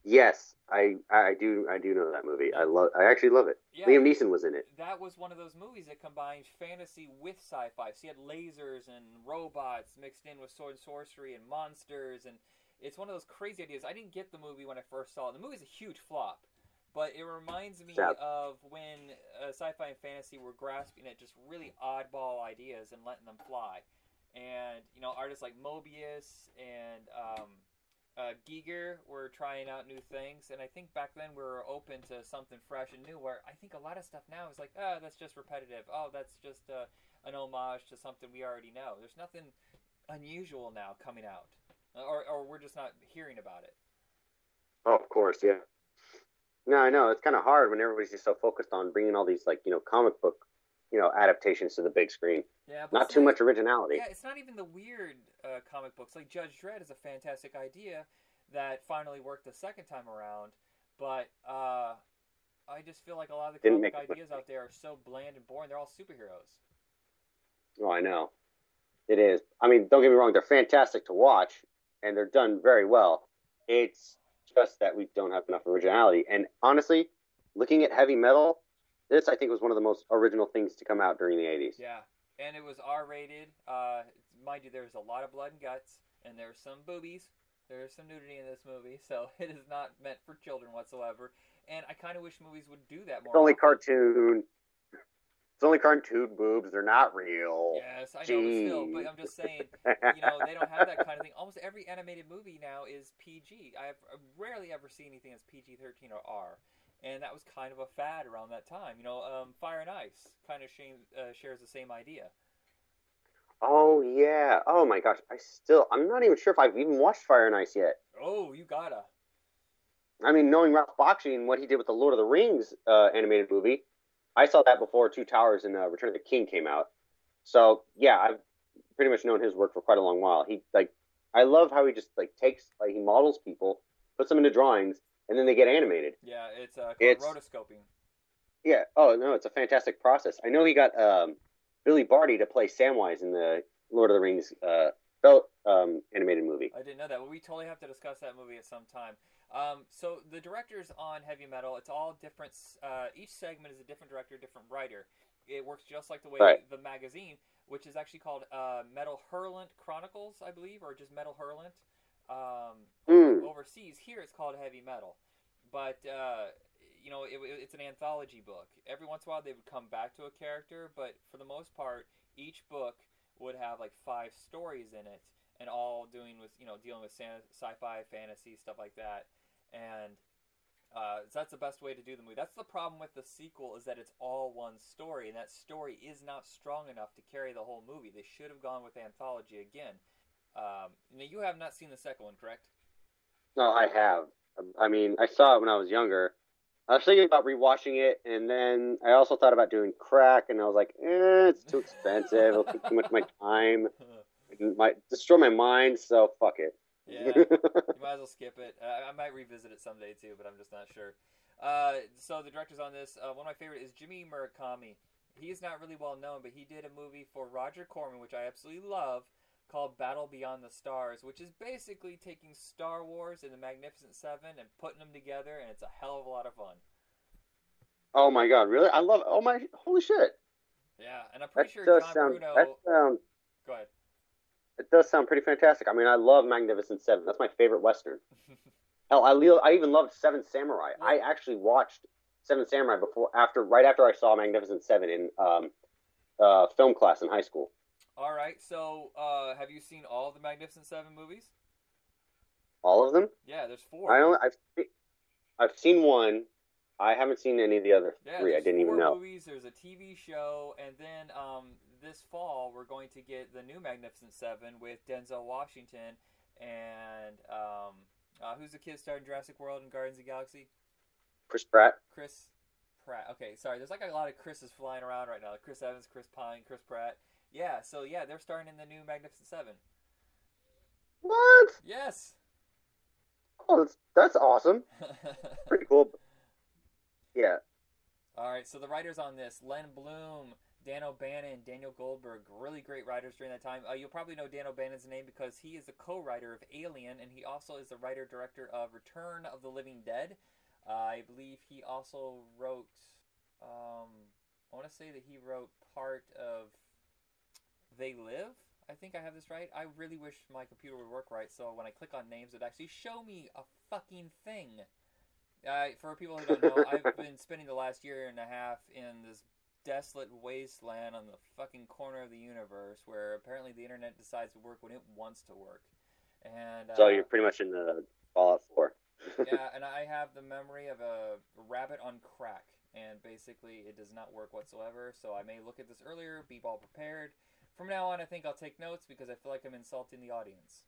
Yes, I I do I do know that movie. I love I actually love it. Yeah. Liam Neeson was in it. That was one of those movies that combined fantasy with sci-fi. So you had lasers and robots mixed in with sword and sorcery and monsters, and it's one of those crazy ideas. I didn't get the movie when I first saw it. The movie's a huge flop, but it reminds me of when uh, sci-fi and fantasy were grasping at just really oddball ideas and letting them fly. And you know, artists like Moebius and um, uh, Giger were trying out new things, and I think back then we were open to something fresh and new. Where I think a lot of stuff now is like, oh, that's just repetitive. Oh, that's just uh, an homage to something we already know. There's nothing unusual now coming out, or or we're just not hearing about it. Oh, of course, yeah. No, I know it's kind of hard when everybody's just so focused on bringing all these like you know comic book, you know adaptations to the big screen. Yeah, Not too much originality. Yeah, it's not even the weird uh, comic books. Like Judge Dredd is a fantastic idea that finally worked the second time around, but uh, I just feel like a lot of the comic ideas out there are so bland and boring. They're all superheroes. Oh, I know. It is. I mean, don't get me wrong; they're fantastic to watch, and they're done very well. It's just that we don't have enough originality. And honestly, looking at heavy metal, this I think was one of the most original things to come out during the '80s. Yeah, and it was R-rated. Uh, mind you, there's a lot of blood and guts, and there's some boobies. There's some nudity in this movie, so it is not meant for children whatsoever. And I kind of wish movies would do that more. It's only often. cartoon. It's only cartoon boobs. They're not real. Yes, I know, but still, but I'm just saying, you know, they don't have that kind of thing. Almost every animated movie now is PG. I've rarely ever seen anything that's PG-13 or R, and that was kind of a fad around that time. You know, um, Fire and Ice kind of uh, shares the same idea. Oh yeah. Oh my gosh. I still. I'm not even sure if I've even watched Fire and Ice yet. Oh, you gotta. I mean, knowing Ralph Bakshi and what he did with the Lord of the Rings uh, animated movie, I saw that before Two Towers and uh, Return of the King came out. So yeah, I've pretty much known his work for quite a long while. He like, I love how he just like takes like he models people, puts them into drawings, and then they get animated. Yeah, it's uh, It's- rotoscoping. Yeah. Oh no, it's a fantastic process. I know he got um, Billy Barty to play Samwise in the Lord of the Rings uh, belt um, animated movie. I didn't know that. Well, we totally have to discuss that movie at some time. Um, so the directors on Heavy Metal, it's all different. Uh, each segment is a different director, different writer. It works just like the way Right. the magazine, which is actually called uh, Metal Hurlant Chronicles, I believe, or just Metal Hurlant. Um, Hmm. Overseas, here it's called Heavy Metal, but uh, you know it, it's an anthology book. Every once in a while, they would come back to a character, but for the most part, each book would have like five stories in it, and all doing with you know dealing with sci-fi, fantasy stuff like that, and uh, so that's the best way to do the movie. That's the problem with the sequel is that it's all one story, and that story is not strong enough to carry the whole movie. They should have gone with anthology again. Um, now you have not seen the second one, correct? No, I have. I mean, I saw it when I was younger. I was thinking about rewatching it, and then I also thought about doing crack, and I was like, eh, it's too expensive. It'll take too much of my time. It might destroy my mind, so fuck it. Yeah, you might as well skip it. Uh, I might revisit it someday too, but I'm just not sure. Uh, so the directors on this, uh, one of my favorite is Jimmy Murakami. He is not really well known, but he did a movie for Roger Corman, which I absolutely love, called Battle Beyond the Stars, which is basically taking Star Wars and the Magnificent Seven and putting them together, and it's a hell of a lot of fun. oh my god, really? I love. Oh my, holy shit! Yeah, and I'm That pretty sure does John sound. Bruno. That sounds. Go ahead. It does sound pretty fantastic. I mean, I love Magnificent Seven. That's my favorite western. Hell, I, le- I even loved Seven Samurai. I actually watched Seven Samurai before, after, right after I saw Magnificent Seven in um, uh, film class in high school. All right, so uh, have you seen all of the Magnificent Seven movies? All of them. Yeah, there's four. I only, I've I've seen one. I haven't seen any of the other Yeah, three. I didn't even know. Movies. There's a TV show, and then um, this fall we're going to get the new Magnificent Seven with Denzel Washington and um, uh, who's the kid starring Jurassic World and Guardians of the Galaxy? Chris Pratt. Chris Pratt. Okay, sorry. There's like a lot of Chris's flying around right now. Chris Evans, Chris Pine, Chris Pratt. Yeah. So yeah, they're starring in the new Magnificent Seven. What? Yes. Oh, that's, that's awesome. Pretty cool. Yeah. All right, so the writers on this: Len Blum, Dan O'Bannon, Daniel Goldberg, really great writers during that time. Uh, you'll probably know Dan O'Bannon's name because he is the co-writer of Alien, and he also is the writer director of Return of the Living Dead. Uh, I believe he also wrote. Um, I want to say that he wrote part of They Live. I think I have this right. I really wish my computer would work right, so when I click on names, it actually show me a fucking thing. Uh, for people who don't know, I've been spending the last year and a half in this desolate wasteland on the fucking corner of the universe where apparently the internet decides to work when it wants to work. And uh, So you're pretty much in the Fallout 4. yeah, and I have the memory of a rabbit on crack, and basically it does not work whatsoever. So I may look at this earlier, be all prepared. From now on, I think I'll take notes because I feel like I'm insulting the audience.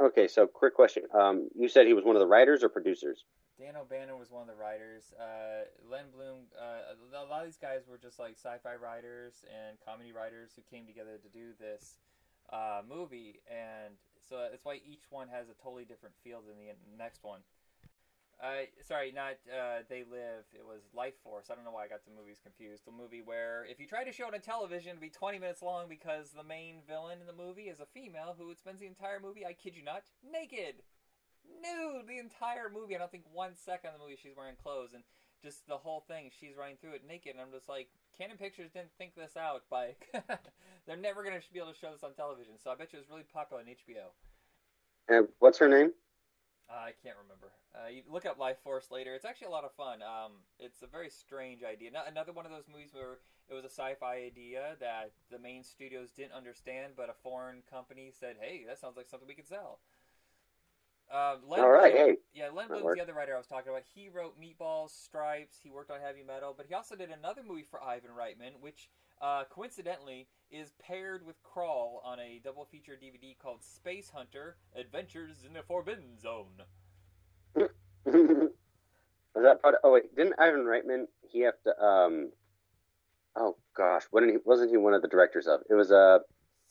Okay, so quick question. Um, you said he was one of the writers or producers? Dan O'Bannon was one of the writers. Uh, Len Blum. Uh, a lot of these guys were just like sci-fi writers and comedy writers who came together to do this uh, movie, and so that's why each one has a totally different feel than the next one. Uh, sorry, not uh, They Live. It was Life Force. I don't know why I got the movies confused. The movie where, if you try to show it on television, it'd be 20 minutes long because the main villain in the movie is a female who spends the entire movie, I kid you not, naked. Nude the entire movie. I don't think one second of the movie she's wearing clothes. And just the whole thing, she's running through it naked. And I'm just like, Cannon Pictures didn't think this out by. They're never going to be able to show this on television. So I bet you it was really popular on HBO. And what's her name? Uh, I can't remember. Uh, you look up Life Force later. It's actually a lot of fun. Um, it's a very strange idea. Not another one of those movies where it was a sci-fi idea that the main studios didn't understand, but a foreign company said, "Hey, that sounds like something we could sell." Uh, Len All right, Blum- hey, yeah, Len that Blum's the other writer I was talking about. He wrote Meatballs, Stripes. He worked on Heavy Metal, but he also did another movie for Ivan Reitman, which uh, coincidentally is paired with Krull on a double feature DVD called Space Hunter: Adventures in the Forbidden Zone. Was that part? oh wait, didn't Ivan Reitman? He have to. Um, oh gosh, wasn't he? Wasn't he one of the directors of? It was uh,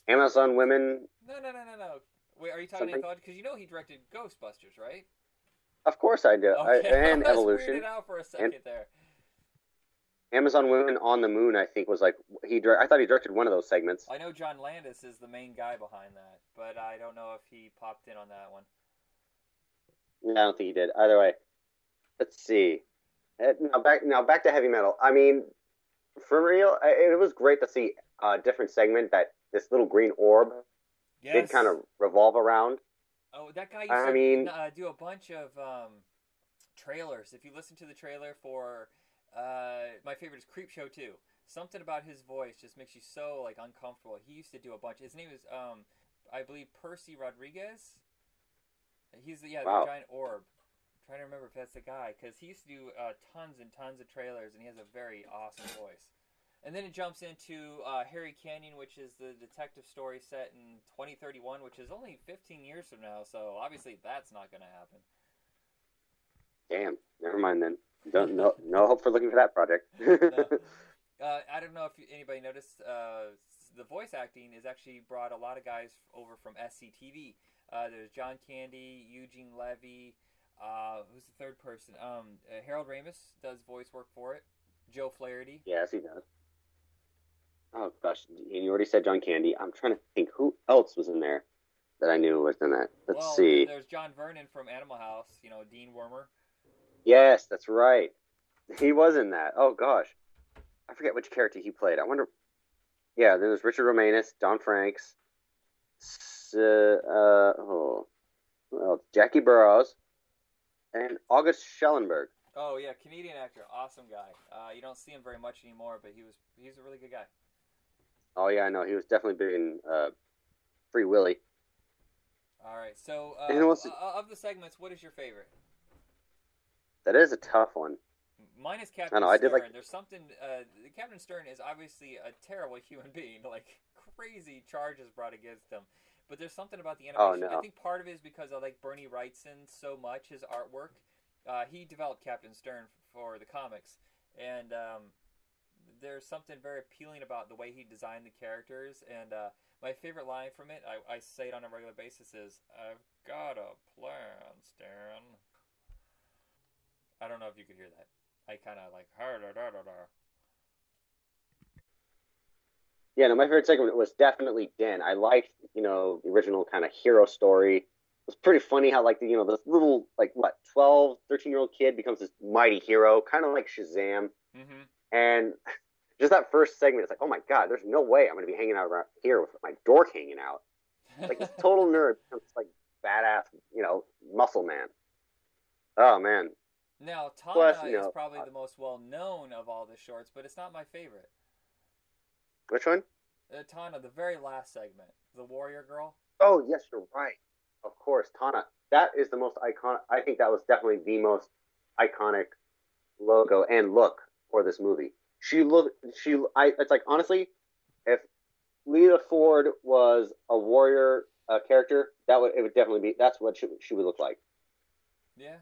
Amazon Women. No, no, no, no, no. Wait, are you talking about because you know he directed Ghostbusters, right? Of course, I do. I, Okay, and I was Evolution. out for a second there. Amazon Women on the Moon. I think was like he. dir- I thought he directed one of those segments. I know John Landis is the main guy behind that, but I don't know if he popped in on that one. I don't think he did. Either way, let's see. Uh, Now back now back to heavy metal. I mean, for real, it was great to see a different segment that this little green orb did kind of revolve around. Oh, that guy used I to mean- uh, do a bunch of um, trailers. If you listen to the trailer for uh, my favorite is Creep Show 2. Something about his voice just makes you so like uncomfortable. He used to do a bunch. His name is um, I believe Percy Rodrigues. He's the yeah Wow. the giant orb. I'm trying to remember if that's the guy because he used to do uh, tons and tons of trailers and he has a very awesome voice. And then it jumps into uh, Harry Canyon, which is the detective story set in 2031, which is only 15 years from now. So obviously that's not going to happen. Damn, never mind then. Don't no no hope for looking for that project. Uh, I don't know if anybody noticed. Uh, the voice acting is actually brought a lot of guys over from SCTV. Uh, there's John Candy, Eugene Levy. Uh, who's the third person? Um, uh, Harold Ramis does voice work for it. Joe Flaherty. yes, he does. Oh gosh, and you already said John Candy. I'm trying to think who else was in there that I knew was in that. Let's well, see. There's John Vernon from Animal House. You know, Dean Wormer. Yes, that's right. He was in that. Oh gosh, I forget which character he played. I wonder. Yeah, there was Richard Romanus, Don Franks, uh, uh, oh, well, Jackie Burroughs, and August Schellenberg. Oh yeah, Canadian actor, awesome guy. Uh, you don't see him very much anymore, but he was he's a really good guy. Oh yeah, I know. He was definitely big in uh, Free Willy. All right, so uh, uh, of the segments, what is your favorite? That is a tough one. Mine is Captain know, I Stern. did like- There's something. Uh, Captain Stern is obviously a terrible human being. Like crazy charges brought against him. But there's something about the Oh, animation. I think part of it is because I like Bernie Wrightson so much. His artwork. Uh, he developed Captain Stern for the comics, and um, there's something very appealing about the way he designed the characters. And uh, my favorite line from it, I, I say it on a regular basis, is "I've got a plan, Stern." I don't know if you could hear that. I kind of like "Har, da, da, da, da." Yeah, no, my favorite segment was definitely Den. I liked, you know, the original kind of hero story. It was pretty funny how, like, the, you know, this little, like, what, 12, 13 year old kid becomes this mighty hero, kind of like Shazam. Mm-hmm. And just that first segment, it's like, oh my God, there's no way I'm going to be hanging out around here with my dork hanging out. Like, this total nerd becomes, like, badass, you know, muscle man. Oh, man. Now Taarna Plus, you is probably the most well known of all the shorts, but it's not my favorite. Which one? Uh, Taarna, the very last segment, the warrior girl. Oh, yes, you're right. Of course, Taarna. That is the most iconic. I think that was definitely the most iconic logo and look for this movie. She look. She. I. It's like honestly, if Lita Ford was a warrior uh, character, that would it would definitely be. That's what she, she would look like. Yeah,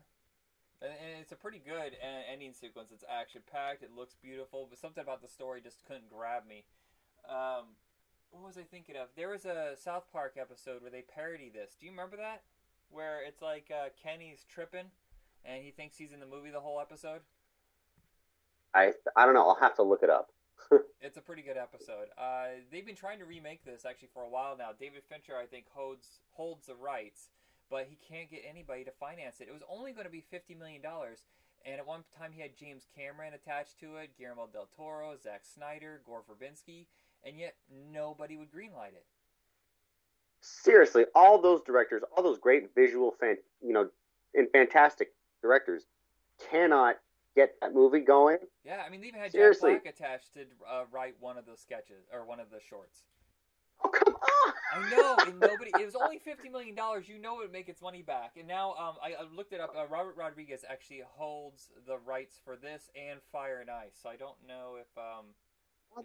and, and it's a pretty good ending sequence. It's action packed. It looks beautiful, but something about the story just couldn't grab me. Um, what was I thinking of? There was a South Park episode where they parody this. Do you remember that? Where it's like uh, Kenny's tripping, and he thinks he's in the movie the whole episode. I I don't know. I'll have to look it up. It's a pretty good episode. Uh, they've been trying to remake this actually for a while now. David Fincher, I think, holds holds the rights, but he can't get anybody to finance it. It was only going to be fifty million dollars, and at one time he had James Cameron attached to it, Guillermo del Toro, Zack Snyder, Gore Verbinski, and yet nobody would greenlight it. Seriously, all those directors, all those great visual, fan, you know, and fantastic directors, cannot get that movie going. Yeah, I mean, they even had Seriously. Jack Black attached to uh, write one of the sketches or one of the shorts. I know, and nobody. It was only fifty million dollars. You know it would make its money back. And now, um, I, I looked it up. Uh, Robert Rodriguez actually holds the rights for this and Fire and Ice. So I don't know if um,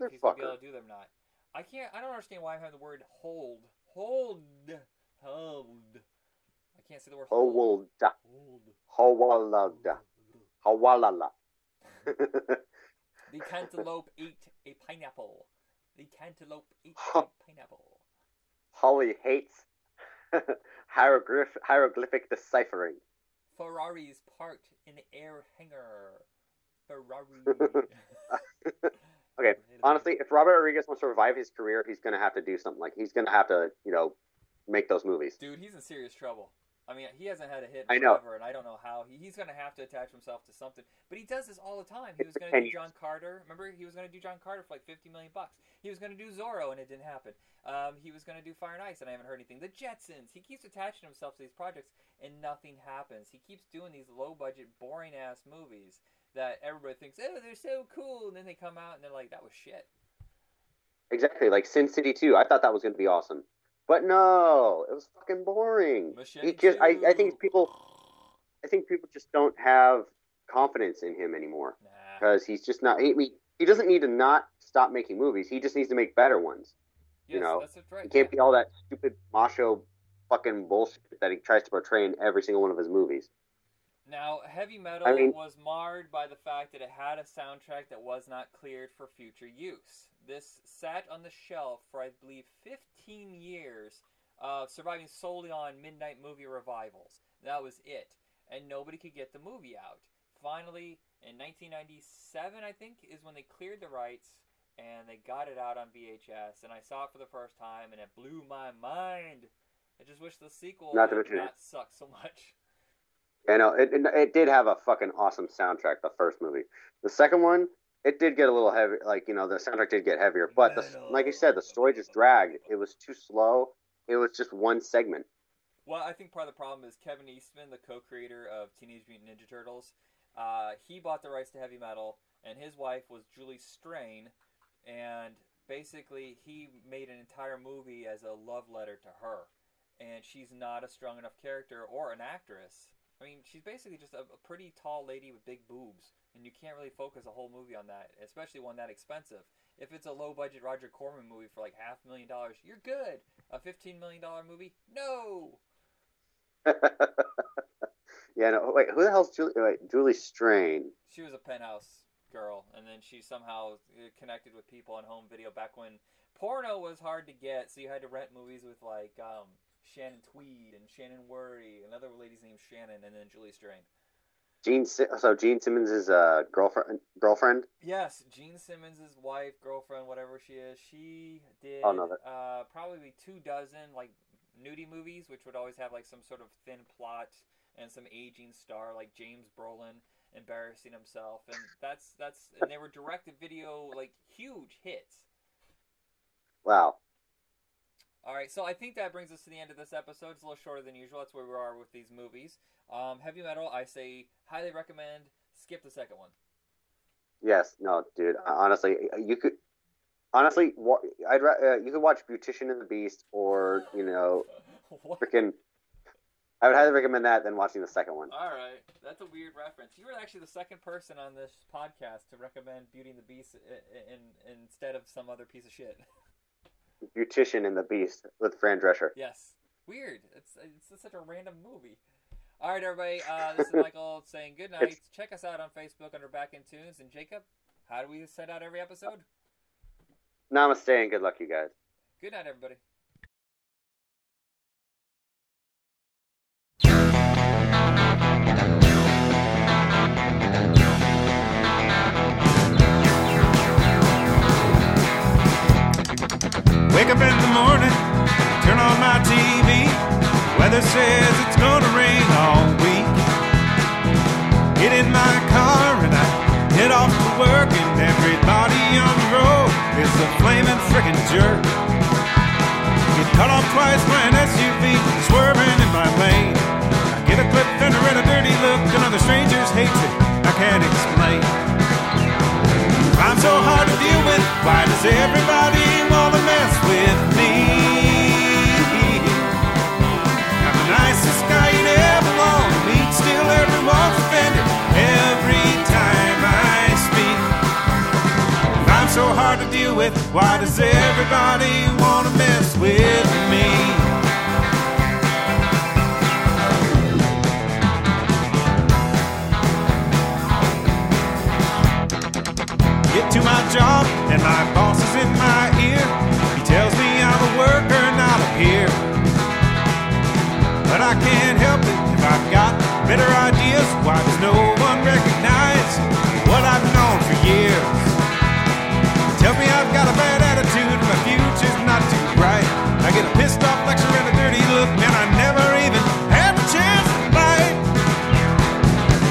if he's gonna be able to do them or not. I can't. I don't understand why I'm having the word hold, hold, hold. I can't say the word hold. Howalda. Hawalada. Hawalala. The cantaloupe ate a pineapple. The cantaloupe ate a pineapple. Holly hates hieroglyph, hieroglyphic deciphering. Ferrari's parked in the air hangar. Ferrari. Okay, honestly, if Robert Rodriguez wants to revive his career, he's going to have to do something. Like he's going to have to, you know, make those movies. Dude, he's in serious trouble. I mean, he hasn't had a hit forever, and I don't know how. He, he's going to have to attach himself to something. But he does this all the time. He was going to do John Carter. Remember, he was going to do John Carter for like 50 million bucks. He was going to do Zorro, and it didn't happen. Um, he was going to do Fire and Ice, and I haven't heard anything. The Jetsons. He keeps attaching himself to these projects, and nothing happens. He keeps doing these low-budget, boring-ass movies that everybody thinks, oh, they're so cool, and then they come out and they're like, that was shit. Exactly, like Sin City 2. I thought that was going to be awesome. But no, it was fucking boring. Machete He just, I, I think people, I think people just don't have confidence in him anymore Nah. because he's just not. He, he doesn't need to not stop making movies. He just needs to make better ones. Yes, you know, that's right. He can't yeah. be all that stupid macho fucking bullshit that he tries to portray in every single one of his movies. Now, heavy metal I mean- was marred by the fact that it had a soundtrack that was not cleared for future use. This sat on the shelf for, I believe, 15 years, uh, surviving solely on midnight movie revivals. That was it. And nobody could get the movie out. Finally, in 1997, I think, is when they cleared the rights and they got it out on VHS. And I saw it for the first time and it blew my mind. I just wish the sequel Not to would mention it- not suck so much. I know it, it, it did have a fucking awesome soundtrack. The first movie, the second one, it did get a little heavy. Like you know, the soundtrack did get heavier, but the, like you said, the story just dragged. It was too slow. It was just one segment. Well, I think part of the problem is Kevin Eastman, the co-creator of Teenage Mutant Ninja Turtles. Uh, he bought the rights to heavy metal, and his wife was Julie Strain, and basically he made an entire movie as a love letter to her. And she's not a strong enough character or an actress. I mean, she's basically just a, a pretty tall lady with big boobs, and you can't really focus a whole movie on that, especially one that expensive. If it's a low-budget Roger Corman movie for like half a million dollars, you're good. A fifteen million dollar movie, no. yeah, no. Wait, who the hell's Julie? Wait, Julie Strain. She was a penthouse girl, and then she somehow uh, connected with people on home video back when porno was hard to get, so you had to rent movies with like um, Shannon Tweed and Shannon Whirry, another lady's named Shannon, and then Julie Strain. Gene. So Gene Simmons' uh, girlfriend. Girlfriend. Yes. Gene Simmons' wife, girlfriend, whatever she is, she did Oh, no, that- uh, probably two dozen like nudie movies, which would always have like some sort of thin plot and some aging star like James Brolin embarrassing himself, and that's that's and they were directed video like huge hits. Wow. All right, so I think that brings us to the end of this episode. It's a little shorter than usual. That's where we are with these movies. Um, heavy metal, I say highly recommend. Skip the second one. Yes. No, dude. Honestly, you could. Honestly, I'd uh, you could watch Beautician and the Beast, or you know, freaking. I would highly recommend that than watching the second one. All right, that's a weird reference. You were actually the second person on this podcast to recommend Beauty and the Beast in, in, instead of some other piece of shit. Beautician and the Beast with Fran Drescher. yes, weird. It's it's such a random movie. All right, everybody. Uh, this is Michael saying good night. Check us out on Facebook under Back in Tunes. And Jacob, how do we send out every episode? Namaste and good luck, you guys. Good night, everybody. Up in the morning, turn on my TV. Weather says it's gonna rain all week. Get in my car and I head off to work, and everybody on the road is a flaming frickin' jerk. Get cut off twice by an SUV swerving in my lane. I get a clip fender and a dirty look, and other strangers it. I can't explain. I'm so hard to deal with. Why does everybody so hard to deal with. Why does everybody wanna mess with me? Get to my job and my boss is in my ear. He tells me I'm a worker, not a peer. But I can't help it if I've got better ideas. Why does no one recognize what I've known for years? Tells me I've got a bad attitude my future's not too bright. I get a pissed off lecture and a dirty look, and I never even have a chance to bite.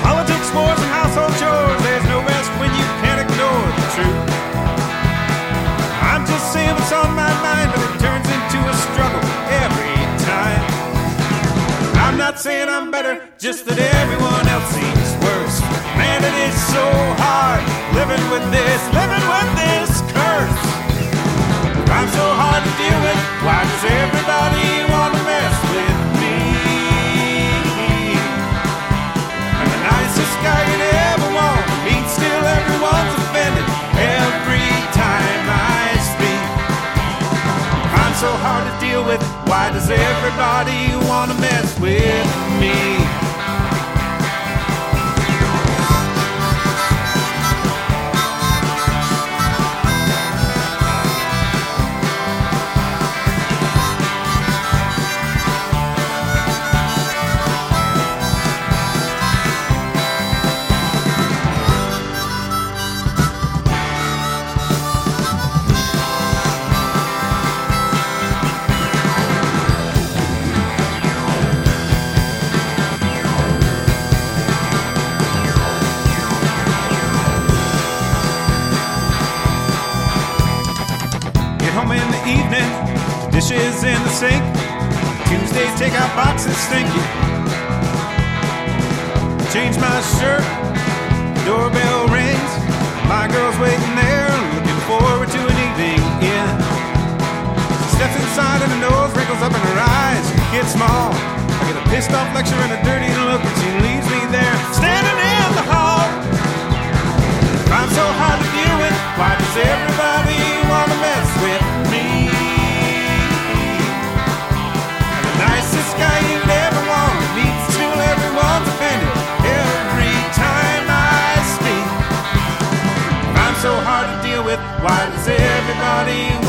Politics, wars, and household chores. There's no rest when you can't ignore the truth. I'm just saying what's on my mind, but it turns into a struggle every time. I'm not saying I'm better, just that everyone else seems worse. Man, it is so hard living with this, living with Why does everybody wanna mess with me? I'm the nicest guy you'd ever want to meet. Still, everyone's offended every time I speak. I'm so hard to deal with. Why does everybody want to mess with me? Is stinky. Change my shirt, doorbell rings. My girl's waiting there, looking forward to an evening in. She steps inside and her nose wrinkles up and her eyes get small. I get a pissed off lecture and a dirty look, and she leaves me there, standing in the hall. I'm so hard to deal with. Why does everyone so hard to deal with? Why does everybody